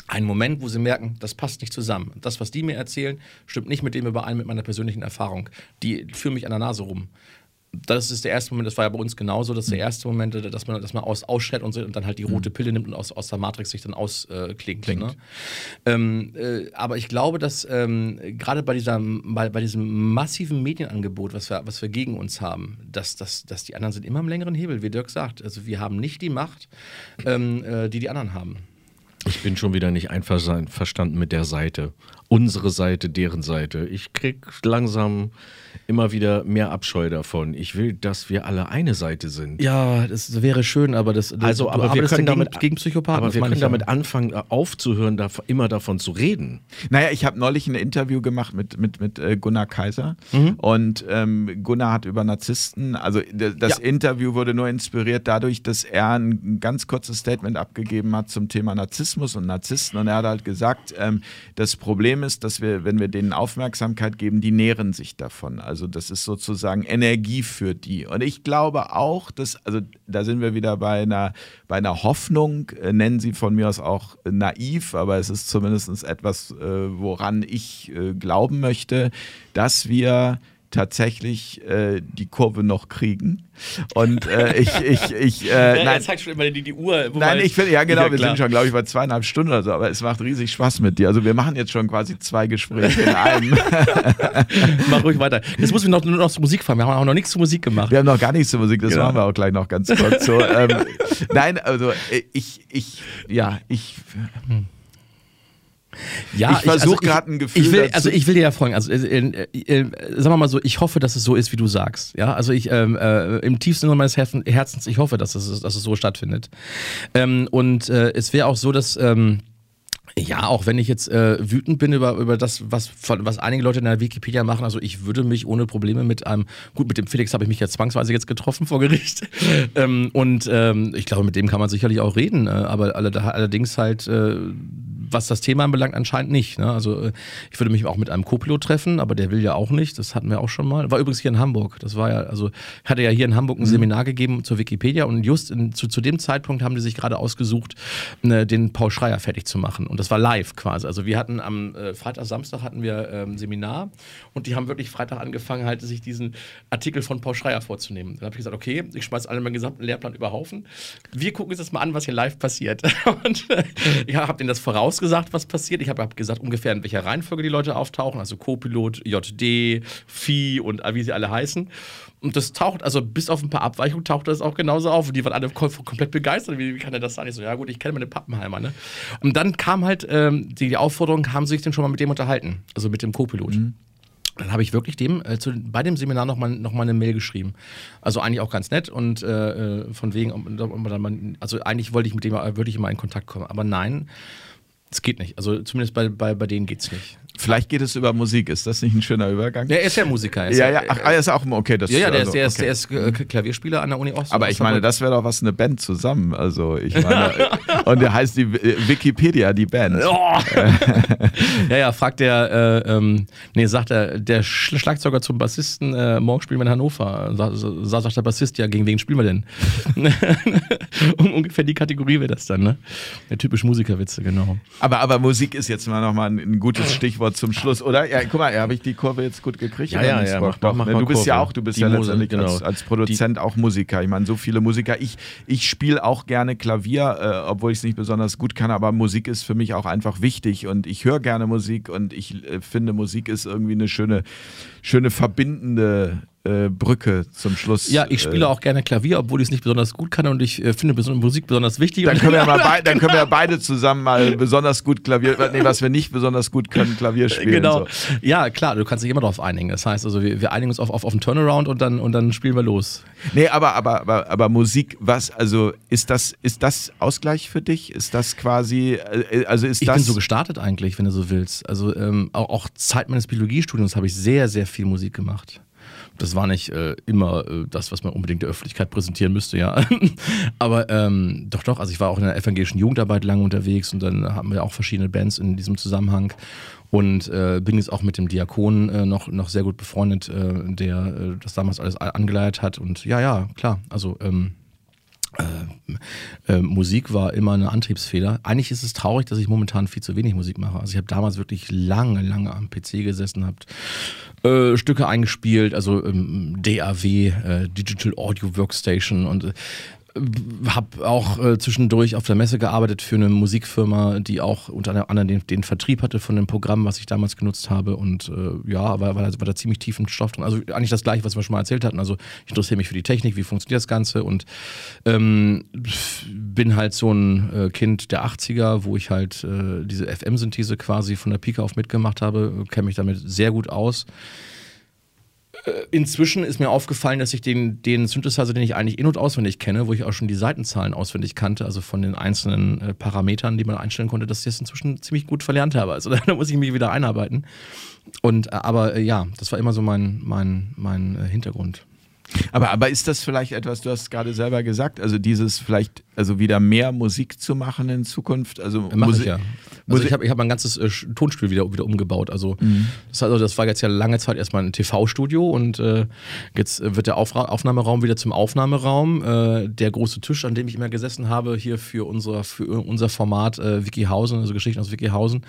Speaker 2: einen Moment, wo sie merken, das passt nicht zusammen. Das, was die mir erzählen, stimmt nicht mit dem überein, mit meiner persönlichen Erfahrung. Die führen mich an der Nase rum. Das ist der erste Moment, das war ja bei uns genauso, das ist der mhm. erste Moment, dass man, dass man aus, ausschert und, und dann halt die mhm. rote Pille nimmt und aus, aus der Matrix sich dann ausklingt. Äh, ne? ähm, äh, aber ich glaube, dass ähm, gerade bei, bei, bei diesem massiven Medienangebot, was wir, was wir gegen uns haben, dass, dass, dass die anderen sind immer am längeren Hebel, wie Dirk sagt. Also wir haben nicht die Macht, ähm, äh, die die anderen haben.
Speaker 3: Ich bin schon wieder nicht einverstanden mit der Seite. Unsere Seite, deren Seite. Ich krieg langsam immer wieder mehr Abscheu davon. Ich will, dass wir alle eine Seite sind.
Speaker 2: Ja, das wäre schön, aber das
Speaker 3: also, du, aber wir können damit
Speaker 2: gegen, gegen Psychopathen.
Speaker 3: Aber wir können damit anfangen, äh, aufzuhören, da, immer davon zu reden.
Speaker 1: Naja, ich habe neulich ein Interview gemacht mit, mit, mit äh, Gunnar Kaiser mhm. und ähm, Gunnar hat über Narzissten, also das ja. Interview wurde nur inspiriert dadurch, dass er ein ganz kurzes Statement abgegeben hat zum Thema Narzissmus und Narzissten und er hat halt gesagt, ähm, das Problem ist, dass wir, wenn wir denen Aufmerksamkeit geben, die nähren sich davon. Also das ist sozusagen Energie für die. Und ich glaube auch, dass, also da sind wir wieder bei einer, bei einer Hoffnung, äh, nennen sie von mir aus auch naiv, aber es ist zumindest etwas, äh, woran ich äh, glauben möchte, dass wir tatsächlich äh, die Kurve noch kriegen. Und äh, ich, ich, ich, äh, <laughs>
Speaker 2: ja, nein, zeigt schon immer die, die Uhr.
Speaker 1: Nein, ich finde, ja genau, wir sind schon, glaube ich, bei zweieinhalb Stunden oder so, aber es macht riesig Spaß mit dir. Also wir machen jetzt schon quasi zwei Gespräche in einem. <laughs>
Speaker 2: Mach ruhig weiter. Jetzt muss ich noch, nur noch zur Musik fahren. Wir haben auch noch nichts zur Musik gemacht.
Speaker 1: Wir haben noch gar nichts zur Musik, das genau. machen wir auch gleich noch ganz kurz. So, <laughs> ähm, nein, also äh, ich, ich, ja, ich. Hm.
Speaker 2: Ja, ich versuche also gerade ein Gefühl. Ich will, dazu. also ich will dir ja folgen. Also äh, äh, äh, sagen wir mal so, ich hoffe, dass es so ist, wie du sagst. Ja, also ich ähm, äh, im tiefsten Sinne meines Herzens, ich hoffe, dass es, dass es so stattfindet. Ähm, und äh, es wäre auch so, dass ähm, ja, auch wenn ich jetzt äh, wütend bin über, über das, was, was einige Leute in der Wikipedia machen, also ich würde mich ohne Probleme mit einem, gut, mit dem Felix habe ich mich ja zwangsweise jetzt getroffen vor Gericht. <laughs> ähm, und ähm, ich glaube, mit dem kann man sicherlich auch reden, äh, aber allerdings halt äh, was das Thema anbelangt, anscheinend nicht. Ne? Also äh, ich würde mich auch mit einem Co-Pilot treffen, aber der will ja auch nicht. Das hatten wir auch schon mal. War übrigens hier in Hamburg. Das war ja, also hatte ja hier in Hamburg ein mhm. Seminar gegeben zur Wikipedia und just in, zu, zu dem Zeitpunkt haben die sich gerade ausgesucht, ne, den Paul Schreier fertig zu machen. Und das war live quasi. Also wir hatten am äh, Freitag, Samstag hatten wir ähm, Seminar und die haben wirklich Freitag angefangen, halt sich diesen Artikel von Paul Schreier vorzunehmen. Dann habe ich gesagt, okay, ich schmeiße alle meinen gesamten Lehrplan über Haufen. Wir gucken uns das mal an, was hier live passiert. <laughs> und äh, ich habe denen das voraus gesagt, was passiert. Ich habe hab gesagt, ungefähr in welcher Reihenfolge die Leute auftauchen, also Co-Pilot, JD, Phi und wie sie alle heißen. Und das taucht, also bis auf ein paar Abweichungen taucht das auch genauso auf. Und die waren alle komplett begeistert. Wie, wie kann er das sein? Ich so, ja gut, ich kenne meine Pappenheimer. Ne? Und dann kam halt ähm, die, die, Aufforderung, haben sie sich denn schon mal mit dem unterhalten? Also mit dem Co-Pilot. Mhm. Dann habe ich wirklich dem äh, zu, bei dem Seminar nochmal noch mal eine Mail geschrieben. Also eigentlich auch ganz nett und äh, äh von wegen, also eigentlich wollte ich mit dem wirklich mal in Kontakt kommen. Aber nein, es geht nicht. Also zumindest bei, bei, bei denen geht es nicht.
Speaker 1: Vielleicht geht es über Musik. Ist das nicht ein schöner Übergang?
Speaker 2: Ja, er ist ja Musiker.
Speaker 1: ja, ja, ach, er ist auch okay. Das,
Speaker 2: ja, ja, der, also, ist, der, okay. ist, der ist äh, Klavierspieler an der Uni Ost.
Speaker 1: Aber ich meine, das wäre doch was eine Band zusammen. Also ich meine, <laughs> und der heißt die äh, Wikipedia, die Band. Oh. <laughs>
Speaker 2: ja, ja, fragt der, äh, ähm, nee, sagt er, der Schlagzeuger zum Bassisten, äh, morgen spielen wir in Hannover. Sagt, sagt der Bassist, ja, gegen wen spielen wir denn? <laughs> ungefähr die Kategorie wäre das dann, ne? Der typisch Musikerwitze, genau.
Speaker 1: Aber, aber Musik ist jetzt mal nochmal ein, ein gutes Stichwort zum Schluss, oder? Ja, guck mal, habe ich die Kurve jetzt gut gekriegt?
Speaker 3: Ja, ja, ja. Mach,
Speaker 1: mach, mach du bist Kurve. ja auch, du bist die ja letztendlich genau. als, als, Produzent die auch Musiker. Ich meine, so viele Musiker. Ich, ich spiele auch gerne Klavier, äh, obwohl ich es nicht besonders gut kann, aber Musik ist für mich auch einfach wichtig und ich höre gerne Musik und ich äh, finde, Musik ist irgendwie eine schöne, schöne verbindende Brücke zum Schluss.
Speaker 2: Ja, ich spiele äh, auch gerne Klavier, obwohl ich es nicht besonders gut kann und ich äh, finde Musik besonders wichtig.
Speaker 1: Dann <laughs> können, wir mal dann können wir beide zusammen mal besonders gut Klavier, nee, was wir nicht besonders gut können, Klavier spielen.
Speaker 2: Genau. So. Ja, klar, du kannst dich immer darauf einigen. Das heißt also, wir, wir einigen uns auf, auf, auf einen Turnaround und dann, und dann spielen wir los.
Speaker 1: Nee, aber, aber, aber, aber Musik, was, also ist das, ist das Ausgleich für dich? Ist das quasi, äh, also ist
Speaker 2: ich
Speaker 1: das.
Speaker 2: Ich bin so gestartet eigentlich, wenn du so willst. Also ähm, auch, auch Zeit meines Biologiestudiums habe ich sehr, sehr viel Musik gemacht. Das war nicht äh, immer äh, das, was man unbedingt der Öffentlichkeit präsentieren müsste, ja. <laughs> Aber ähm, doch, doch, also ich war auch in der evangelischen Jugendarbeit lange unterwegs und dann haben wir auch verschiedene Bands in diesem Zusammenhang und äh, bin jetzt auch mit dem Diakon äh, noch, noch sehr gut befreundet, äh, der äh, das damals alles angeleiert hat. Und ja, ja, klar, also ähm, äh, äh, Musik war immer eine Antriebsfeder. Eigentlich ist es traurig, dass ich momentan viel zu wenig Musik mache. Also ich habe damals wirklich lange, lange am PC gesessen, habe äh, Stücke eingespielt, also ähm, DAW, äh, Digital Audio Workstation und äh, habe auch äh, zwischendurch auf der Messe gearbeitet für eine Musikfirma, die auch unter anderem den, den Vertrieb hatte von dem Programm, was ich damals genutzt habe. Und äh, ja, war, war, war da ziemlich tiefen Stoff drin. Also eigentlich das gleiche, was wir schon mal erzählt hatten. Also ich interessiere mich für die Technik, wie funktioniert das Ganze und ähm, bin halt so ein äh, Kind der 80er, wo ich halt äh, diese FM-Synthese quasi von der Pike auf mitgemacht habe, kenne mich damit sehr gut aus. Äh, inzwischen ist mir aufgefallen, dass ich den, den Synthesizer, den ich eigentlich in- und auswendig kenne, wo ich auch schon die Seitenzahlen auswendig kannte, also von den einzelnen äh, Parametern, die man einstellen konnte, dass ich das inzwischen ziemlich gut verlernt habe. Also <laughs> da muss ich mich wieder einarbeiten. Und, äh, aber äh, ja, das war immer so mein, mein, mein äh, Hintergrund.
Speaker 1: Aber, aber ist das vielleicht etwas, du hast gerade selber gesagt, also dieses vielleicht, also wieder mehr Musik zu machen in Zukunft? Also
Speaker 2: Mach
Speaker 1: Musik,
Speaker 2: ich ja. Also ich habe ich hab mein ganzes äh, Tonstudio wieder, wieder umgebaut. Also, das, also das war jetzt ja lange Zeit erstmal ein TV-Studio und äh, jetzt wird der Aufra Aufnahmeraum wieder zum Aufnahmeraum. Äh, der große Tisch, an dem ich immer gesessen habe, hier für unser, für unser Format äh, Wikihausen, also Geschichten aus Wikihausen,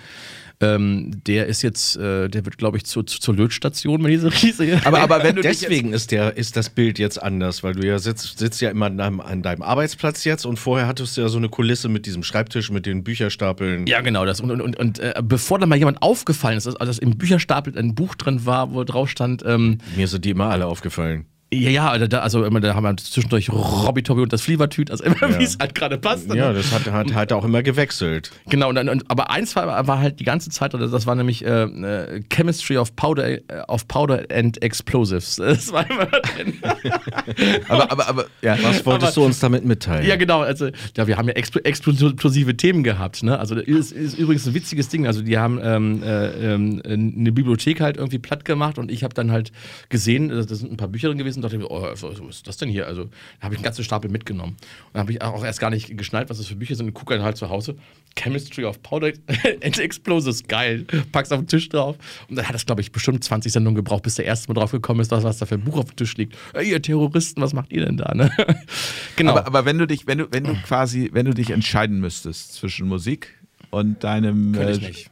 Speaker 2: ähm, der ist jetzt, äh, der wird, glaube ich, zu, zu, zur Lötstation, wenn diese <laughs> riesige.
Speaker 1: aber, aber wenn du <laughs>
Speaker 3: Deswegen ist, der, ist das Bild jetzt anders, weil du ja sitzt, sitzt ja immer an deinem, an deinem Arbeitsplatz jetzt und vorher hattest du ja so eine Kulisse mit diesem Schreibtisch, mit den Bücherstapeln.
Speaker 2: Ja, genau. Das. Und, und, und, und äh, bevor da mal jemand aufgefallen ist, dass, dass im Bücherstapel ein Buch drin war, wo drauf stand, ähm,
Speaker 3: Mir sind die immer alle aufgefallen.
Speaker 2: Ja, ja, da, also immer, da haben wir zwischendurch Robby Tobby und das Flievertüt, also immer
Speaker 3: Ja.
Speaker 2: wie es halt gerade passt.
Speaker 3: Ja,
Speaker 2: ne?
Speaker 3: das hat, hat halt auch immer gewechselt.
Speaker 2: Genau, und, und, aber eins war, war halt die ganze Zeit, oder das war nämlich äh, äh, Chemistry of Powder, äh, of Powder and Explosives. <laughs> Das war immer drin. <laughs>
Speaker 1: aber, aber, aber, ja.
Speaker 3: Was wolltest du uns damit mitteilen?
Speaker 2: Ja, genau. Also, ja, wir haben ja expl explosive Themen gehabt. Ne? Also, das ist, ist übrigens ein witziges Ding. Also, die haben ähm, äh, ähm, eine Bibliothek halt irgendwie platt gemacht und ich habe dann halt gesehen, da da sind ein paar Bücher drin gewesen und dachte mir, oh, was was ist das denn hier? Also, da habe ich einen ganzen Stapel mitgenommen. Und da habe ich auch erst gar nicht geschnallt, was das für Bücher sind und gucke dann halt zu Hause. Chemistry of Powder <laughs> and Explosives, geil. Pack's auf den Tisch drauf. Und dann hat das, glaube ich, bestimmt 20 Sendungen gebraucht, bis der erste Mal drauf gekommen ist, dass was da für ein Buch auf dem Tisch liegt. Ey, ihr Terroristen, was macht ihr denn da? Ne? <laughs> genau.
Speaker 1: Aber, aber wenn du dich, wenn du, wenn du quasi, wenn du dich entscheiden müsstest zwischen Musik und deinem.
Speaker 2: Könnte ich
Speaker 1: äh,
Speaker 2: nicht.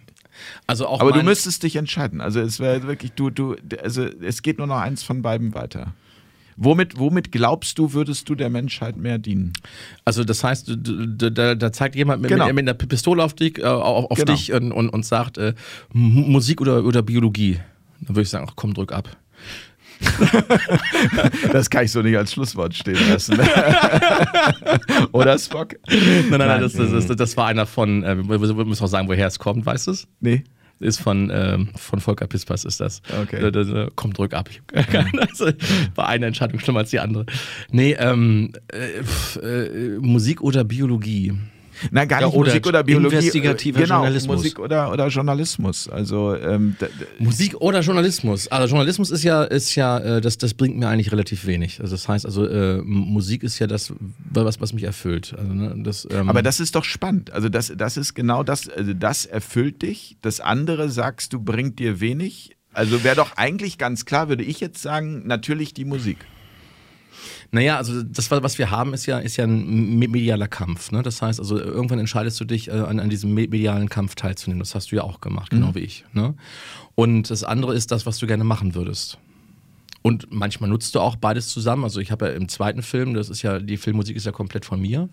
Speaker 2: Also auch
Speaker 1: Aber du müsstest dich entscheiden. Also es wäre wirklich, du, du, also es geht nur noch eins von beiden weiter. Womit, womit glaubst du, würdest du der Menschheit mehr dienen?
Speaker 2: Also das heißt, da, da zeigt jemand mit,
Speaker 1: Genau.
Speaker 2: mit, mit einer Pistole auf dich, äh, auf, auf
Speaker 1: Genau.
Speaker 2: dich und, und, und sagt äh, Musik oder, oder Biologie. Dann würde ich sagen, ach komm, drück ab. <laughs>
Speaker 1: Das kann ich so nicht als Schlusswort stehen lassen. <laughs> Oder Spock?
Speaker 2: Nein, nein, nein, das, das, das, das war einer von, äh, wir, wir müssen auch sagen, woher es kommt, weißt du es?
Speaker 1: Nee.
Speaker 2: Ist von, ähm, von Volker Pispas ist das.
Speaker 1: Okay.
Speaker 2: Äh, das, äh, komm, drück ab. <laughs> Also, war eine Entscheidung schlimmer als die andere. Nee, ähm, äh, pf, äh, Musik oder Biologie?
Speaker 1: Nein, gar
Speaker 3: Ja,
Speaker 1: nicht
Speaker 3: oder
Speaker 1: Musik oder Biologie.
Speaker 3: investigativer
Speaker 1: genau,
Speaker 3: Journalismus.
Speaker 1: Musik oder, oder Journalismus. Also ähm,
Speaker 2: Musik oder Journalismus? Also Journalismus ist ja, ist ja, äh, das, das bringt mir eigentlich relativ wenig. Also das heißt, also äh, Musik ist ja das, was, was mich erfüllt. Also, ne, das, ähm,
Speaker 1: aber das ist doch spannend. Also das, das ist genau das, also das erfüllt dich. Das andere sagst du, bringt dir wenig. Also wäre doch eigentlich ganz klar, würde ich jetzt sagen, natürlich die Musik.
Speaker 2: Naja, also das, was wir haben, ist ja, ist ja ein me- medialer Kampf. Ne? Das heißt, also irgendwann entscheidest du dich, äh, an, an diesem me- medialen Kampf teilzunehmen. Das hast du ja auch gemacht, genau wie ich. Ne? Und das andere ist das, was du gerne machen würdest. Und manchmal nutzt du auch beides zusammen. Also ich habe ja im zweiten Film, das ist ja, die Filmmusik ist ja komplett von mir.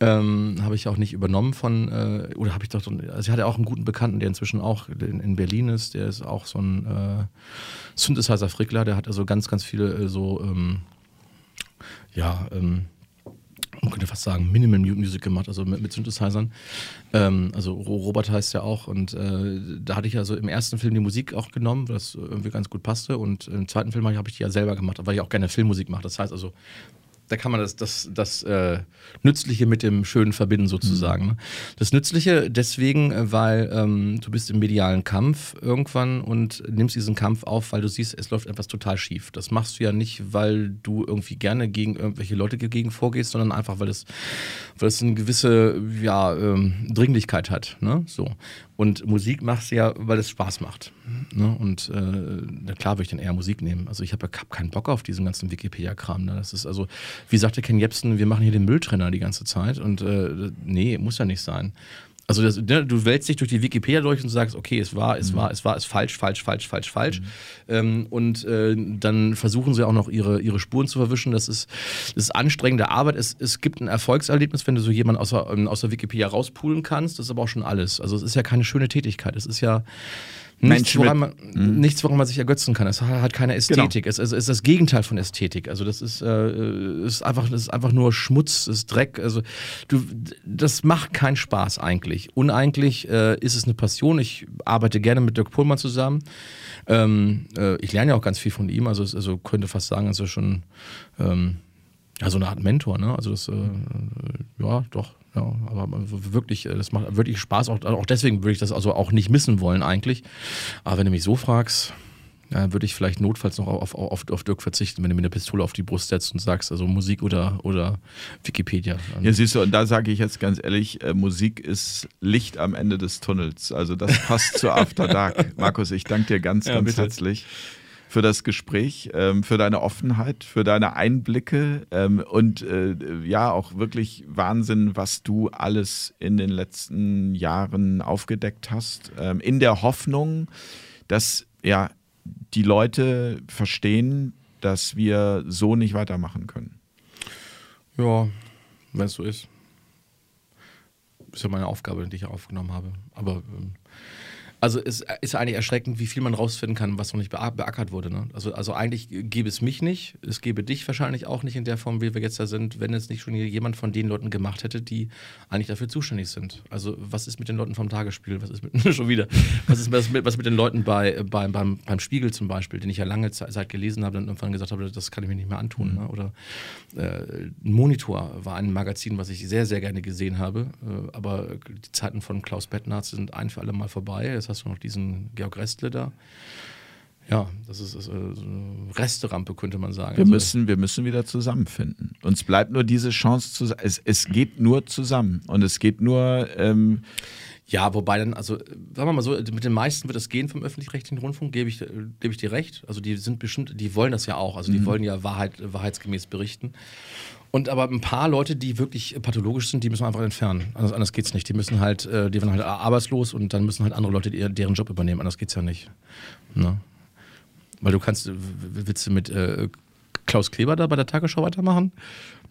Speaker 2: Ähm, habe ich auch nicht übernommen von, äh, oder habe ich doch, also ich hatte auch einen guten Bekannten, der inzwischen auch in, in Berlin ist, der ist auch so ein äh, Synthesizer-Frickler, der hat also ganz, ganz viele äh, so, ähm, ja, ähm, man könnte fast sagen, Minimal Mu- Music gemacht, also mit, mit Synthesizern. Ähm, also Ro- Robert heißt ja auch und äh, da hatte ich also im ersten Film die Musik auch genommen, was irgendwie ganz gut passte und im zweiten Film habe ich die ja selber gemacht, weil ich auch gerne Filmmusik mache. Das heißt also, Da kann man das, das, das äh, Nützliche mit dem Schönen verbinden, sozusagen. Mhm. Das Nützliche deswegen, äh, weil ähm, du bist im medialen Kampf irgendwann und nimmst diesen Kampf auf, weil du siehst, es läuft etwas total schief. Das machst du ja nicht, weil du irgendwie gerne gegen irgendwelche Leute gegen vorgehst, sondern einfach, weil es, weil es eine gewisse ja, ähm, Dringlichkeit hat. Ne? So. Und Musik machst du ja, weil es Spaß macht. Ne? Und äh, klar würde ich dann eher Musik nehmen. Also ich habe hab keinen Bock auf diesen ganzen Wikipedia-Kram. Ne? Das ist also, wie sagte Ken Jebsen, wir machen hier den Mülltrenner die ganze Zeit. Und äh, nee, muss ja nicht sein. Also das, ne, du wälzt dich durch die Wikipedia durch und sagst, okay, es war, es mhm. war, es war, es falsch, falsch, falsch, falsch, falsch. Mhm. Ähm, und äh, dann versuchen sie auch noch ihre, ihre Spuren zu verwischen. Das ist, das ist anstrengende Arbeit. Es, es gibt ein Erfolgserlebnis, wenn du so jemanden aus, ähm, aus der Wikipedia rauspulen kannst. Das ist aber auch schon alles. Also es ist ja keine schöne Tätigkeit. Es ist ja Nichts woran, man, mhm. nichts, woran man sich ergötzen kann. Es hat keine Ästhetik. Genau. Es, es, ist das Gegenteil von Ästhetik. Also das ist, äh, ist, einfach, das ist einfach nur Schmutz, ist Dreck. Also du, das macht keinen Spaß eigentlich. Uneigentlich äh, ist es eine Passion. Ich arbeite gerne mit Dirk Pullmann zusammen. Ähm, äh, ich lerne ja auch ganz viel von ihm. Also, also könnte fast sagen, also schon ähm, ja, so eine Art Mentor. Ne? Also das, äh, ja, doch. Ja, aber wirklich, äh, das macht wirklich Spaß. Auch, auch deswegen würde ich das also auch nicht missen wollen eigentlich. Aber wenn du mich so fragst, ja, würde ich vielleicht notfalls noch auf, auf, auf Dirk verzichten, wenn du mir eine Pistole auf die Brust setzt und sagst, also Musik oder, oder Wikipedia.
Speaker 1: Ja, siehst du, und da sage ich jetzt ganz ehrlich, äh, Musik ist Licht am Ende des Tunnels. Also das passt zu After Dark. <laughs> Markus, ich danke dir ganz, ja, ganz bitte. herzlich für das Gespräch, ähm, für deine Offenheit, für deine Einblicke ähm, und äh, ja, auch wirklich Wahnsinn, was du alles in den letzten Jahren aufgedeckt hast. Ähm, in der Hoffnung, dass ja die Leute verstehen, dass wir so nicht weitermachen können.
Speaker 2: Ja, wenn es so ist. Ist ja meine Aufgabe, die ich aufgenommen habe. Aber also es ist eigentlich erschreckend, wie viel man rausfinden kann, was noch nicht beackert wurde. Ne? Also, also eigentlich gäbe es mich nicht, es gäbe dich wahrscheinlich auch nicht in der Form, wie wir jetzt da sind, wenn es nicht schon jemand von den Leuten gemacht hätte, die eigentlich dafür zuständig sind. Also was ist mit den Leuten vom Tagesspiel? Was ist mit, <laughs> schon wieder, was ist was mit, was mit den Leuten bei, bei, beim, beim Spiegel zum Beispiel, den ich ja lange Zeit gelesen habe und irgendwann gesagt habe, das kann ich mir nicht mehr antun. Mhm. Ne? Oder äh, Monitor war ein Magazin, was ich sehr, sehr gerne gesehen habe, äh, aber die Zeiten von Klaus Bettnarz sind ein für alle Mal vorbei. Es hast du noch diesen Georg Restle da. Ja, das ist, ist eine Resterampe, könnte man sagen.
Speaker 1: Wir, also, müssen, wir müssen wieder zusammenfinden. Uns bleibt nur diese Chance zu. Es, es geht nur zusammen. Und es geht nur. Ähm
Speaker 2: ja, wobei dann, also sagen wir mal so, mit den meisten wird es gehen vom öffentlich-rechtlichen Rundfunk, gebe ich, gebe ich dir recht. Also die sind bestimmt, die wollen das ja auch. Also die mhm. wollen ja Wahrheit, wahrheitsgemäß berichten. Und aber ein paar Leute, die wirklich pathologisch sind, die müssen wir einfach entfernen. Anders, anders es nicht. Die müssen halt, äh, die werden halt arbeitslos und dann müssen halt andere Leute deren Job übernehmen. Anders geht es ja nicht. Ne? Weil du kannst, willst du mit äh, Klaus Kleber da bei der Tagesschau weitermachen?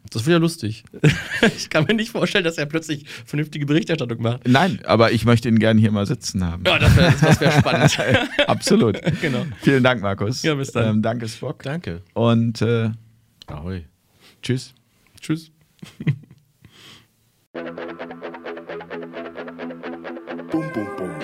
Speaker 2: Das wäre ja lustig. <laughs> ich kann mir nicht vorstellen, dass er plötzlich vernünftige Berichterstattung macht.
Speaker 1: Nein, aber ich möchte ihn gerne hier mal sitzen haben.
Speaker 2: Ja, das wäre wär spannend. <laughs>
Speaker 1: Absolut. genau. Vielen Dank, Markus.
Speaker 2: Ja, bis dann.
Speaker 1: Ähm, danke, Spock.
Speaker 2: Danke.
Speaker 1: Und äh, Ahoi. Tschüss.
Speaker 2: Tschüss. Bum, bum, boom.